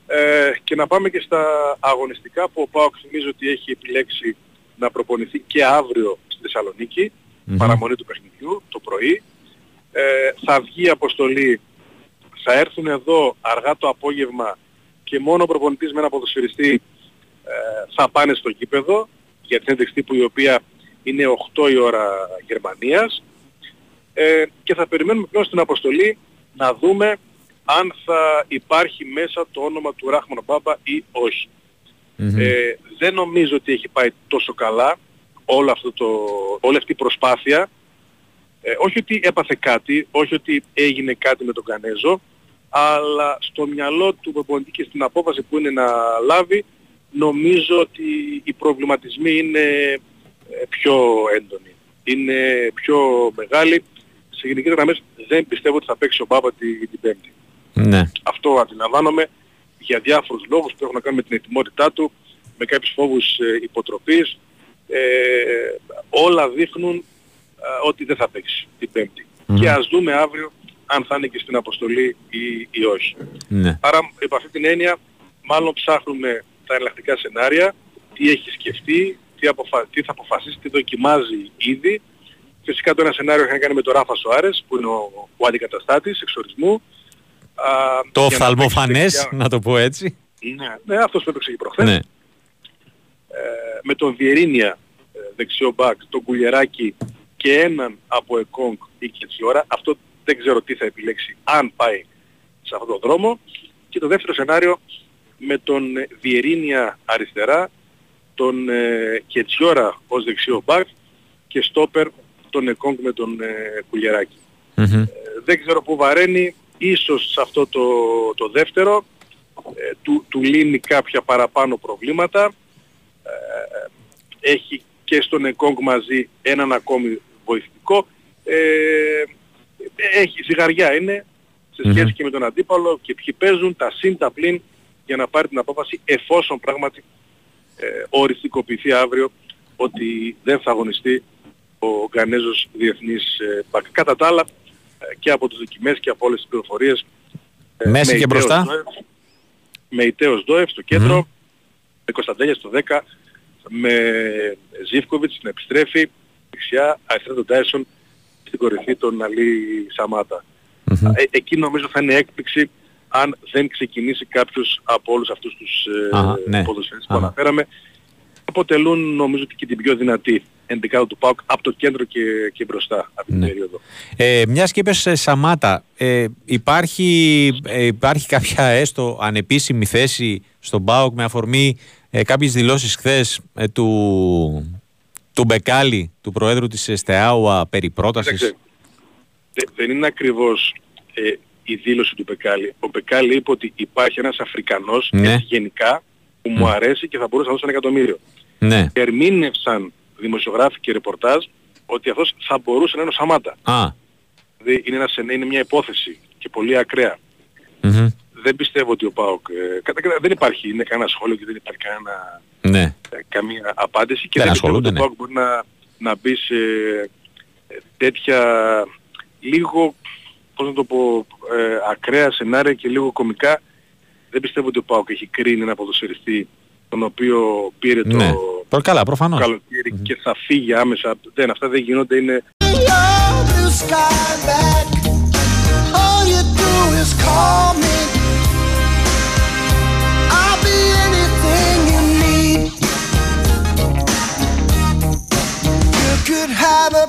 Ε, και να πάμε και στα αγωνιστικά που ο ΠΑΟΚ θυμίζω ότι έχει επιλέξει να προπονηθεί και αύριο στη θεσσαλονικη παραμονή του παιχνιδιού, το πρωί. Ε, θα βγει η αποστολή, θα έρθουν εδώ αργά το απόγευμα και μόνο ο προπονητής με ένα ποδοσφαιριστή ε, θα πάνε στο γήπεδο για την ένταξη τύπου η οποία είναι 8 η ώρα Γερμανίας ε, και θα περιμένουμε πλέον στην αποστολή να δούμε αν θα υπάρχει μέσα το όνομα του Ράχμαν Μπάμπα ή όχι. Ε, δεν νομίζω ότι έχει πάει τόσο καλά όλο αυτό το, όλη αυτή η προσπάθεια. Ε, όχι ότι έπαθε κάτι, όχι ότι έγινε κάτι με τον Κανέζο, αλλά στο μυαλό του προπονητή και στην απόφαση που είναι να λάβει, νομίζω ότι οι προβληματισμοί είναι ε, πιο έντονοι. Είναι πιο μεγάλοι. Σε γενικές γραμμές δεν πιστεύω ότι θα παίξει ο Μπάμπα την, την Πέμπτη. Ναι. Αυτό αντιλαμβάνομαι για διάφορους λόγους που έχουν να κάνουν με την ετοιμότητά του, με κάποιους φόβους ε, υποτροπής. Ε, όλα δείχνουν ε, ότι δεν θα παίξει την Πέμπτη. Και ας δούμε αύριο αν θα είναι και στην αποστολή ή, ή όχι. Ναι. Άρα, υπ' αυτή την έννοια, μάλλον ψάχνουμε τα εναλλακτικά σενάρια, τι έχει σκεφτεί, τι, αποφα... τι θα αποφασίσει, τι δοκιμάζει ήδη. Φυσικά το ένα σενάριο έχει να κάνει με τον Ράφα Σοάρες, που είναι ο, ο αντικαταστάτης εξορισμού. Α, Το για να οφθαλμοφανές, παίξεις να, δεξιά. το πω έτσι. Ναι, ναι, αυτός που έπαιξε και προχθές. Ναι. Ε, με τον Βιερίνια ε, δεξιό μπακ, τον Κουλιεράκη και έναν από Εκόνγκ ή Κετσιόρα. Αυτό δεν ξέρω τι θα επιλέξει αν πάει σε αυτόν τον δρόμο. Και το δεύτερο σενάριο με τον Βιερίνια αριστερά, τον ε, Κετσιόρα ως δεξιό μπακ και στόπερ τον Εκόνγκ με τον ε, Κουλιεράκη. Ε, δεν ξέρω πού βαραίνει, ίσως σε αυτό το, το δεύτερο ε, του, του λύνει κάποια παραπάνω προβλήματα. Ε, έχει και στον Εκόνγκ μαζί έναν ακόμη βοηθητικό. Ε, έχει ζυγαριά είναι σε σχεση και με τον αντίπαλο και ποιοι παίζουν τα συν τα πλην για να πάρει την απόφαση εφόσον πράγματι ε, οριστικοποιηθεί αύριο ότι δεν θα αγωνιστεί ο Γκανέζος διεθνής ε, μπακ. Κατά τα άλλα ε, και από τις δοκιμές και από όλες τις πληροφορίες ε, Μέση με και Ιτέος μπροστά. Ντόεφ, με Ιτέος Ντόεφ στο κέντρο, με Κωνσταντέλια στο 10, με Ζίβκοβιτς να επιστρέφει δεξιά, αριστερά τον Τάισον στην κορυφή τον Αλή Σαμάτα. Ε, εκεί νομίζω θα είναι έκπληξη αν δεν ξεκινήσει κάποιος από όλους αυτούς τους ε, Αχα, ναι. ποδοσφαιριστές που αναφέραμε. Αποτελούν νομίζω και την πιο δυνατή ενδικάδα του ΠΑΟΚ από το κέντρο και, και μπροστά από την περίοδο. Ε, μιας και είπες ε, Σαμάτα, ε, υπάρχει, ε, υπάρχει κάποια έστω ανεπίσημη θέση στον ΠΑΟΚ με αφορμή ε, κάποιες δηλώσεις χθες ε, του, του Μπεκάλη, του Προέδρου της ΕΣΤΕΑΟΑ περί πρότασης; Κοίταξε, δε- δεν είναι ακριβώς ε, η δήλωση του Μπεκάλη. Ο Μπεκάλη είπε ότι υπάρχει ένας Αφρικανός Ναι. έτσι γενικά που μου αρέσει και θα μπορούσε να δώσει ένα εκατομμύριο. Ναι. Ερμήνευσαν δημοσιογράφοι και ρεπορτάζ ότι αυτός θα μπορούσε να είναι ο Σαμάτα. Α, Δηλαδή είναι, ένας, είναι μια υπόθεση και πολύ ακραία. μμμ, Δεν πιστεύω ότι ο ΠΑΟΚ... Ε, κατά- κατά- δεν υπάρχει, είναι κανένα σχόλιο και δεν υπάρχει κανένα, ναι. ε, καμία απάντηση και Δεν δεν, πιστεύω ότι ασχολούνται, ο ναι. ΠΑΟΚ μπορεί να, να μπει σε ε, τέτοια λίγο, πώς να το πω, ε, ακραία σενάρια και λίγο κομικά. Δεν πιστεύω ότι ο ΠΑΟΚ έχει κρίνει ένα ποδοσφαιριστή τον οποίο πήρε το Ναι. Προ- Καλά, προφανώς. καλοκαίρι και θα φύγει άμεσα. Δεν, αυτά δεν γίνονται, είναι blue sky back. All you do is call me. I'll be anything you need. You could have a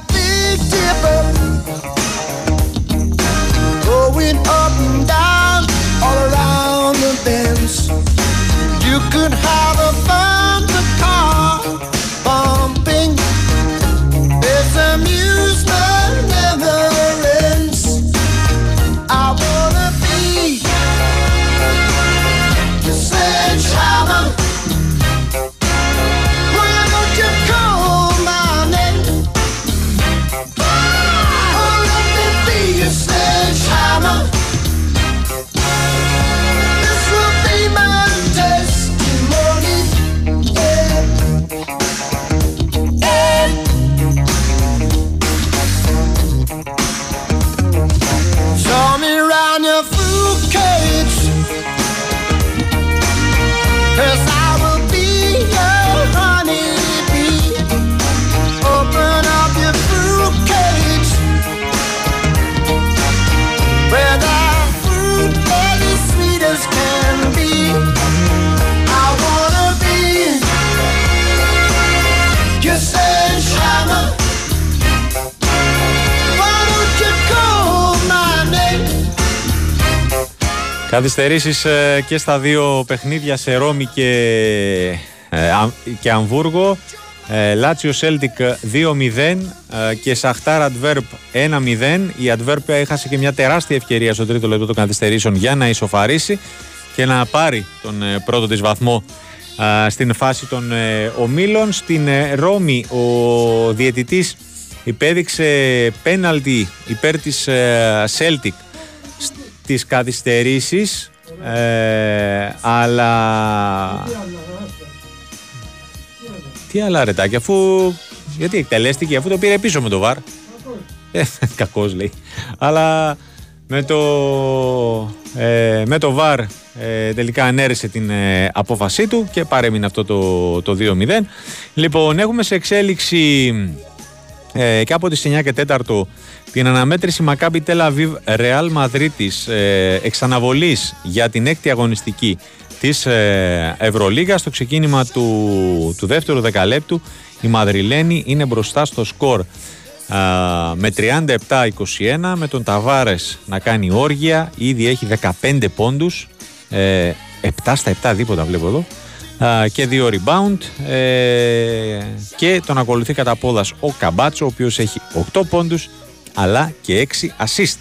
Καθυστερήσεις ε, και στα δύο παιχνίδια σε Ρώμη και, ε, Α- και Αμβούργο. Ε, Λάτσιο Σέλτικ 2-0 ε, και Σαχτάρ Αντβέρπ 1-0. Η Αντβέρπ έχασε και μια τεράστια ευκαιρία στο τρίτο λεπτό των καθυστερήσεων για να ισοφαρίσει και να πάρει τον ε, πρώτο της βαθμό ε, στην φάση των ε, ομίλων. Στην ε, Ρώμη ο διαιτητής υπέδειξε πέναλτι υπέρ της ε, Celtic στις καθυστερήσεις ε, αλλά τι άλλα ρετάκι αφού γιατί εκτελέστηκε αφού το πήρε πίσω με το βαρ ε, κακός λέει αλλά με το, ε, με το VAR ε, τελικά ανέρεσε την ε, απόφασή του και παρέμεινε αυτό το, το 2-0. Λοιπόν, έχουμε σε εξέλιξη ε, και από τις 9 και 4 την αναμέτρηση Μακάμπι Τελαβίβ Ρεάλ Μαδρίτης ε, εξαναβολής για την έκτη αγωνιστική της ε, Ευρωλίγας στο ξεκίνημα του, του δεύτερου δεκαλέπτου. Η Μαδριλένη είναι μπροστά στο σκορ α, με 37-21 με τον Ταβάρες να κάνει όργια. Ήδη έχει 15 πόντους ε, 7 στα 7 δίποτα βλέπω εδώ. Α, και δύο rebound ε, και τον ακολουθεί κατά πόδας ο Καμπάτσο ο οποίος έχει 8 πόντους αλλά και 6 assist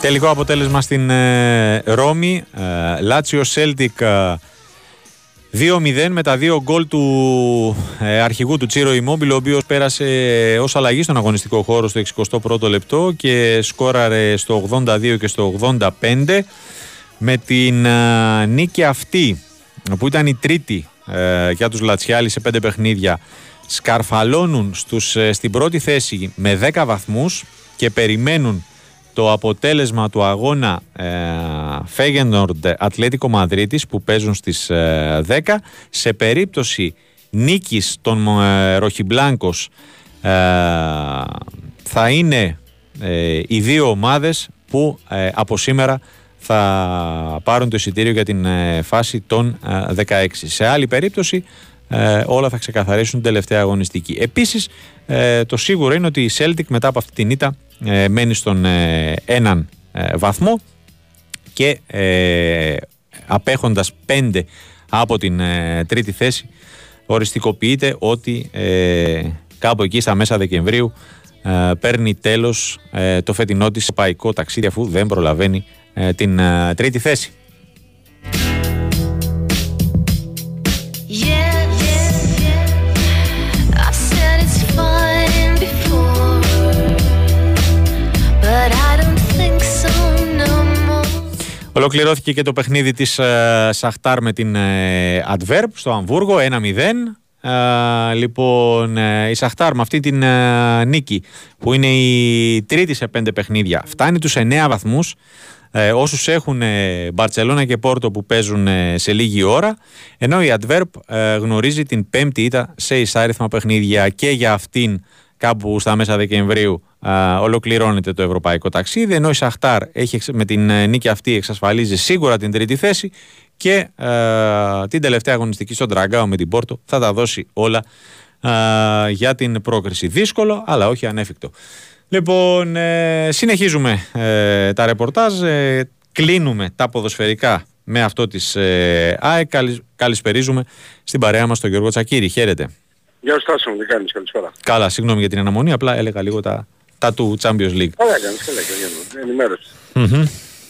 Τελικό αποτέλεσμα στην ε, Ρώμη. Ε, Λάτσιο Σέλτικ 2-0 με τα δύο γκολ του ε, αρχηγού του Τσίρο Immobile, ο οποίος πέρασε ως αλλαγή στον αγωνιστικό χώρο στο 61ο λεπτό και σκόραρε στο 82 και στο 85 με την ε, νίκη αυτή που ήταν η τρίτη ε, για τους Λατσιάλη σε πέντε παιχνίδια σκαρφαλώνουν στους, ε, στην πρώτη θέση με 10 βαθμούς και περιμένουν το αποτέλεσμα του αγώνα ε, Φέγενορντ Ατλέτικο Μαδρίτης που παίζουν στις ε, 10 σε περίπτωση νίκης των ε, Ροχιμπλάνκος ε, θα είναι ε, οι δύο ομάδες που ε, από σήμερα θα πάρουν το εισιτήριο για την ε, φάση των ε, 16. Σε άλλη περίπτωση ε, όλα θα ξεκαθαρίσουν την τελευταία αγωνιστική. Επίσης ε, το σίγουρο είναι ότι η Celtic μετά από αυτή την ήττα ε, μένει στον ε, έναν ε, βαθμό και ε, απέχοντας πέντε από την ε, τρίτη θέση οριστικοποιείται ότι ε, κάπου εκεί στα μέσα Δεκεμβρίου ε, παίρνει τέλος ε, το φετινό της παϊκό ταξίδι αφού δεν προλαβαίνει ε, την ε, τρίτη θέση. Ολοκληρώθηκε και το παιχνίδι της ε, Σαχτάρ με την ε, Adverb στο Αμβούργο 1-0. Ε, λοιπόν, ε, η Σαχτάρ με αυτή την ε, νίκη που είναι η τρίτη σε πέντε παιχνίδια φτάνει τους 9 βαθμούς. Ε, όσους έχουν ε, Μπαρτσελώνα και Πόρτο που παίζουν ε, σε λίγη ώρα ενώ η Adverb ε, γνωρίζει την πέμπτη ήττα σε εισάριθμα παιχνίδια και για αυτήν κάπου στα μέσα Δεκεμβρίου α, ολοκληρώνεται το ευρωπαϊκό ταξίδι ενώ η Σαχτάρ έχει, εξ- με την ε, νίκη αυτή εξασφαλίζει σίγουρα την τρίτη θέση και α, την τελευταία αγωνιστική στον Τραγκάο με την Πόρτο θα τα δώσει όλα α, για την πρόκριση. Δύσκολο αλλά όχι ανέφικτο. Λοιπόν, ε, συνεχίζουμε ε, τα ρεπορτάζ, ε, κλείνουμε τα ποδοσφαιρικά με αυτό της ε, ΑΕΚ, Καλησ- καλησπερίζουμε στην παρέα μας τον Γιώργο Τσακύρη. Χαίρετε. Γεια σου Στάσο μου, τι κάνεις, καλησπέρα. Καλά, συγγνώμη για την αναμονή, απλά έλεγα λίγο τα, τα του Champions League. Καλά κάνεις, καλά κάνεις, ενημέρωση. Μμμ.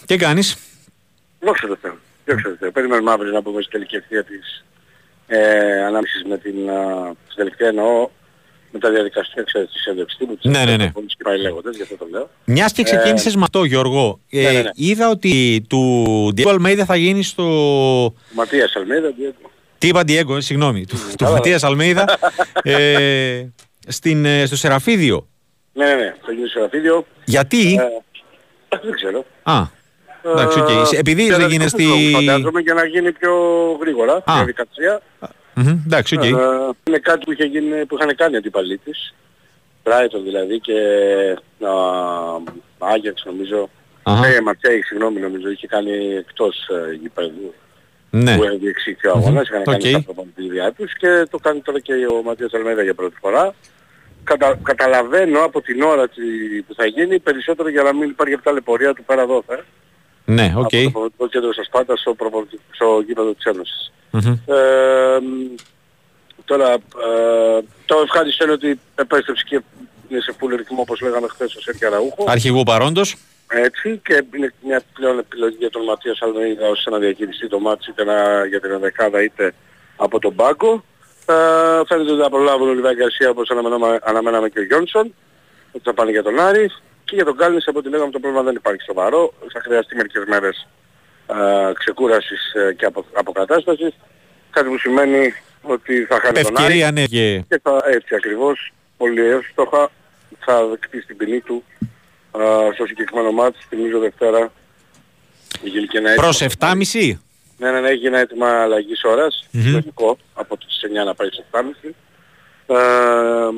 Τι κάνεις; Δόξα τω Θεώ. Δόξα τω Θεώ. Περιμένουμε αύριο να πούμε στην τελική ευθεία της ε, ανάμεσης με την, α, στην τελευταία εννοώ, με τα διαδικαστικά ξέρεις της έντευξης τύπου. της Ναι, ναι, ναι. της και πάει λέγοντας, γι' αυτό το λέω. Μιας και ξεκίνησες με αυτό, Γιώργο, ε, ναι, ναι. είδα ότι του Diego Αλμέιδα θα γίνει στο. Ματίας Αλμέιδα, Diego. Τι είπα, Diego, ε, συγγνώμη. του του καλά. Ματίας Αλμέιδα. ε, στην, ε, στο Σεραφίδιο. Ναι, ναι, ναι, θα γίνει στο γραφείο. Γιατί; Ε, δεν ξέρω. Α, εντάξει, οκ. Ε, Επειδή για δεν να γίνει το πούμε, στη. Φαντάζομαι για να γίνει πιο γρήγορα η Α. διαδικασία. Μμμ, Εντάξει, οκ. Ε, είναι κάτι που, είχε γίνει, που είχαν κάνει αντίπαλοι της. Brighton δηλαδή και Άγιαξ νομίζω. Αχα. Ε, Μαρσέιγ, συγγνώμη νομίζω, είχε κάνει εκτός ε, γηπέδου. Ναι. που διεξήχθη ο αγώνας, είχαν κάνει Οκ. τα προπονητήριά τους και το κάνει τώρα και ο Ματίας Αλμέιδα για πρώτη φορά. Κατα, καταλαβαίνω από την ώρα τη- που θα γίνει περισσότερο για να μην υπάρχει αυτή η ταλαιπωρία του πέρα δόθε. Ναι, οκ. Από το προπονητικό κέντρο στα Σπάτα στο, προπονητικό- στο γήπεδο της Ένωσης. Μμμ. Ε, μ, τώρα, ε, το ευχάριστο είναι ότι επέστρεψε και είναι σε full ρυθμό όπως λέγαμε χθες ο Σέρχιο Αραούχο. Αρχηγού παρόντος. Έτσι και είναι μια πλέον επιλογή για τον Ματίας Αλμέιδα ώστε να διαχειριστεί το μάτι είτε να, για την δεκάδα είτε από τον πάγκο. Ε, φαίνεται ότι θα προλάβουν ο Λιβάη Γκαρσία όπως αναμέναμε, αναμέναμε και ο Γιόνσον ότι θα πάνε για τον Άρη και για τον Κάλνης από ό,τι λέγαμε το πρόβλημα δεν υπάρχει σοβαρό. Θα χρειαστεί μερικές μέρες ε, ξεκούρασης ε, και απο, αποκατάστασης κάτι που σημαίνει ότι θα χάνει τον Άρη Ευκαιρία, ναι. Και... και θα, έτσι ακριβώς, πολύ εύστοχα, θα δεκτεί την ποινή του α, στο συγκεκριμένο μάτς, θυμίζω Δευτέρα. Γίνει και ένα έτοιμο. Προς 7,5. Ναι, ναι, ναι, έχει ένα έτοιμα αλλαγής ώρας, Μμμ. λογικό, από τις 9 να πάει στις 7.30. Ε,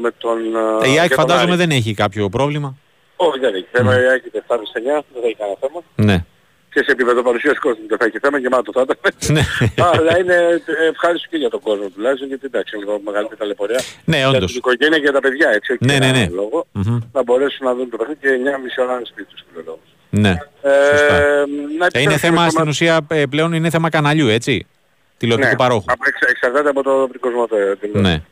με τον... Ε, Η και ΑΕΚ τον φαντάζομαι Άρη. δεν έχει κάποιο πρόβλημα. Όχι, δεν έχει θέμα, η ΑΕΚ είναι 7 στις 9, δεν έχει κανένα θέμα. Ναι. Και σε επίπεδο παρουσίας κόσμου δεν θα έχει θέμα, γεμάτο θα ήταν. Ναι. Αλλά είναι ευχάριστο και για τον κόσμο τουλάχιστον, γιατί εντάξει, λίγο μεγαλύτερη ταλαιπωρία. Ναι, Για όντως. την οικογένεια και για τα παιδιά, έτσι. όχι Ναι, για ναι, ναι. άλλο Λόγο, Μμμ. να μπορέσουν να δουν το παιχνίδι και 9,5 ώρα είναι σπίτι τους φιλολόγους. Ναι. Ε, να Ε, είναι επιστρέψουμε θέμα στο στην μάτι- ουσία ε, πλέον είναι θέμα καναλιού, έτσι. Τηλεοπτικού ναι, παρόχου. από- εξ- εξαρτάται από το από την κοσμοτέ. Ναι.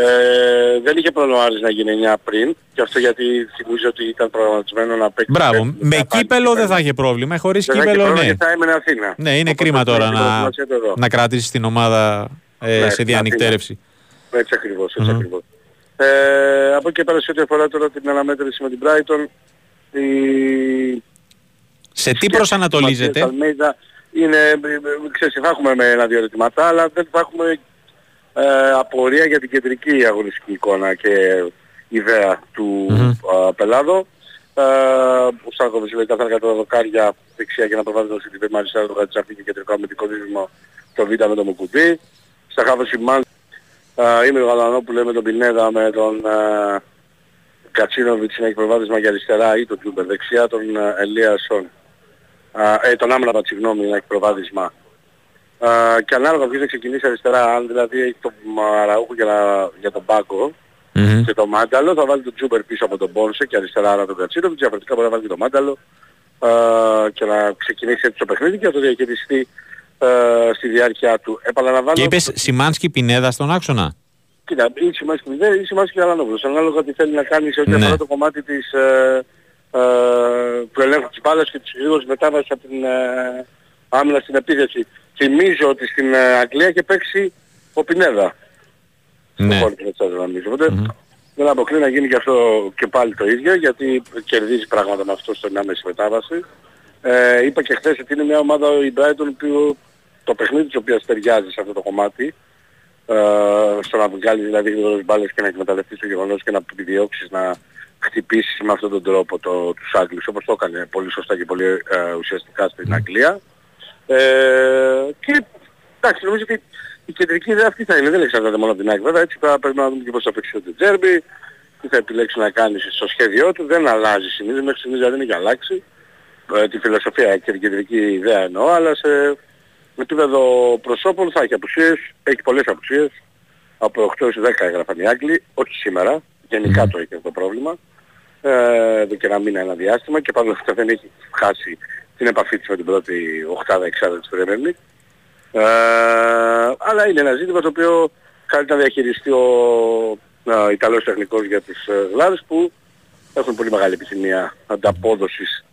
Μμμ. Ε, δεν είχε πρόβλημα ο Άρης να γίνει 9 πριν και αυτό γιατί θυμίζω ότι ήταν προγραμματισμένο να παίξει. Μπράβο. πέντε, Με να πάει κύπελο και δεν θα πέντε. είχε πρόβλημα. Χωρίς Δεν θα είχε κύπελο, πρόβλημα ναι. και θα έμενε Αθήνα. Ναι, είναι Οπότε κρίμα θα τώρα έχει να, προετοιμασία του εδώ. να κρατήσεις την ομάδα ε, Ναι, σε στην διανυκτέρευση. Έτσι ακριβώς, έτσι Μμμ. ακριβώς. Ε, από εκεί και πέρα σε ό,τι αφορά τώρα την αναμέτρηση με την Brighton, η... Σε τι προσανατολίζεται. Ματίας Αλμέιδα είναι, ε, ε, ξέρεις, θα έχουμε με ένα-δύο ερωτηματά, αλλά δεν θα έχουμε ε, απορία για την κεντρική αγωνιστική εικόνα και ιδέα του α, Πελάδο. Ε, ο Σάκοβης λέει καθαρά κατά τα δοκάρια δεξιά για να προβάλλει το CTV αριστερά το Γατσαφή και κεντρικό αμυντικό δίδυμο το Β με το Μουκουτί. Στα χάβο Σιμάν ε, είμαι ο Γαλανόπουλο με τον Πινέδα με τον ε, Κατσίνοβιτς να έχει προβάδισμα για αριστερά ή τον Τζούμπερ δεξιά, τον ε, Ελίασον, ε, τον Άμραμπατ συγγνώμη να έχει προβάδισμα. Ε, και ανάλογα ποιος θα ξεκινήσει αριστερά, αν δηλαδή έχει τον Μαραούχο για, να- για τον Πάγκο και τον Μάνταλο, θα βάλει τον Τζούμπερ πίσω από τον Πόνσε και αριστερά άρα τον Κατσίνοβιτς, διαφορετικά μπορεί να βάλει και τον Μάνταλο ε, και να ξεκινήσει έτσι το παιχνίδι και να το διαχειριστεί ε, στη διάρκεια του. Επαναλαμβάνω, Και είπες Σιμάνσκι Πινέδα στον άξονα. Κοίτα, ή Σιμάς και Μηδέ ή Σιμάς και Αλανόπουλος. Ανάλογα τι θέλει να κάνει σε ό,τι Ναι. αφορά το κομμάτι της, ε, ε, του ελέγχου της μπάλας και της γρήγορης μετάβασης από την ε, άμυνα στην επίθεση. Θυμίζω ότι στην ε, Αγγλία είχε παίξει ο Πινέδα. Ναι. Στο χώρο της Μετσάζα, νομίζω. Οπότε δεν αποκλεί να γίνει και αυτό και πάλι το ίδιο γιατί κερδίζει πράγματα με αυτό στην άμεση μετάβαση. Ε, είπα και χθες ότι είναι μια ομάδα η Brighton που το παιχνίδι της οποίας ταιριάζει σε αυτό το κομμάτι ε, στο να βγάλεις δηλαδή γρήγορες μπάλες και να εκμεταλλευτείς το γεγονός και να επιδιώξεις να χτυπήσεις με αυτόν τον τρόπο το, τους Άγγλους όπως το έκανε πολύ σωστά και πολύ ε, ουσιαστικά στην Αγγλία. Ε, και εντάξει νομίζω ότι η κεντρική ιδέα αυτή θα είναι, δεν εξαρτάται μόνο από την ΑΕΚ βέβαια, έτσι θα πρέπει να δούμε και πώς θα παίξει το Τζέρμπι, τι θα επιλέξει να κάνει στο σχέδιό του, δεν αλλάζει συνήθως, μέχρι στιγμής δεν έχει αλλάξει ε, τη φιλοσοφία και την κεντρική ιδέα εννοώ, αλλά σε επίπεδο προσώπων θα έχει απουσίες, έχει πολλές απουσίες, από 8 έως 10 έγραφαν οι Άγγλοι, όχι σήμερα, γενικά το έχει αυτό το πρόβλημα, ε, εδώ και ένα μήνα ένα διάστημα και παρόλα αυτά δεν έχει χάσει την επαφή της με την πρώτη οχτάδα εξάδα της Premier League. Ε, αλλά είναι ένα ζήτημα το οποίο καλύτερα να διαχειριστεί ο ε, Ιταλός τεχνικός για τις ε, Γλάρες που έχουν πολύ μεγάλη επιθυμία ανταπόδοσης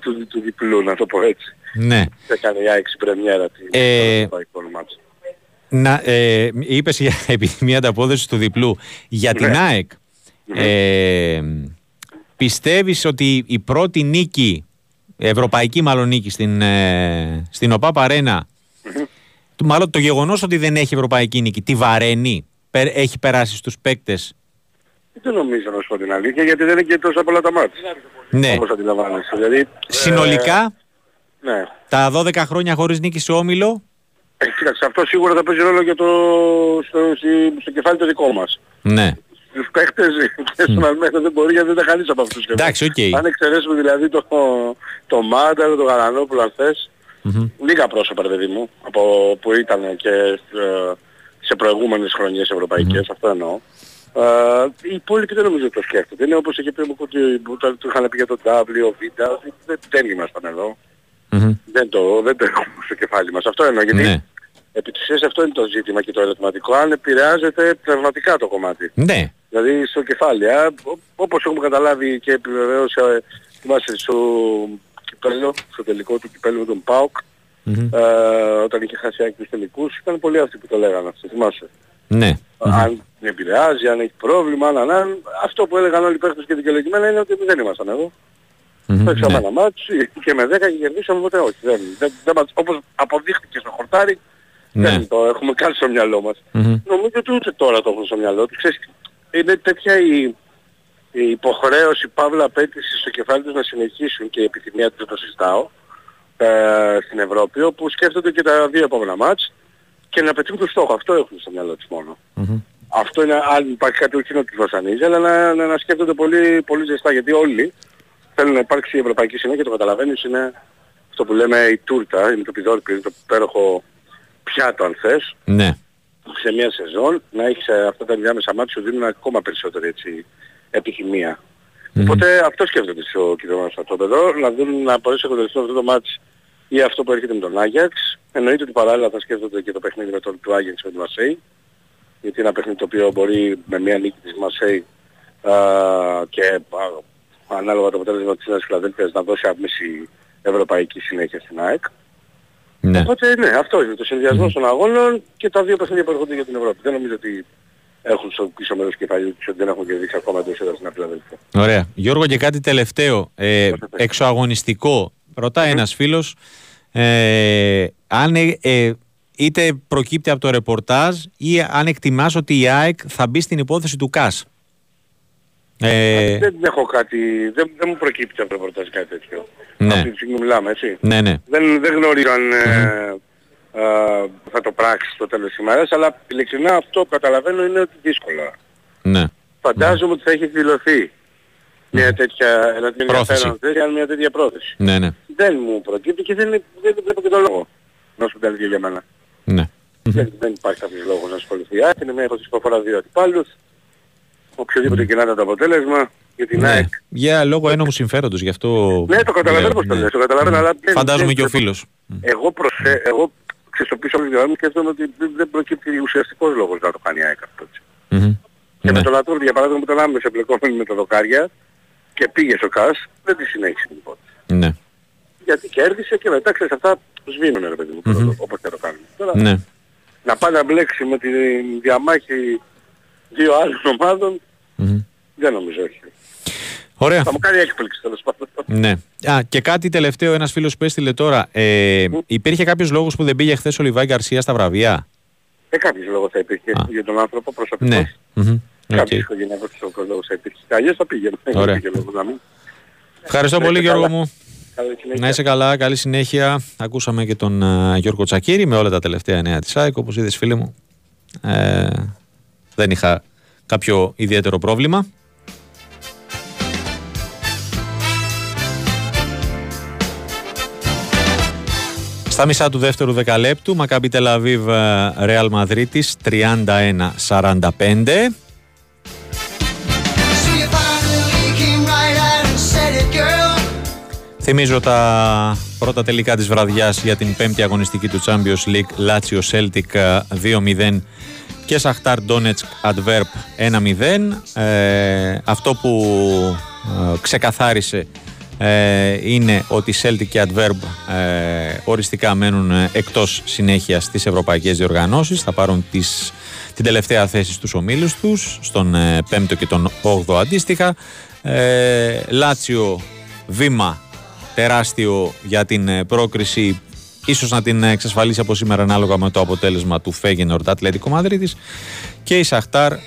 του, του διπλού, να το πω έτσι. Ναι. Θα κάνει η ΑΕΚ στην πρεμιέρα την Ε, το εικόνα μάτς. Να, ε, είπες για επιθυμία ανταπόδοσης του διπλού. Για την Ναι. ΑΕΚ, ε, πιστεύεις ότι η πρώτη νίκη, ευρωπαϊκή μάλλον νίκη στην, ε, στην ΟΠΑΠ Αρένα, του- μάλλον το γεγονός ότι δεν έχει ευρωπαϊκή νίκη, τη βαραίνει, πε- έχει περάσει στους παίκτες; Δεν νομίζω να σου πω την αλήθεια γιατί δεν είναι και τόσα πολλά τα ματς. Ναι. Όπως αντιλαμβάνεσαι. Δηλαδή, ε, Συνολικά, ναι. τα 12 χρόνια χωρίς νίκη σε όμιλο, Ε, κοίταξε, αυτό σίγουρα θα παίζει ρόλο για το, στο, στη- στο κεφάλι το δικό μας. ναι. Τους παίχτες και στον Αλμέιδα δεν μπορεί γιατί δεν τα χάνεις από αυτούς. Εντάξει, οκ. Αν εξαιρέσουμε δηλαδή το, το Μάνταλο, το Γαλανόπουλο αν θες, Λίγα πρόσωπα, ρε παιδί μου, από που ήταν και ε, σε προηγούμενες χρονιές ευρωπαϊκές, αυτό εννοώ. Ε, οι υπόλοιποι δεν νομίζω ότι το σκέφτονται. Είναι όπως είχε πει ο Κουτί, που το, του είχαν πει για το W, ο Β, δεν, δεν ήμασταν εδώ. Δεν, το, δεν το έχουμε στο κεφάλι μας. Αυτό εννοώ, γιατί Ναι. επί της ουσίας αυτό είναι το ζήτημα και το ερωτηματικό, αν επηρεάζεται πνευματικά το κομμάτι. Ναι. Δηλαδή στο κεφάλι, α, ό- όπως έχουμε καταλάβει και επιβεβαίωσε, ε, θυμάσαι στο κυπέλο, στο τελικό του κυπέλου με τον ΠΑΟΚ, ε, όταν είχε χάσει άκρη τους τελικούς, ήταν πολλοί αυτοί που το λέγανε αυτό, θυμάσαι. Ναι. Αν την επηρεάζει, αν έχει πρόβλημα, αν, αν, αυτό που έλεγαν όλοι οι παίχτες και δικαιολογημένα είναι ότι δεν ήμασταν εδώ. Παίξαμε ναι. ένα μάτς και με 10 και κερδίσαμε ποτέ όχι. Δεν, δεν, δεν, μας- όπως αποδείχθηκε στο χορτάρι, Ναι. δεν το έχουμε κάνει στο μυαλό μας. Νομίζω ότι ούτε τώρα το έχουν στο μυαλό τους. Ξέρεις, είναι τέτοια η, η υποχρέωση, παύλα απέτηση στο κεφάλι τους να συνεχίσουν και η επιθυμία τους το συζητάω ε, στην Ευρώπη, όπου σκέφτονται και τα δύο επόμενα μάτς και να πετύχουν το στόχο. Αυτό έχουν στο μυαλό τους μόνο. Αυτό είναι, αν υπάρχει κάτι όχι να τους βασανίζει, αλλά να, να, να σκέφτονται πολύ, πολύ ζεστά, γιατί όλοι θέλουν να υπάρξει η Ευρωπαϊκή Συνέχεια, το καταλαβαίνεις, είναι αυτό που λέμε η τούρτα, είναι το πιδόρπι, είναι το υπέροχο πιάτο αν θες, Ναι. Σε μια σεζόν, να έχεις ε, αυτά τα ενδιάμεσα μάτια σου δίνουν ακόμα περισσότερη έτσι, επιθυμία. Οπότε αυτό σκέφτονται στο κοινό στρατόπεδο, να δουν να μπορέσει να κοντριστούν αυτό το μάτς ή αυτό που έρχεται με τον Άγιαξ. Εννοείται ότι παράλληλα θα σκέφτονται και το παιχνίδι με τον του Άγιαξ με τη Μασέη. Γιατί είναι ένα παιχνίδι το οποίο μπορεί με μια νίκη της Μασέη α, και α, ανάλογα το αποτέλεσμα της Νέας Φιλαδέλφειας να δώσει άμεση ευρωπαϊκή συνέχεια στην ΑΕΚ. Ναι. Οπότε ναι, αυτό είναι το συνδυασμό των αγώνων και τα δύο παιχνίδια που έρχονται για την Ευρώπη. Δεν νομίζω ότι έχουν στο πίσω μέρος κεφαλιού τους ότι δεν έχουν κερδίσει ακόμα εντός έδρας στην Φιλαδέλφεια. Ωραία. Γιώργο και κάτι τελευταίο. Ε, εξωαγωνιστικό. Ρωτάει ένας φίλος ε, αν ε, ε, είτε προκύπτει από το ρεπορτάζ ή αν εκτιμάς ότι η ΑΕΚ θα μπει στην υπόθεση του ΚΑΣ. Ε, Δεν έχω κάτι, δεν, δεν μου προκύπτει από το ρεπορτάζ κάτι τέτοιο. Ναι. Αυτή τη στιγμή μιλάμε, έτσι. ναι, ναι. Δεν, δεν γνωρίζω αν ε, ε, θα το πράξει στο τέλος της ημέρας, αλλά ειλικρινά αυτό που καταλαβαίνω είναι ότι δύσκολα. ναι. Φαντάζομαι ότι θα έχει εκδηλωθεί μια τέτοια, ένα τέτοιο Πρόθεση. ενδιαφέρον θέση, αν μια τέτοια πρόθεση. Ναι, ναι. Δεν μου προκύπτει και δεν, δεν βλέπω και τον λόγο. Να σου πει για μένα. ναι. Δεν, δεν υπάρχει κάποιος λόγος να ασχοληθεί. Α, είναι μια υπόθεση που αφορά δύο αντιπάλους. Οποιοδήποτε και να ήταν το αποτέλεσμα, για την ναι. ΑΕΚ. Για λόγω ένομου συμφέροντος, γι' αυτό. Ναι, το καταλαβαίνω λέω, πως το ναι. λες, το καταλαβαίνω, αλλά δεν- Φαντάζομαι δεν- και ο φίλος. Εγώ, προσε... εγώ ξέρεις, στο πίσω από τη γραμμή σκέφτομαι ότι δεν, δεν προκύπτει ουσιαστικός λόγος να το κάνει η ΑΕΚ αυτό. έτσι. Και με τον Λατούρ, για παράδειγμα, που ήταν άμεσα εμπλεκόμενοι με τα δοκάρια και πήγε στο ΚΑΣ, δεν τη συνέχισε την υπόθεση. Ναι. Γιατί κέρδισε και μετά ξέρεις αυτά σβήνουν ρε παιδί μου, όπως και το κάνουν. Τώρα, Ναι. να πάει να μπλέξει με τη διαμάχη δύο άλλων ομάδων, δεν νομίζω όχι. Ωραία. Θα μου κάνει έκπληξη τέλος πάντων. Ναι. Α, και κάτι τελευταίο, ένας φίλος που έστειλε τώρα. Ε, υπήρχε κάποιος λόγος που δεν πήγε χθες ο Λιβάι Γκαρσία στα βραβεία; Ε, κάποιος λόγος θα υπήρχε για τον άνθρωπο προσωπικός. Ναι. Μμμ. Οκ. Κάποιος οικογενειακός προσωπικός λόγος θα υπήρχε. Αλλιώς θα πήγαινε. Δεν Ωραία. υπήρχε λόγος να μην. Ευχαριστώ Να πολύ, είστε Γιώργο καλά. μου. Καλή συνέχεια. Να είσαι καλά, καλή συνέχεια. Ακούσαμε και τον ε, Γιώργο Τσακύρη με όλα τα τελευταία νέα της ΑΕΚ. Όπως είδες, φίλε μου, ε, δεν είχα κάποιο ιδιαίτερο πρόβλημα. Στα μισά του δεύτερου δεκαλέπτου, Μακάμπι Τελαβίβ, Ρεάλ Μαδρίτης 31-45. Θυμίζω τα πρώτα τελικά της βραδιάς για την πέμπτη αγωνιστική του Champions League Lazio Celtic ε, 2-0 και Σαχτάρ Donetsk Adverb 1-0. Ε, αυτό που ε, ξεκαθάρισε ε, είναι ότι Celtic και Adverb ε, οριστικά μένουν ε, εκτός συνέχεια στις ευρωπαϊκές διοργανώσεις. Θα πάρουν τις, την τελευταία θέση στους ομίλους τους, στον ε, πέμπτο και τον 8ο αντίστοιχα. Ε, Λάτσιο βήμα τεράστιο για την ε, πρόκριση ίσως να την εξασφαλίσει από σήμερα ανάλογα με το αποτέλεσμα του Φέγενορντ Ατλέτικο Μαδρίτης και η Σαχτάρ α,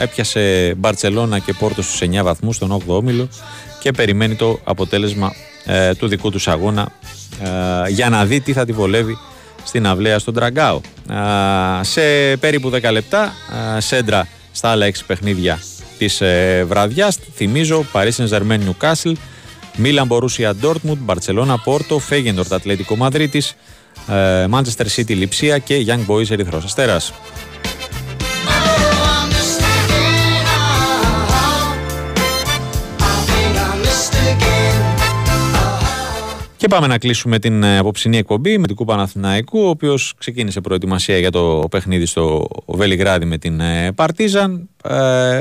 έπιασε Μπαρτσελώνα και Πόρτο στους 9 βαθμούς στον 8ο όμιλο και περιμένει το αποτέλεσμα ε, του δικού τους αγώνα ε, για να δει τι θα τη βολεύει στην αυλαία στον Τραγκάο. Α, σε περίπου 10 λεπτά α, σέντρα στα άλλα 6 παιχνίδια της ε, βραδιάς θυμίζω Paris Saint-Germain Newcastle Μίλαν Μπορούσια Ντόρτμουντ, Μπαρσελόνα Πόρτο, Φέγεντορτ Ατλέτικο Μαδρίτης, Manchester City Λιψία και Young Boys Ερυθρός Αστέρας. Και πάμε να κλείσουμε την ε, απόψινή εκπομπή με την Κούπα Παναθηναϊκού, ο οποίος ξεκίνησε προετοιμασία για το παιχνίδι στο Βελιγράδι με την ε, Παρτίζαν. Ε,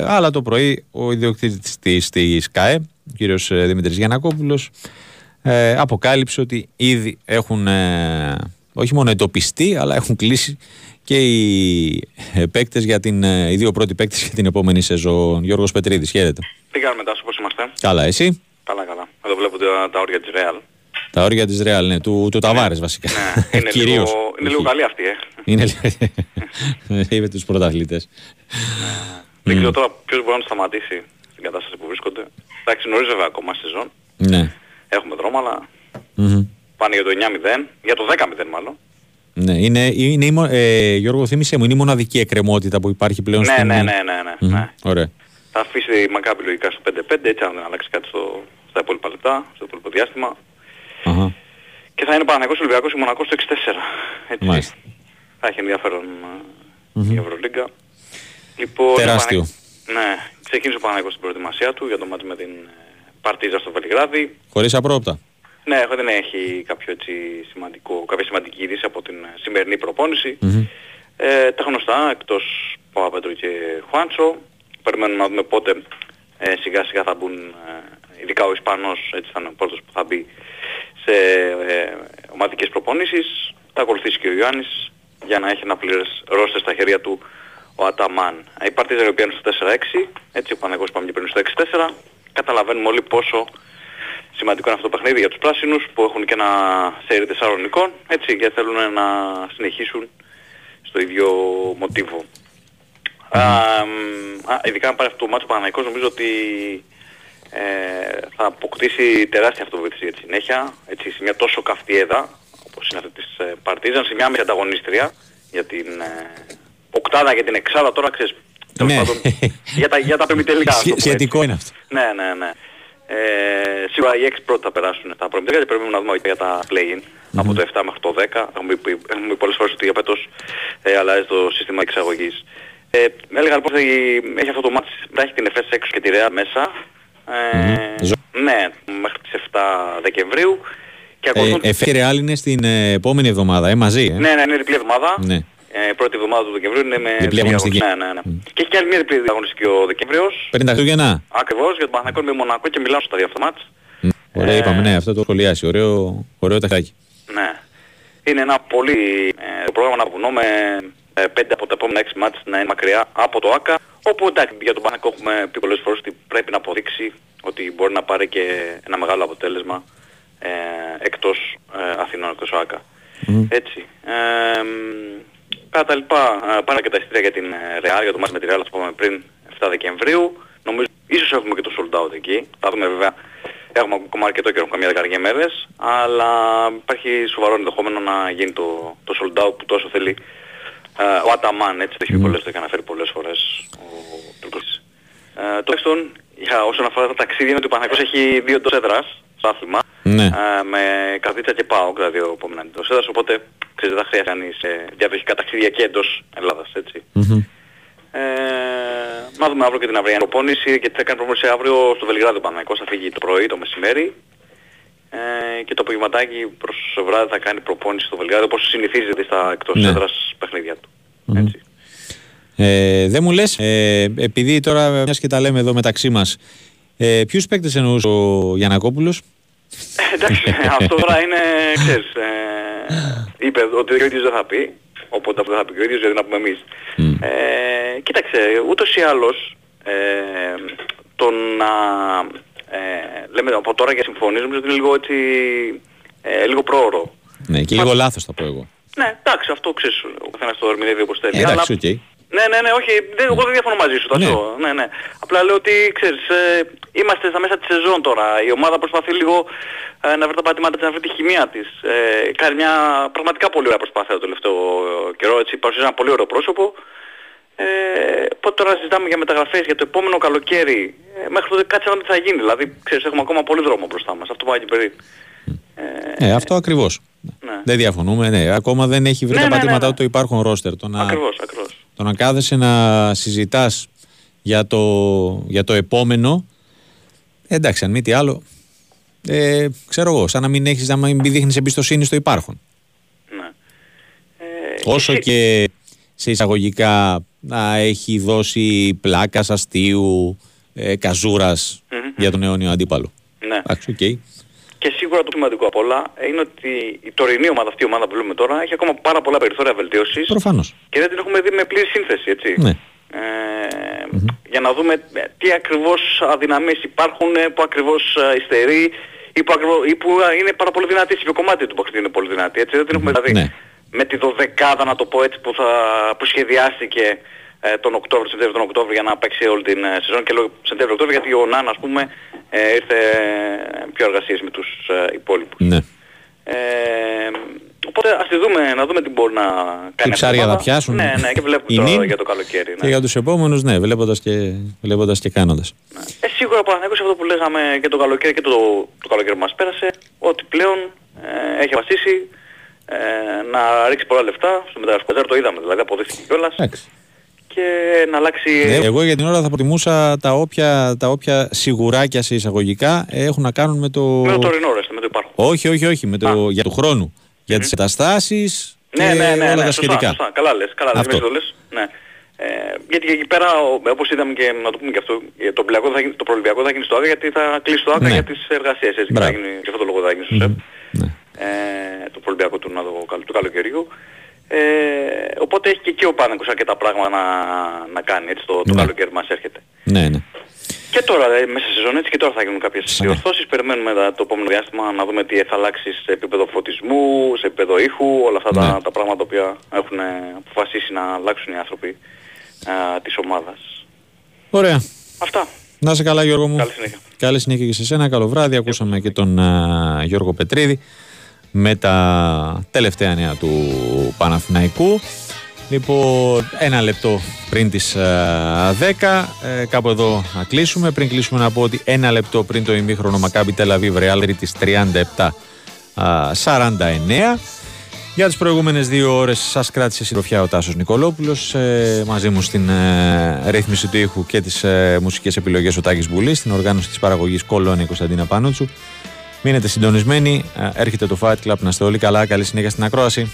αλλά το πρωί ο ιδιοκτήτης της ΚΑΕ, ο κύριο Δημήτρη Γιανακόπουλος, ε, αποκάλυψε ότι ήδη έχουν ε, όχι μόνο εντοπιστεί, αλλά έχουν κλείσει και οι ε, παίκτες για την, ε, οι δύο πρώτοι παίκτες για την επόμενη σεζόν. Γιώργος Πετρίδης, χαίρετε. Τι κάνουμε μετά, πώς είμαστε; Καλά, εσύ; Καλά, καλά. Εδώ βλέπω τα, τα όρια της Real. Τα όρια της Real, ναι, του, του Ταβάρες βασικά. Ναι, είναι, λίγο, είναι λίγο καλή αυτή, ε. Είναι λίγο... Είπε τους πρωταθλητές. Δεν ξέρω τώρα ποιος μπορεί να σταματήσει στην κατάσταση που βρίσκονται. Εντάξει, νωρίς βέβαια ακόμα στη σεζόν. Ναι. Έχουμε δρόμο, αλλά πάνε για το 9-0, για το 10-0 μάλλον. Ναι, είναι, είναι, η μο- ε, Γιώργο, θύμισε μου, είναι η μοναδική εκκρεμότητα που υπάρχει πλέον Ναι, στην... ναι, ναι, ναι, ναι, Μμμ, ναι. Ωραία. Θα αφήσει η Μακάπη λογικά στο 5-5, έτσι αν δεν αλλάξει κάτι στο, στα υπόλοιπα λεπτά, στο υπόλοιπο διάστημα. Αχα. Και θα είναι Παναγικός Ολυμπιακός ή Μονακός το 64. Έτσι. Μάλιστα. Θα έχει ενδιαφέρον ε, η Ευρωλίγκα. Λοιπόν, Τεράστιο. ο Παναγ- Ναι, ξεκίνησε ο Παναγικός στην προετοιμασία του για το μάτι με την ε, Παρτίζα στο Βελιγράδι. Χωρίς απρόπτα. Ναι, έχω- δεν έχει κάποιο έτσι σημαντικό, κάποια σημαντική είδηση από την ε, σημερινή προπόνηση. Ε, τα γνωστά, εκτός Παπαπέτρου και Χουάντσο. Περιμένουμε να δούμε πότε ε, σιγά σιγά θα μπουν, ε, ειδικά ο Ισπανός, έτσι θα είναι ο πρώτος που θα μπει σε ε, ομαδικές προπονήσεις. Θα ακολουθήσει και ο Ιωάννης για να έχει ένα πλήρες ρόστερ στα χέρια του ο Αταμάν. Ε, Η Παρτίζα η οποία είναι στο 4-6, έτσι ο Παναγός είπαμε και πριν στο 6-4. Καταλαβαίνουμε όλοι πόσο σημαντικό είναι αυτό το παιχνίδι για τους πράσινους που έχουν και ένα σέρι τεσσάρων εικόν, έτσι, και θέλουν να συνεχίσουν στο ίδιο μοτίβο. Α, μ, α, ειδικά αν πάρει αυτό το μάτσο ο Παναθηναϊκός νομίζω ότι ε, θα αποκτήσει τεράστια αυτοβοήθηση για τη συνέχεια, έτσι, σε μια τόσο καυτή έδα όπως είναι αυτή της ε, Παρτίζαν, σε μια μέση ανταγωνίστρια για την ε, οκτάδα και την εξάδα τώρα ξέρεις, τέλος Ναι. πάντων, για τα, για τα πεμιτελικά. ας το πούμε Σχετικό έτσι. είναι αυτό. Ναι, ναι, ναι. Ε, σίγουρα οι 6 πρώτοι θα περάσουν τα προημιτελικά και πρέπει να δούμε για τα play-in από το 7 μέχρι το 10. Έχουμε πει, έχουμε πει πολλές φορές ότι για πέτος ε, αλλάζει το σύστημα εξαγωγής. Ε, έλεγα λοιπόν ότι έχει αυτό το μάτι, μετά έχει την ΕΦΕΣ έξω και τη ΡΕΑ μέσα. Ε, ναι, μέχρι τις 7 Δεκεμβρίου. Και ακολουθούν... Ε, Εφέ και Ρεάλ είναι στην ε, επόμενη εβδομάδα, ε, μαζί. Ε. Ναι, ναι, είναι διπλή εβδομάδα. Ναι. Ε, πρώτη εβδομάδα του Δεκεμβρίου είναι με Διπλή αγωνιστική. Ναι, ναι, ναι. Και έχει και άλλη μια διπλή αγωνιστική ο Δεκεμβρίος. Πριν τα Χριστούγεννα. Ακριβώς, για τον Παναθηναϊκό με Μονακό και μιλάω στα δύο αυτά μάτς. Ωραία, είπαμε, ναι, αυτό το σχολιάσει. Ωραίο, ωραίο ταχτάκι. Ναι. Είναι ένα πολύ ε, πρόγραμμα να βουνώ με ε, πέντε από τα επόμενα έξι μάτς να είναι μακριά από το ΆΚΑ. Όπου εντάξει για τον Παναθηναϊκό έχουμε πει πολλές φορές ότι πρέπει να αποδείξει ότι μπορεί να πάρει και ένα μεγάλο αποτέλεσμα ε, εκτός ε, Αθηνών, εκτός ΆΚΑ. Έτσι. Ε, μ, κατά τα λοιπά, ε, πάνε και τα εισιτήρια για την ε, Real, για το μάτς με τη Real, θα πούμε πριν 7 Δεκεμβρίου. Νομίζω ίσως έχουμε και το sold out εκεί. Θα δούμε βέβαια. Έχουμε ακόμα αρκετό καιρό, καμιά δεκαετία μέρες, αλλά υπάρχει σοβαρό ενδεχόμενο να γίνει το, το sold out που τόσο θέλει ε, ο Αταμάν, έτσι το έχει πει πολλές, το έχει αναφέρει πολλές φορές ο Τουρκός. Ε, τουλάχιστον για όσον αφορά τα ταξίδια είναι ότι ο Παναγικός έχει δύο εντός έδρας στο άθλημα Ναι. ε, με Καρδίτσα και ΠΑΟΚ, δηλαδή ο επόμενος εντός έδρας, οπότε ξέρετε δεν θα χρειάζεται κανείς ε, διαδοχικά ταξίδια και εντός Ελλάδας, έτσι. Ε, να δούμε αύριο και την αυριανή προπόνηση γιατί θα κάνει προπόνηση αύριο στο Βελιγράδι ο Παναγικός, θα φύγει το πρωί, το μεσημέρι ε, και το απογευματάκι προς το βράδυ θα κάνει προπόνηση στο Βελιγράδι όπως συνηθίζεται στα εκτός Ναι. έδρας παιχνίδια του. Ε, δεν μου λες, ε, επειδή τώρα μιας και τα λέμε εδώ μεταξύ μας, ε, ποιους παίκτες εννοούσε ο Γιανακόπουλος; Ε, εντάξει, αυτό τώρα είναι, ξέρεις, ε, είπε ότι ο ίδιος δεν θα πει, οπότε αυτό δεν θα πει και ο ίδιος, γιατί να πούμε εμείς. Ε, κοίταξε, ούτως ή άλλως, ε, το να ε, λέμε από τώρα για συμφωνίες, νομίζω ότι είναι λίγο έτσι, ε, λίγο πρόωρο. Ναι, και λίγο λάθος θα πω εγώ. Ναι, εντάξει, αυτό ξέρεις, ο καθένας το ερμηνεύει όπως θέλει. Ε, αλλά- εντάξει, οκ. ναι, ναι, ναι, όχι, δεν, εγώ δεν διαφωνώ μαζί σου, Τάσο. Ναι. ναι, Απλά λέω ότι, ξέρεις, ε, είμαστε στα μέσα της σεζόν τώρα. Η ομάδα προσπαθεί λίγο ε, να βρει τα πατήματα της, να βρει τη χημεία της. Ε, κάνει μια πραγματικά πολύ ωραία προσπάθεια το τελευταίο καιρό, έτσι, παρουσιάζει ένα πολύ ωραίο πρόσωπο. Ε, οπότε τώρα συζητάμε για μεταγραφές για το επόμενο καλοκαίρι. Ε, μέχρι τότε κάτσε να δούμε τι θα γίνει. Δηλαδή, ξέρεις, έχουμε ακόμα πολύ δρόμο μπροστά μας. Αυτό πάει και περί. Ε, αυτό ακριβώς. Ναι. Δεν διαφωνούμε, ναι. Ακόμα δεν έχει βρει Ναι, τα ναι, ναι, πατήματα ναι. του το υπάρχον ρόστερ. Το να, Ακριβώς, ακριβώς. το να κάθεσαι να συζητάς για το, για το επόμενο, ε, εντάξει, αν μη τι άλλο, ε, ξέρω εγώ, σαν να μην έχεις, να μην δείχνεις εμπιστοσύνη στο υπάρχον. Όσο και σε εισαγωγικά να έχει δώσει πλάκας αστείου, ε, καζούρας για τον αιώνιο αντίπαλο. Ναι. Εντάξει, οκ. Και σίγουρα το σημαντικό απ' όλα είναι ότι η τωρινή ομάδα, αυτή η ομάδα που βλέπουμε τώρα, έχει ακόμα πάρα πολλά περιθώρια βελτίωσης Προφανώς. και δεν την έχουμε δει με πλήρη σύνθεση, έτσι. Ναι. Ε, Για να δούμε ε, τι ακριβώς αδυναμίες υπάρχουν, ε, που ακριβώς ε, υστερεί ή που, ακριβώς, ή που ε, είναι πάρα πολύ δυνατή, σε ποιο κομμάτι του παιχνιδιού είναι πολύ δυνατή, έτσι. Δεν την έχουμε δηλαδή Ναι. με τη δωδεκάδα, να το πω έτσι, που, θα, που σχεδιάστηκε ε, τον Οκτώβριο, Σεπτέμβριο, τον Οκτώβριο για να παίξει όλη την ε, σεζόν και λέω Σεπτέμβριο, Οκτώβριο γιατί ο Νάν, ας πούμε, ε, ήρθε ε, πιο εργασίες με τους ε, υπόλοιπους. Ναι. Ε, οπότε ας τη δούμε, να δούμε τι μπορεί να κάνει. αυτή η ψάρια ομάδα. θα πιάσουν. Ναι, ναι, και βλέπουμε Οι τώρα νυν. για το καλοκαίρι. Ναι. Και για τους επόμενους, ναι, βλέποντας και, βλέποντας και κάνοντας. Ε, σίγουρα Παναθηναϊκός αυτό που λέγαμε και το καλοκαίρι και το, το καλοκαίρι που μας πέρασε, ότι πλέον ε, έχει αποφασίσει ε, να ρίξει πολλά λεφτά στο μεταγραφικό ζάρι, το είδαμε δηλαδή, αποδείχθηκε κιόλας. Και να αλλάξει... Ναι, εγώ για την ώρα θα προτιμούσα τα όποια, τα όποια σιγουράκια σε εισαγωγικά έχουν να κάνουν με το... Με το τωρινό ρε, με το υπάρχον. Όχι, όχι, όχι, με το, για του χρόνου. Για τις καταστάσεις και Ναι, ναι, ναι, όλα ναι, τα σωστά, σχετικά. σωστά. Καλά λες, καλά λες, Αυτό. μην το λες. Ναι. Ε, γιατί εκεί πέρα, ο- όπως είδαμε και να το πούμε και αυτό, ε, το, Ολυμπιακό θα γίνει, το προολυμπιακό θα γίνει στο ΆΚΑ γιατί θα κλείσει το ΆΚΑ Ναι. για τις εργασίες. Έτσι, και θα Μπράβο. γίνει, και αυτό το λόγο θα γίνει στο ΣΕΠ. Ε, το προολυμπιακό του, να το, καλ- του καλοκαιριού. Ε, οπότε έχει και εκεί ο Πάνεκος αρκετά πράγματα να, να κάνει έτσι το, το Ναι. καλοκαίρι μας έρχεται. Ναι, ναι. Και τώρα, ε, μέσα σε σεζόν έτσι και τώρα θα γίνουν κάποιες διορθώσεις. Περιμένουμε τα- το επόμενο διάστημα να δούμε τι θα αλλάξει σε επίπεδο φωτισμού, σε επίπεδο ήχου, όλα αυτά Ναι. τα, τα πράγματα που έχουν ε, αποφασίσει να αλλάξουν οι άνθρωποι α, της ομάδας. Ωραία. Αυτά. Να σε καλά Γιώργο μου. Καλή συνέχεια. Καλή συνέχεια και σε σένα. Καλό βράδυ. Ακούσαμε και τον α, Γιώργο Πετρίδη με τα τελευταία νέα του Παναθηναϊκού. Λοιπόν, ένα λεπτό πριν τις α, 10, ε, κάπου εδώ να κλείσουμε. Πριν κλείσουμε να πω ότι ένα λεπτό πριν το ημίχρονο Μακάμπι Τελαβίβ Ρεάλ της 37 α, 49. Για τις προηγούμενες δύο ώρες σας κράτησε συντροφιά ο Τάσος Νικολόπουλος ε, μαζί μου στην ε, ρύθμιση του ήχου και τις ε, μουσικές επιλογές ο Τάκης Μπουλής στην οργάνωση της παραγωγής Κολόνη Κωνσταντίνα Πάνωτσου. Μείνετε συντονισμένοι, ε, έρχεται το Fight Club να είστε όλοι καλά, καλή συνέχεια στην ακρόαση.